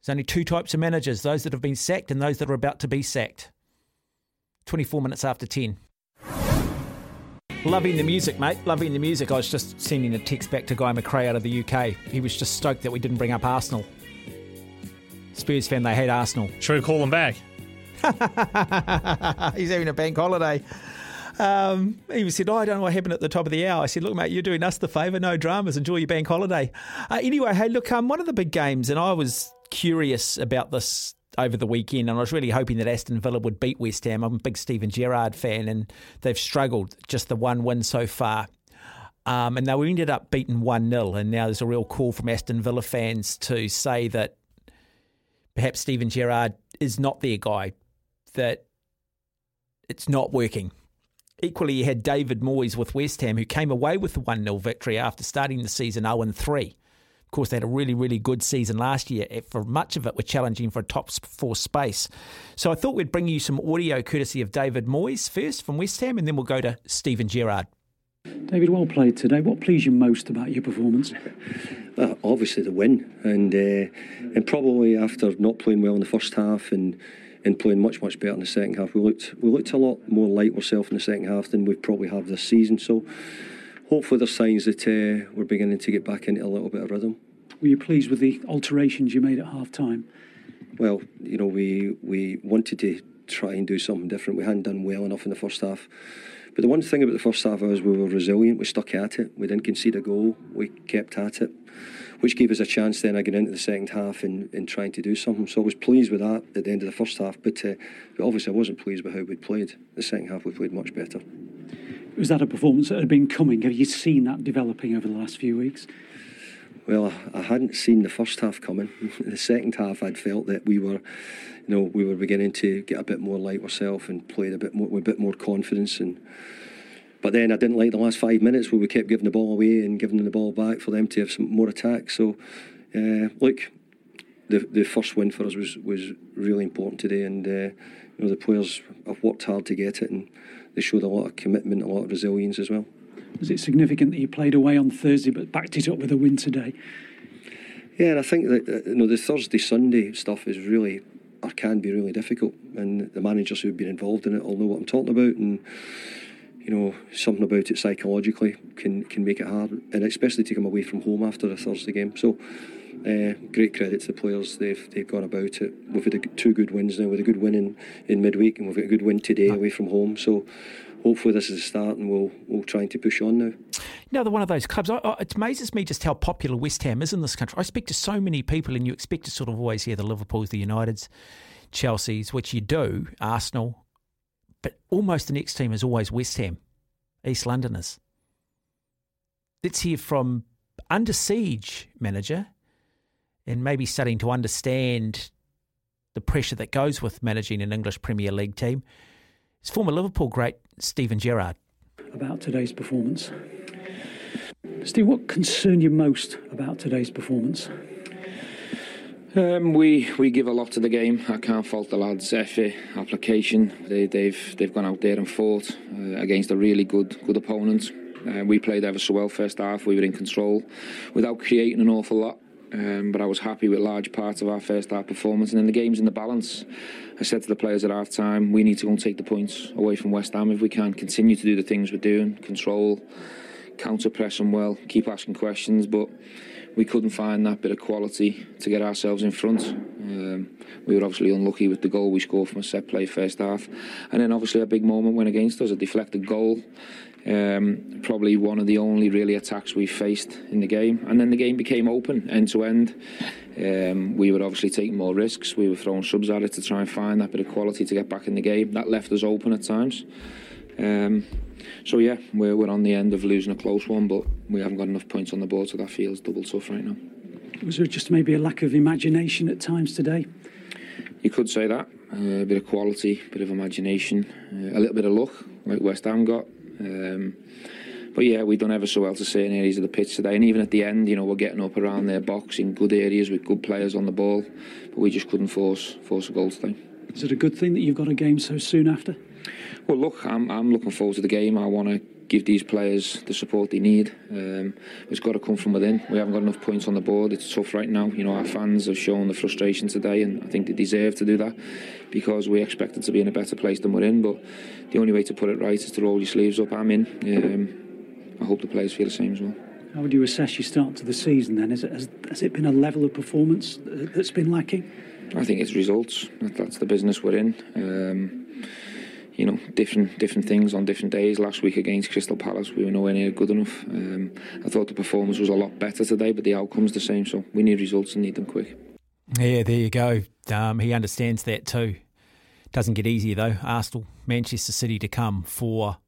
There's only two types of managers those that have been sacked and those that are about to be sacked. 24 minutes after 10. Loving the music, mate. Loving the music. I was just sending a text back to Guy McRae out of the UK. He was just stoked that we didn't bring up Arsenal. Spurs fan, they hate Arsenal. Should we call them back? He's having a bank holiday. Um, he said, oh, I don't know what happened at the top of the hour. I said, look, mate, you're doing us the favour. No dramas. Enjoy your bank holiday. Uh, anyway, hey, look, um, one of the big games, and I was curious about this over the weekend, and I was really hoping that Aston Villa would beat West Ham. I'm a big Steven Gerrard fan, and they've struggled. Just the one win so far. Um, and they ended up beating 1 0. And now there's a real call from Aston Villa fans to say that perhaps Steven Gerrard is not their guy, that it's not working. Equally, you had David Moyes with West Ham, who came away with the 1 0 victory after starting the season 0 3. Course, they had a really, really good season last year. For much of it, were challenging for a top s- four space. So I thought we'd bring you some audio courtesy of David Moyes first from West Ham, and then we'll go to Steven Gerrard. David, well played today. What pleased you most about your performance? Uh, obviously the win, and uh, and probably after not playing well in the first half and and playing much much better in the second half, we looked we looked a lot more like ourselves in the second half than we probably have this season. So hopefully there's signs that uh, we're beginning to get back into a little bit of rhythm. Were you pleased with the alterations you made at half time? Well, you know, we we wanted to try and do something different. We hadn't done well enough in the first half. But the one thing about the first half was we were resilient. We stuck at it. We didn't concede a goal. We kept at it, which gave us a chance then again into the second half and, and trying to do something. So I was pleased with that at the end of the first half. But, uh, but obviously I wasn't pleased with how we played. The second half we played much better. Was that a performance that had been coming? Have you seen that developing over the last few weeks? Well, I hadn't seen the first half coming. the second half, I'd felt that we were, you know, we were beginning to get a bit more like ourselves and played a bit more with a bit more confidence. And but then I didn't like the last five minutes where we kept giving the ball away and giving them the ball back for them to have some more attack. So, uh, look, the the first win for us was was really important today, and uh, you know the players have worked hard to get it, and they showed a lot of commitment, a lot of resilience as well. Was it significant that you played away on Thursday but backed it up with a win today? Yeah, and I think that uh, you know the Thursday Sunday stuff is really or can be really difficult, and the managers who've been involved in it all know what I'm talking about, and you know something about it psychologically can can make it hard, and especially to come away from home after a Thursday game. So. Uh, great credit to the players. They've they've gone about it. We've had a, two good wins now. With a good win in, in midweek, and we've got a good win today away from home. So hopefully this is a start, and we'll we'll try to push on now. They're one of those clubs. I, I, it amazes me just how popular West Ham is in this country. I speak to so many people, and you expect to sort of always hear the Liverpools, the Uniteds, Chelsea's, which you do, Arsenal, but almost the next team is always West Ham, East Londoners. Let's hear from Under Siege manager, and maybe starting to understand the pressure that goes with managing an English Premier League team. It's former Liverpool great Steven Gerrard. About today's performance. Steve, what concerned you most about today's performance? Um, we we give a lot to the game. I can't fault the lads' effort, application. They, they've they've gone out there and fought uh, against a really good good opponent. Uh, we played ever so well first half. We were in control, without creating an awful lot. Um, but I was happy with large parts of our first half performance, and then the game's in the balance. I said to the players at half time, we need to go and take the points away from West Ham if we can. Continue to do the things we're doing, control, counter press them well, keep asking questions, but we couldn't find that bit of quality to get ourselves in front. Um, we were obviously unlucky with the goal we scored from a set play first half, and then obviously a big moment went against us, a deflected goal. Um, probably one of the only really attacks we faced in the game, and then the game became open end to end. Um, we were obviously taking more risks. We were throwing subs at it to try and find that bit of quality to get back in the game. That left us open at times. Um, so yeah, we're, we're on the end of losing a close one, but we haven't got enough points on the board, so that feels double tough right now. Was there just maybe a lack of imagination at times today? You could say that. Uh, a bit of quality, a bit of imagination, uh, a little bit of luck, like West Ham got. Um, but yeah, we've done ever so well to certain areas of the pitch today, and even at the end, you know, we're getting up around their box in good areas with good players on the ball, but we just couldn't force force a goal today. Is it a good thing that you've got a game so soon after? Well, look, I'm I'm looking forward to the game. I want to give these players the support they need. Um, it's got to come from within. We haven't got enough points on the board. It's tough right now. You know, our fans have shown the frustration today, and I think they deserve to do that because we expected to be in a better place than we're in. But the only way to put it right is to roll your sleeves up. I'm in. Um, I hope the players feel the same as well. How would you assess your start to the season then? Is it, has, has it been a level of performance that's been lacking? I think it's results. That's the business we're in. Um, you know, different different things on different days. Last week against Crystal Palace, we were nowhere near good enough. Um, I thought the performance was a lot better today, but the outcome's the same. So we need results and need them quick. Yeah, there you go. Um, he understands that too. Doesn't get easier though. Arsenal, Manchester City to come for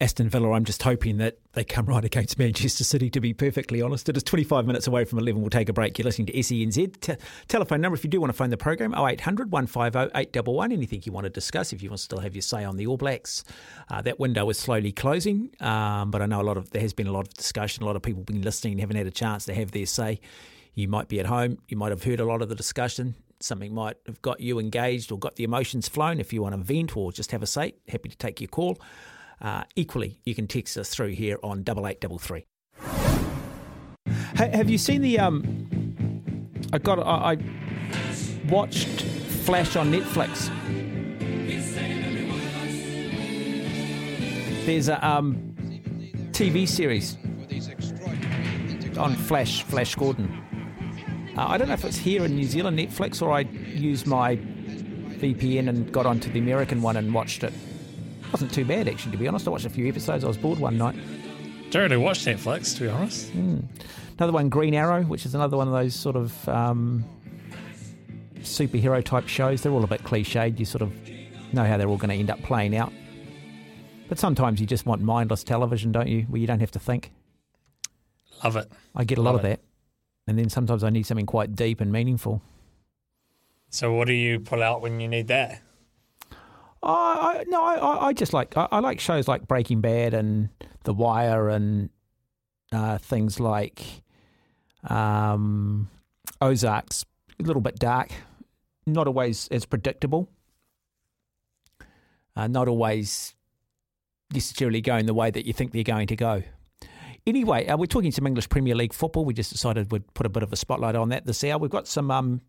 Aston Villa, I'm just hoping that they come right against Manchester City, to be perfectly honest. It is 25 minutes away from 11. We'll take a break. You're listening to SENZ. T- telephone number, if you do want to phone the program, 0800 150 811. Anything you want to discuss, if you want to still have your say on the All Blacks. Uh, that window is slowly closing, um, but I know a lot of there has been a lot of discussion. A lot of people have been listening haven't had a chance to have their say. You might be at home. You might have heard a lot of the discussion. Something might have got you engaged or got the emotions flown. If you want to vent or just have a say, happy to take your call. Uh, equally, you can text us through here on double eight double three. Hey, have you seen the? Um, I got. I, I watched Flash on Netflix. There's a um, TV series on Flash. Flash Gordon. Uh, I don't know if it's here in New Zealand Netflix or I used my VPN and got onto the American one and watched it. Wasn't too bad actually, to be honest. I watched a few episodes. I was bored one night. Don't really watch Netflix, to be honest. Mm. Another one, Green Arrow, which is another one of those sort of um, superhero type shows. They're all a bit cliched. You sort of know how they're all going to end up playing out. But sometimes you just want mindless television, don't you? Where you don't have to think. Love it. I get a lot of it. that. And then sometimes I need something quite deep and meaningful. So, what do you pull out when you need that? I, I no, I, I- just like I, I like shows like Breaking Bad and The Wire and uh, things like um, Ozarks. A little bit dark, not always as predictable, uh, not always necessarily going the way that you think they're going to go. Anyway, uh, we're talking some English Premier League football. We just decided we'd put a bit of a spotlight on that this hour. We've got some um,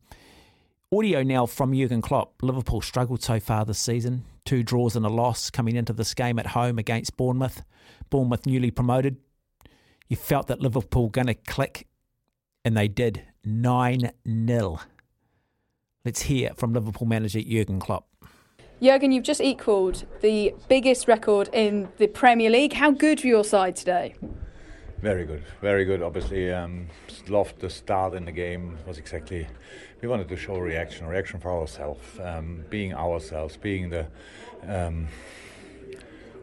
audio now from Jurgen Klopp. Liverpool struggled so far this season. Two draws and a loss coming into this game at home against Bournemouth. Bournemouth newly promoted. You felt that Liverpool going to click, and they did 9 0. Let's hear from Liverpool manager Jurgen Klopp. Jurgen, you've just equalled the biggest record in the Premier League. How good were your side today? Very good, very good. Obviously, um, loved the start in the game. Was exactly we wanted to show reaction, reaction for ourselves, um, being ourselves, being the um,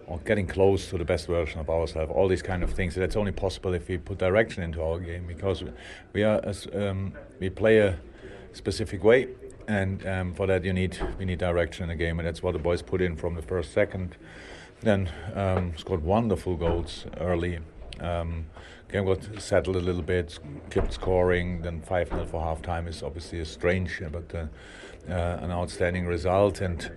or getting close to the best version of ourselves. All these kind of things. That's only possible if we put direction into our game because we are as um, we play a specific way, and um, for that you need we need direction in the game, and that's what the boys put in from the first second. Then um, scored wonderful goals early. Um, game got settled a little bit, kept scoring. Then five 0 for half time is obviously a strange but uh, uh, an outstanding result. And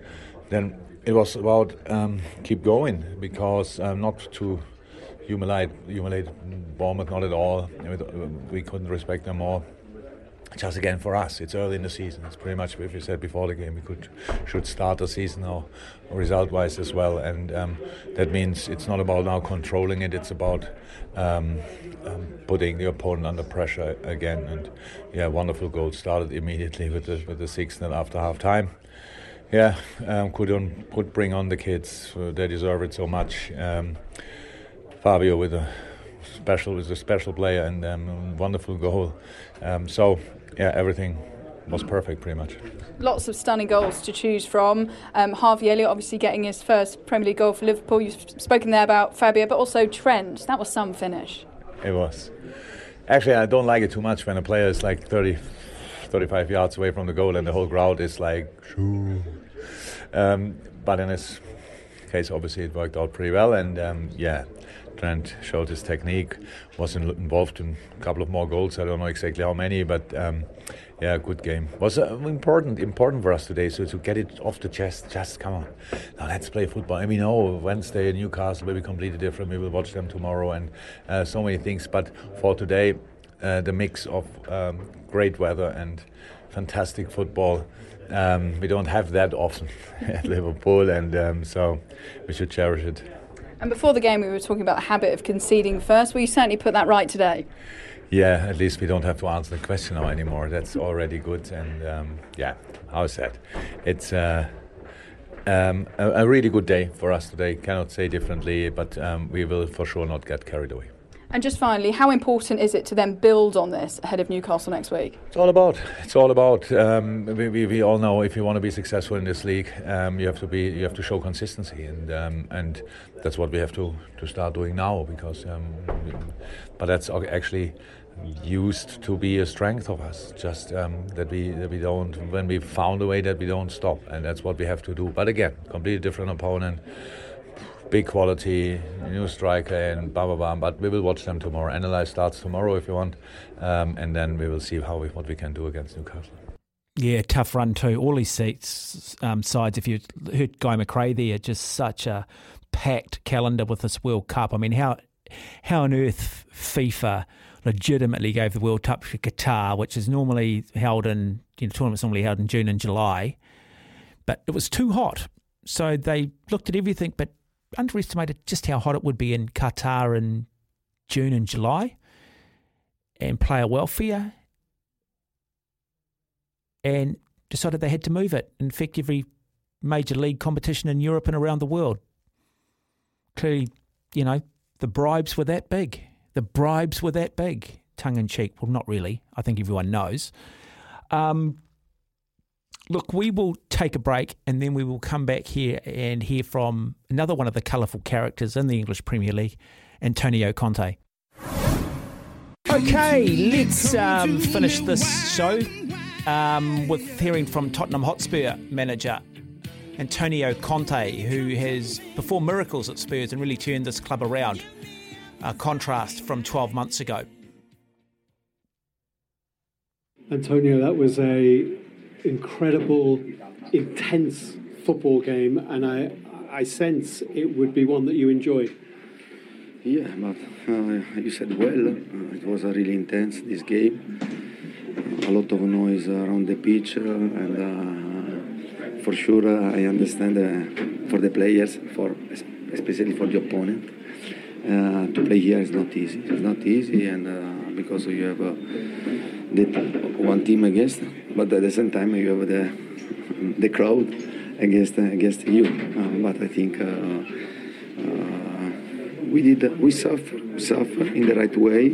then it was about um, keep going because um, not to humiliate humiliate Bournemouth not at all. We couldn't respect them more just again for us, it's early in the season. It's pretty much if you said before the game we could should start the season or, or result-wise as well, and um, that means it's not about now controlling it. It's about um, um, putting the opponent under pressure again. And yeah, wonderful goal started immediately with the with the six 0 after half time. Yeah, um, could on, could bring on the kids. Uh, they deserve it so much. Um, Fabio with a special is a special player and um, wonderful goal. Um, so yeah, everything was perfect pretty much. Lots of stunning goals to choose from. Um, Harvey Elliott obviously getting his first Premier League goal for Liverpool. You've spoken there about Fabio, but also Trent. That was some finish. It was. Actually, I don't like it too much when a player is like 30, 35 yards away from the goal and the whole crowd is like, shoo. Um, but in this case, obviously, it worked out pretty well. And um, yeah, Trent showed his technique, was involved in a couple of more goals. I don't know exactly how many, but um, yeah, good game. Was uh, important important for us today. So to get it off the chest, just come on, now let's play football. And we know Wednesday in Newcastle will be completely different. We will watch them tomorrow and uh, so many things. But for today, uh, the mix of um, great weather and fantastic football. Um, we don't have that often at Liverpool, and um, so we should cherish it. And before the game, we were talking about the habit of conceding first. Well, you certainly put that right today. Yeah, at least we don't have to answer the question now anymore. That's already good. And um, yeah, how's that? It's uh, um, a, a really good day for us today. Cannot say differently, but um, we will for sure not get carried away. And just finally, how important is it to then build on this ahead of Newcastle next week? It's all about. It's all about. Um, we, we, we all know if you want to be successful in this league, um, you have to be. You have to show consistency, and um, and that's what we have to to start doing now. Because, um, but that's actually used to be a strength of us. Just um, that we that we don't. When we found a way that we don't stop, and that's what we have to do. But again, completely different opponent big quality, new striker, and blah blah blah. But we will watch them tomorrow. Analyze starts tomorrow if you want, um, and then we will see how we, what we can do against Newcastle. Yeah, tough run too. All these seats um, sides. If you heard Guy McRae there, just such a packed calendar with this World Cup. I mean, how how on earth FIFA legitimately gave the World Cup to Qatar, which is normally held in you know tournaments normally held in June and July, but it was too hot. So they looked at everything, but underestimated just how hot it would be in Qatar in June and July and player welfare and decided they had to move it In fact, every major league competition in Europe and around the world. Clearly, you know, the bribes were that big. The bribes were that big, tongue in cheek. Well, not really. I think everyone knows. Um, look, we will take a break and then we will come back here and hear from another one of the colourful characters in the English Premier League, Antonio Conte. Okay, let's um, finish this show um, with hearing from Tottenham Hotspur manager Antonio Conte, who has performed miracles at Spurs and really turned this club around. A contrast from 12 months ago. Antonio, that was a incredible, intense football game, and I, I sense it would be one that you enjoyed. Yeah, but uh, you said well. Uh, it was a really intense this game. A lot of noise around the pitch, uh, and uh, for sure uh, I understand uh, for the players, for especially for the opponent, uh, to play here is not easy. It's not easy, and uh, because you have uh, the one team against, but at the same time you have the the crowd against against you. Uh, but I think. Uh, uh, we did we suffer suffer in the right way,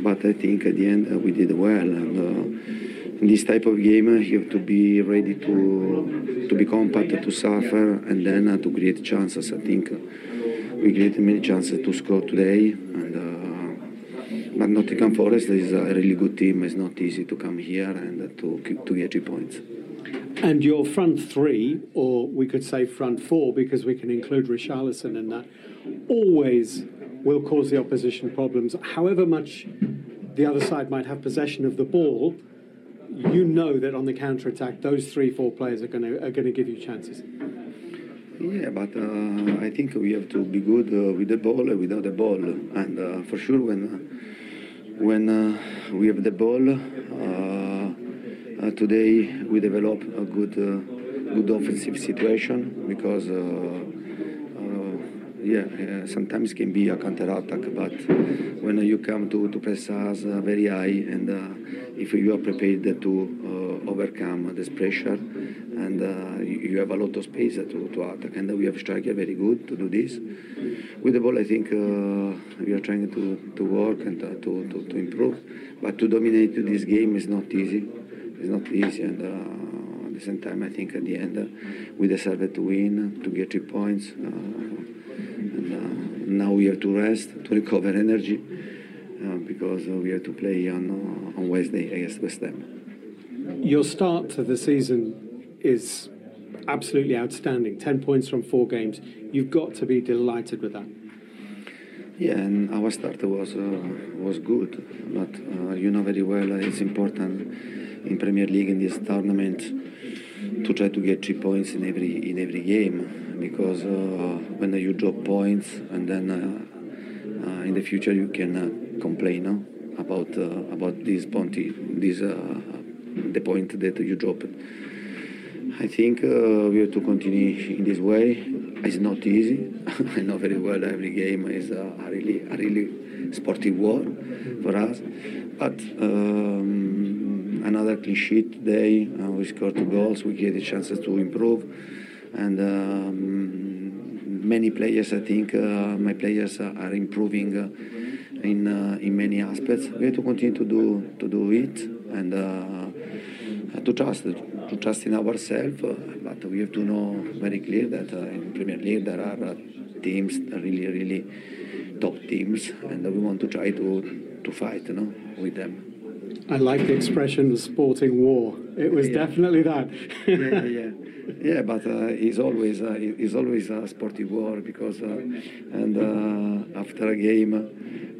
but I think at the end uh, we did well. And uh, in this type of game, uh, you have to be ready to to be compact, to suffer, and then uh, to create chances. I think uh, we created many chances to score today, and. Uh, but Nottingham Forest is a really good team. It's not easy to come here and uh, to to get three points. And your front three, or we could say front four, because we can include Richarlison in that, always will cause the opposition problems. However much the other side might have possession of the ball, you know that on the counter attack, those three, four players are going to are going to give you chances. Yeah, but uh, I think we have to be good uh, with the ball and without the ball. And uh, for sure, when uh, when uh, we have the ball, uh, uh, today we develop a good uh, good offensive situation because. Uh, uh, yeah, uh, sometimes can be a counter attack, but when you come to, to press us uh, very high, and uh, if you are prepared to uh, overcome this pressure, and uh, you have a lot of space to, to attack, and we have striker very good to do this. With the ball, I think uh, we are trying to, to work and uh, to, to, to improve, but to dominate this game is not easy. It's not easy, and uh, at the same time, I think at the end uh, we deserve to win, to get three points. And now we have to rest, to recover energy, because we have to play on on Wednesday against West Ham. Your start to the season is absolutely outstanding. Ten points from four games. You've got to be delighted with that. Yeah, and our start was uh, was good, but uh, you know very well uh, it's important in Premier League in this tournament to try to get three points in every in every game because uh, when you drop points and then uh, uh, in the future you can uh, complain no? About uh, about this point this uh, the point that you dropped. I think uh, we have to continue in this way. It's not easy. I know very well every game is a, really a really sportive war for us. But um, another clean sheet day. Uh, we scored two goals. We get the chances to improve, and um, many players. I think uh, my players are, are improving. Uh, in uh, in many aspects. We have to continue to do to do it and uh, to trust to trust in ourselves. Uh, but we have to know very clear that uh, in Premier League there are uh, teams, really really top teams, and we want to try to to fight, you know, with them. I like the expression sporting war. It was Yeah. definitely that. yeah, yeah, yeah. Yeah, but uh, it's always uh, it's always a sporty war because uh, and uh, after a game,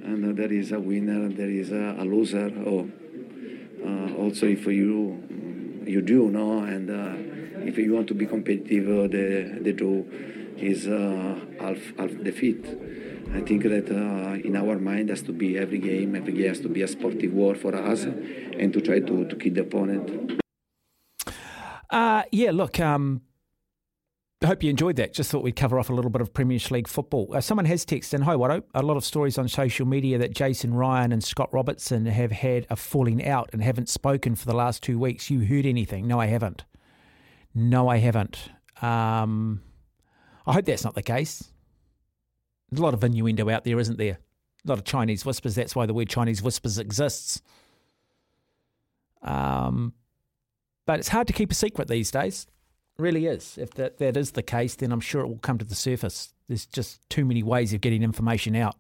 and uh, there is a winner, and there is a, a loser. Or uh, also if you you do no, and uh, if you want to be competitive, the the draw is half half defeat. I think that uh, in our mind has to be every game, every game has to be a sporty war for us, and to try to, to kill the opponent. Uh, yeah, look, um, I hope you enjoyed that. Just thought we'd cover off a little bit of Premier League football. Uh, someone has texted in, hi, Watto, a lot of stories on social media that Jason Ryan and Scott Robertson have had a falling out and haven't spoken for the last two weeks. You heard anything? No, I haven't. No, I haven't. Um, I hope that's not the case. There's a lot of innuendo out there, isn't there? A lot of Chinese whispers. That's why the word Chinese whispers exists. Um, but it's hard to keep a secret these days. Really is. If that, that is the case, then I'm sure it will come to the surface. There's just too many ways of getting information out.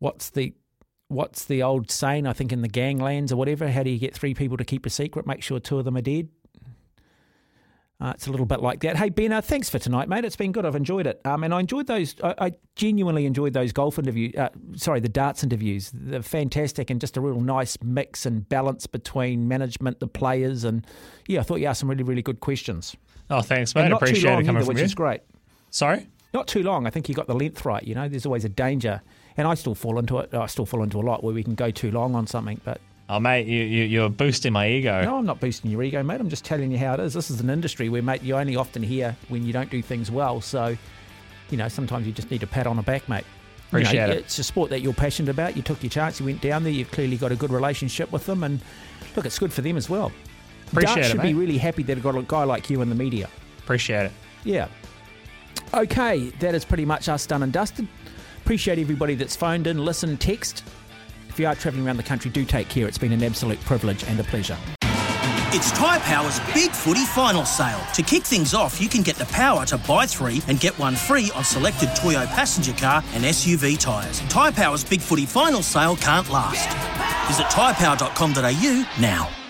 What's the what's the old saying? I think in the ganglands or whatever, how do you get three people to keep a secret? Make sure two of them are dead. Uh, it's a little bit like that. Hey Ben, uh, thanks for tonight, mate. It's been good. I've enjoyed it, um, and I enjoyed those. I, I genuinely enjoyed those golf interviews. Uh, sorry, the darts interviews. They're fantastic, and just a real nice mix and balance between management, the players, and yeah, I thought you asked some really, really good questions. Oh, thanks, And mate. not Appreciate too long it coming either, from which you. is great. Sorry, not too long. I think you got the length right. You know, there's always a danger, and I still fall into it. I still fall into a lot where we can go too long on something, but. Oh, mate, you, you, you're boosting my ego. No, I'm not boosting your ego, mate. I'm just telling you how it is. This is an industry where, mate, you only often hear when you don't do things well. So, you know, sometimes you just need a pat on the back, mate. You know, Appreciate it. It's a sport that you're passionate about. You took your chance. You went down there. You've clearly got a good relationship with them, and look, it's good for them as well. Appreciate Darts it, should be really happy that it got a guy like you in the media. Appreciate it. Yeah. Okay, that is pretty much us done and dusted. Appreciate everybody that's phoned in, listened, text. If you are travelling around the country, do take care. It's been an absolute privilege and a pleasure. It's Tyre Power's Big Footy Final Sale. To kick things off, you can get the power to buy three and get one free on selected Toyo passenger car and SUV tyres. Tyre Power's Big Footy Final Sale can't last. Visit tyrepower.com.au now.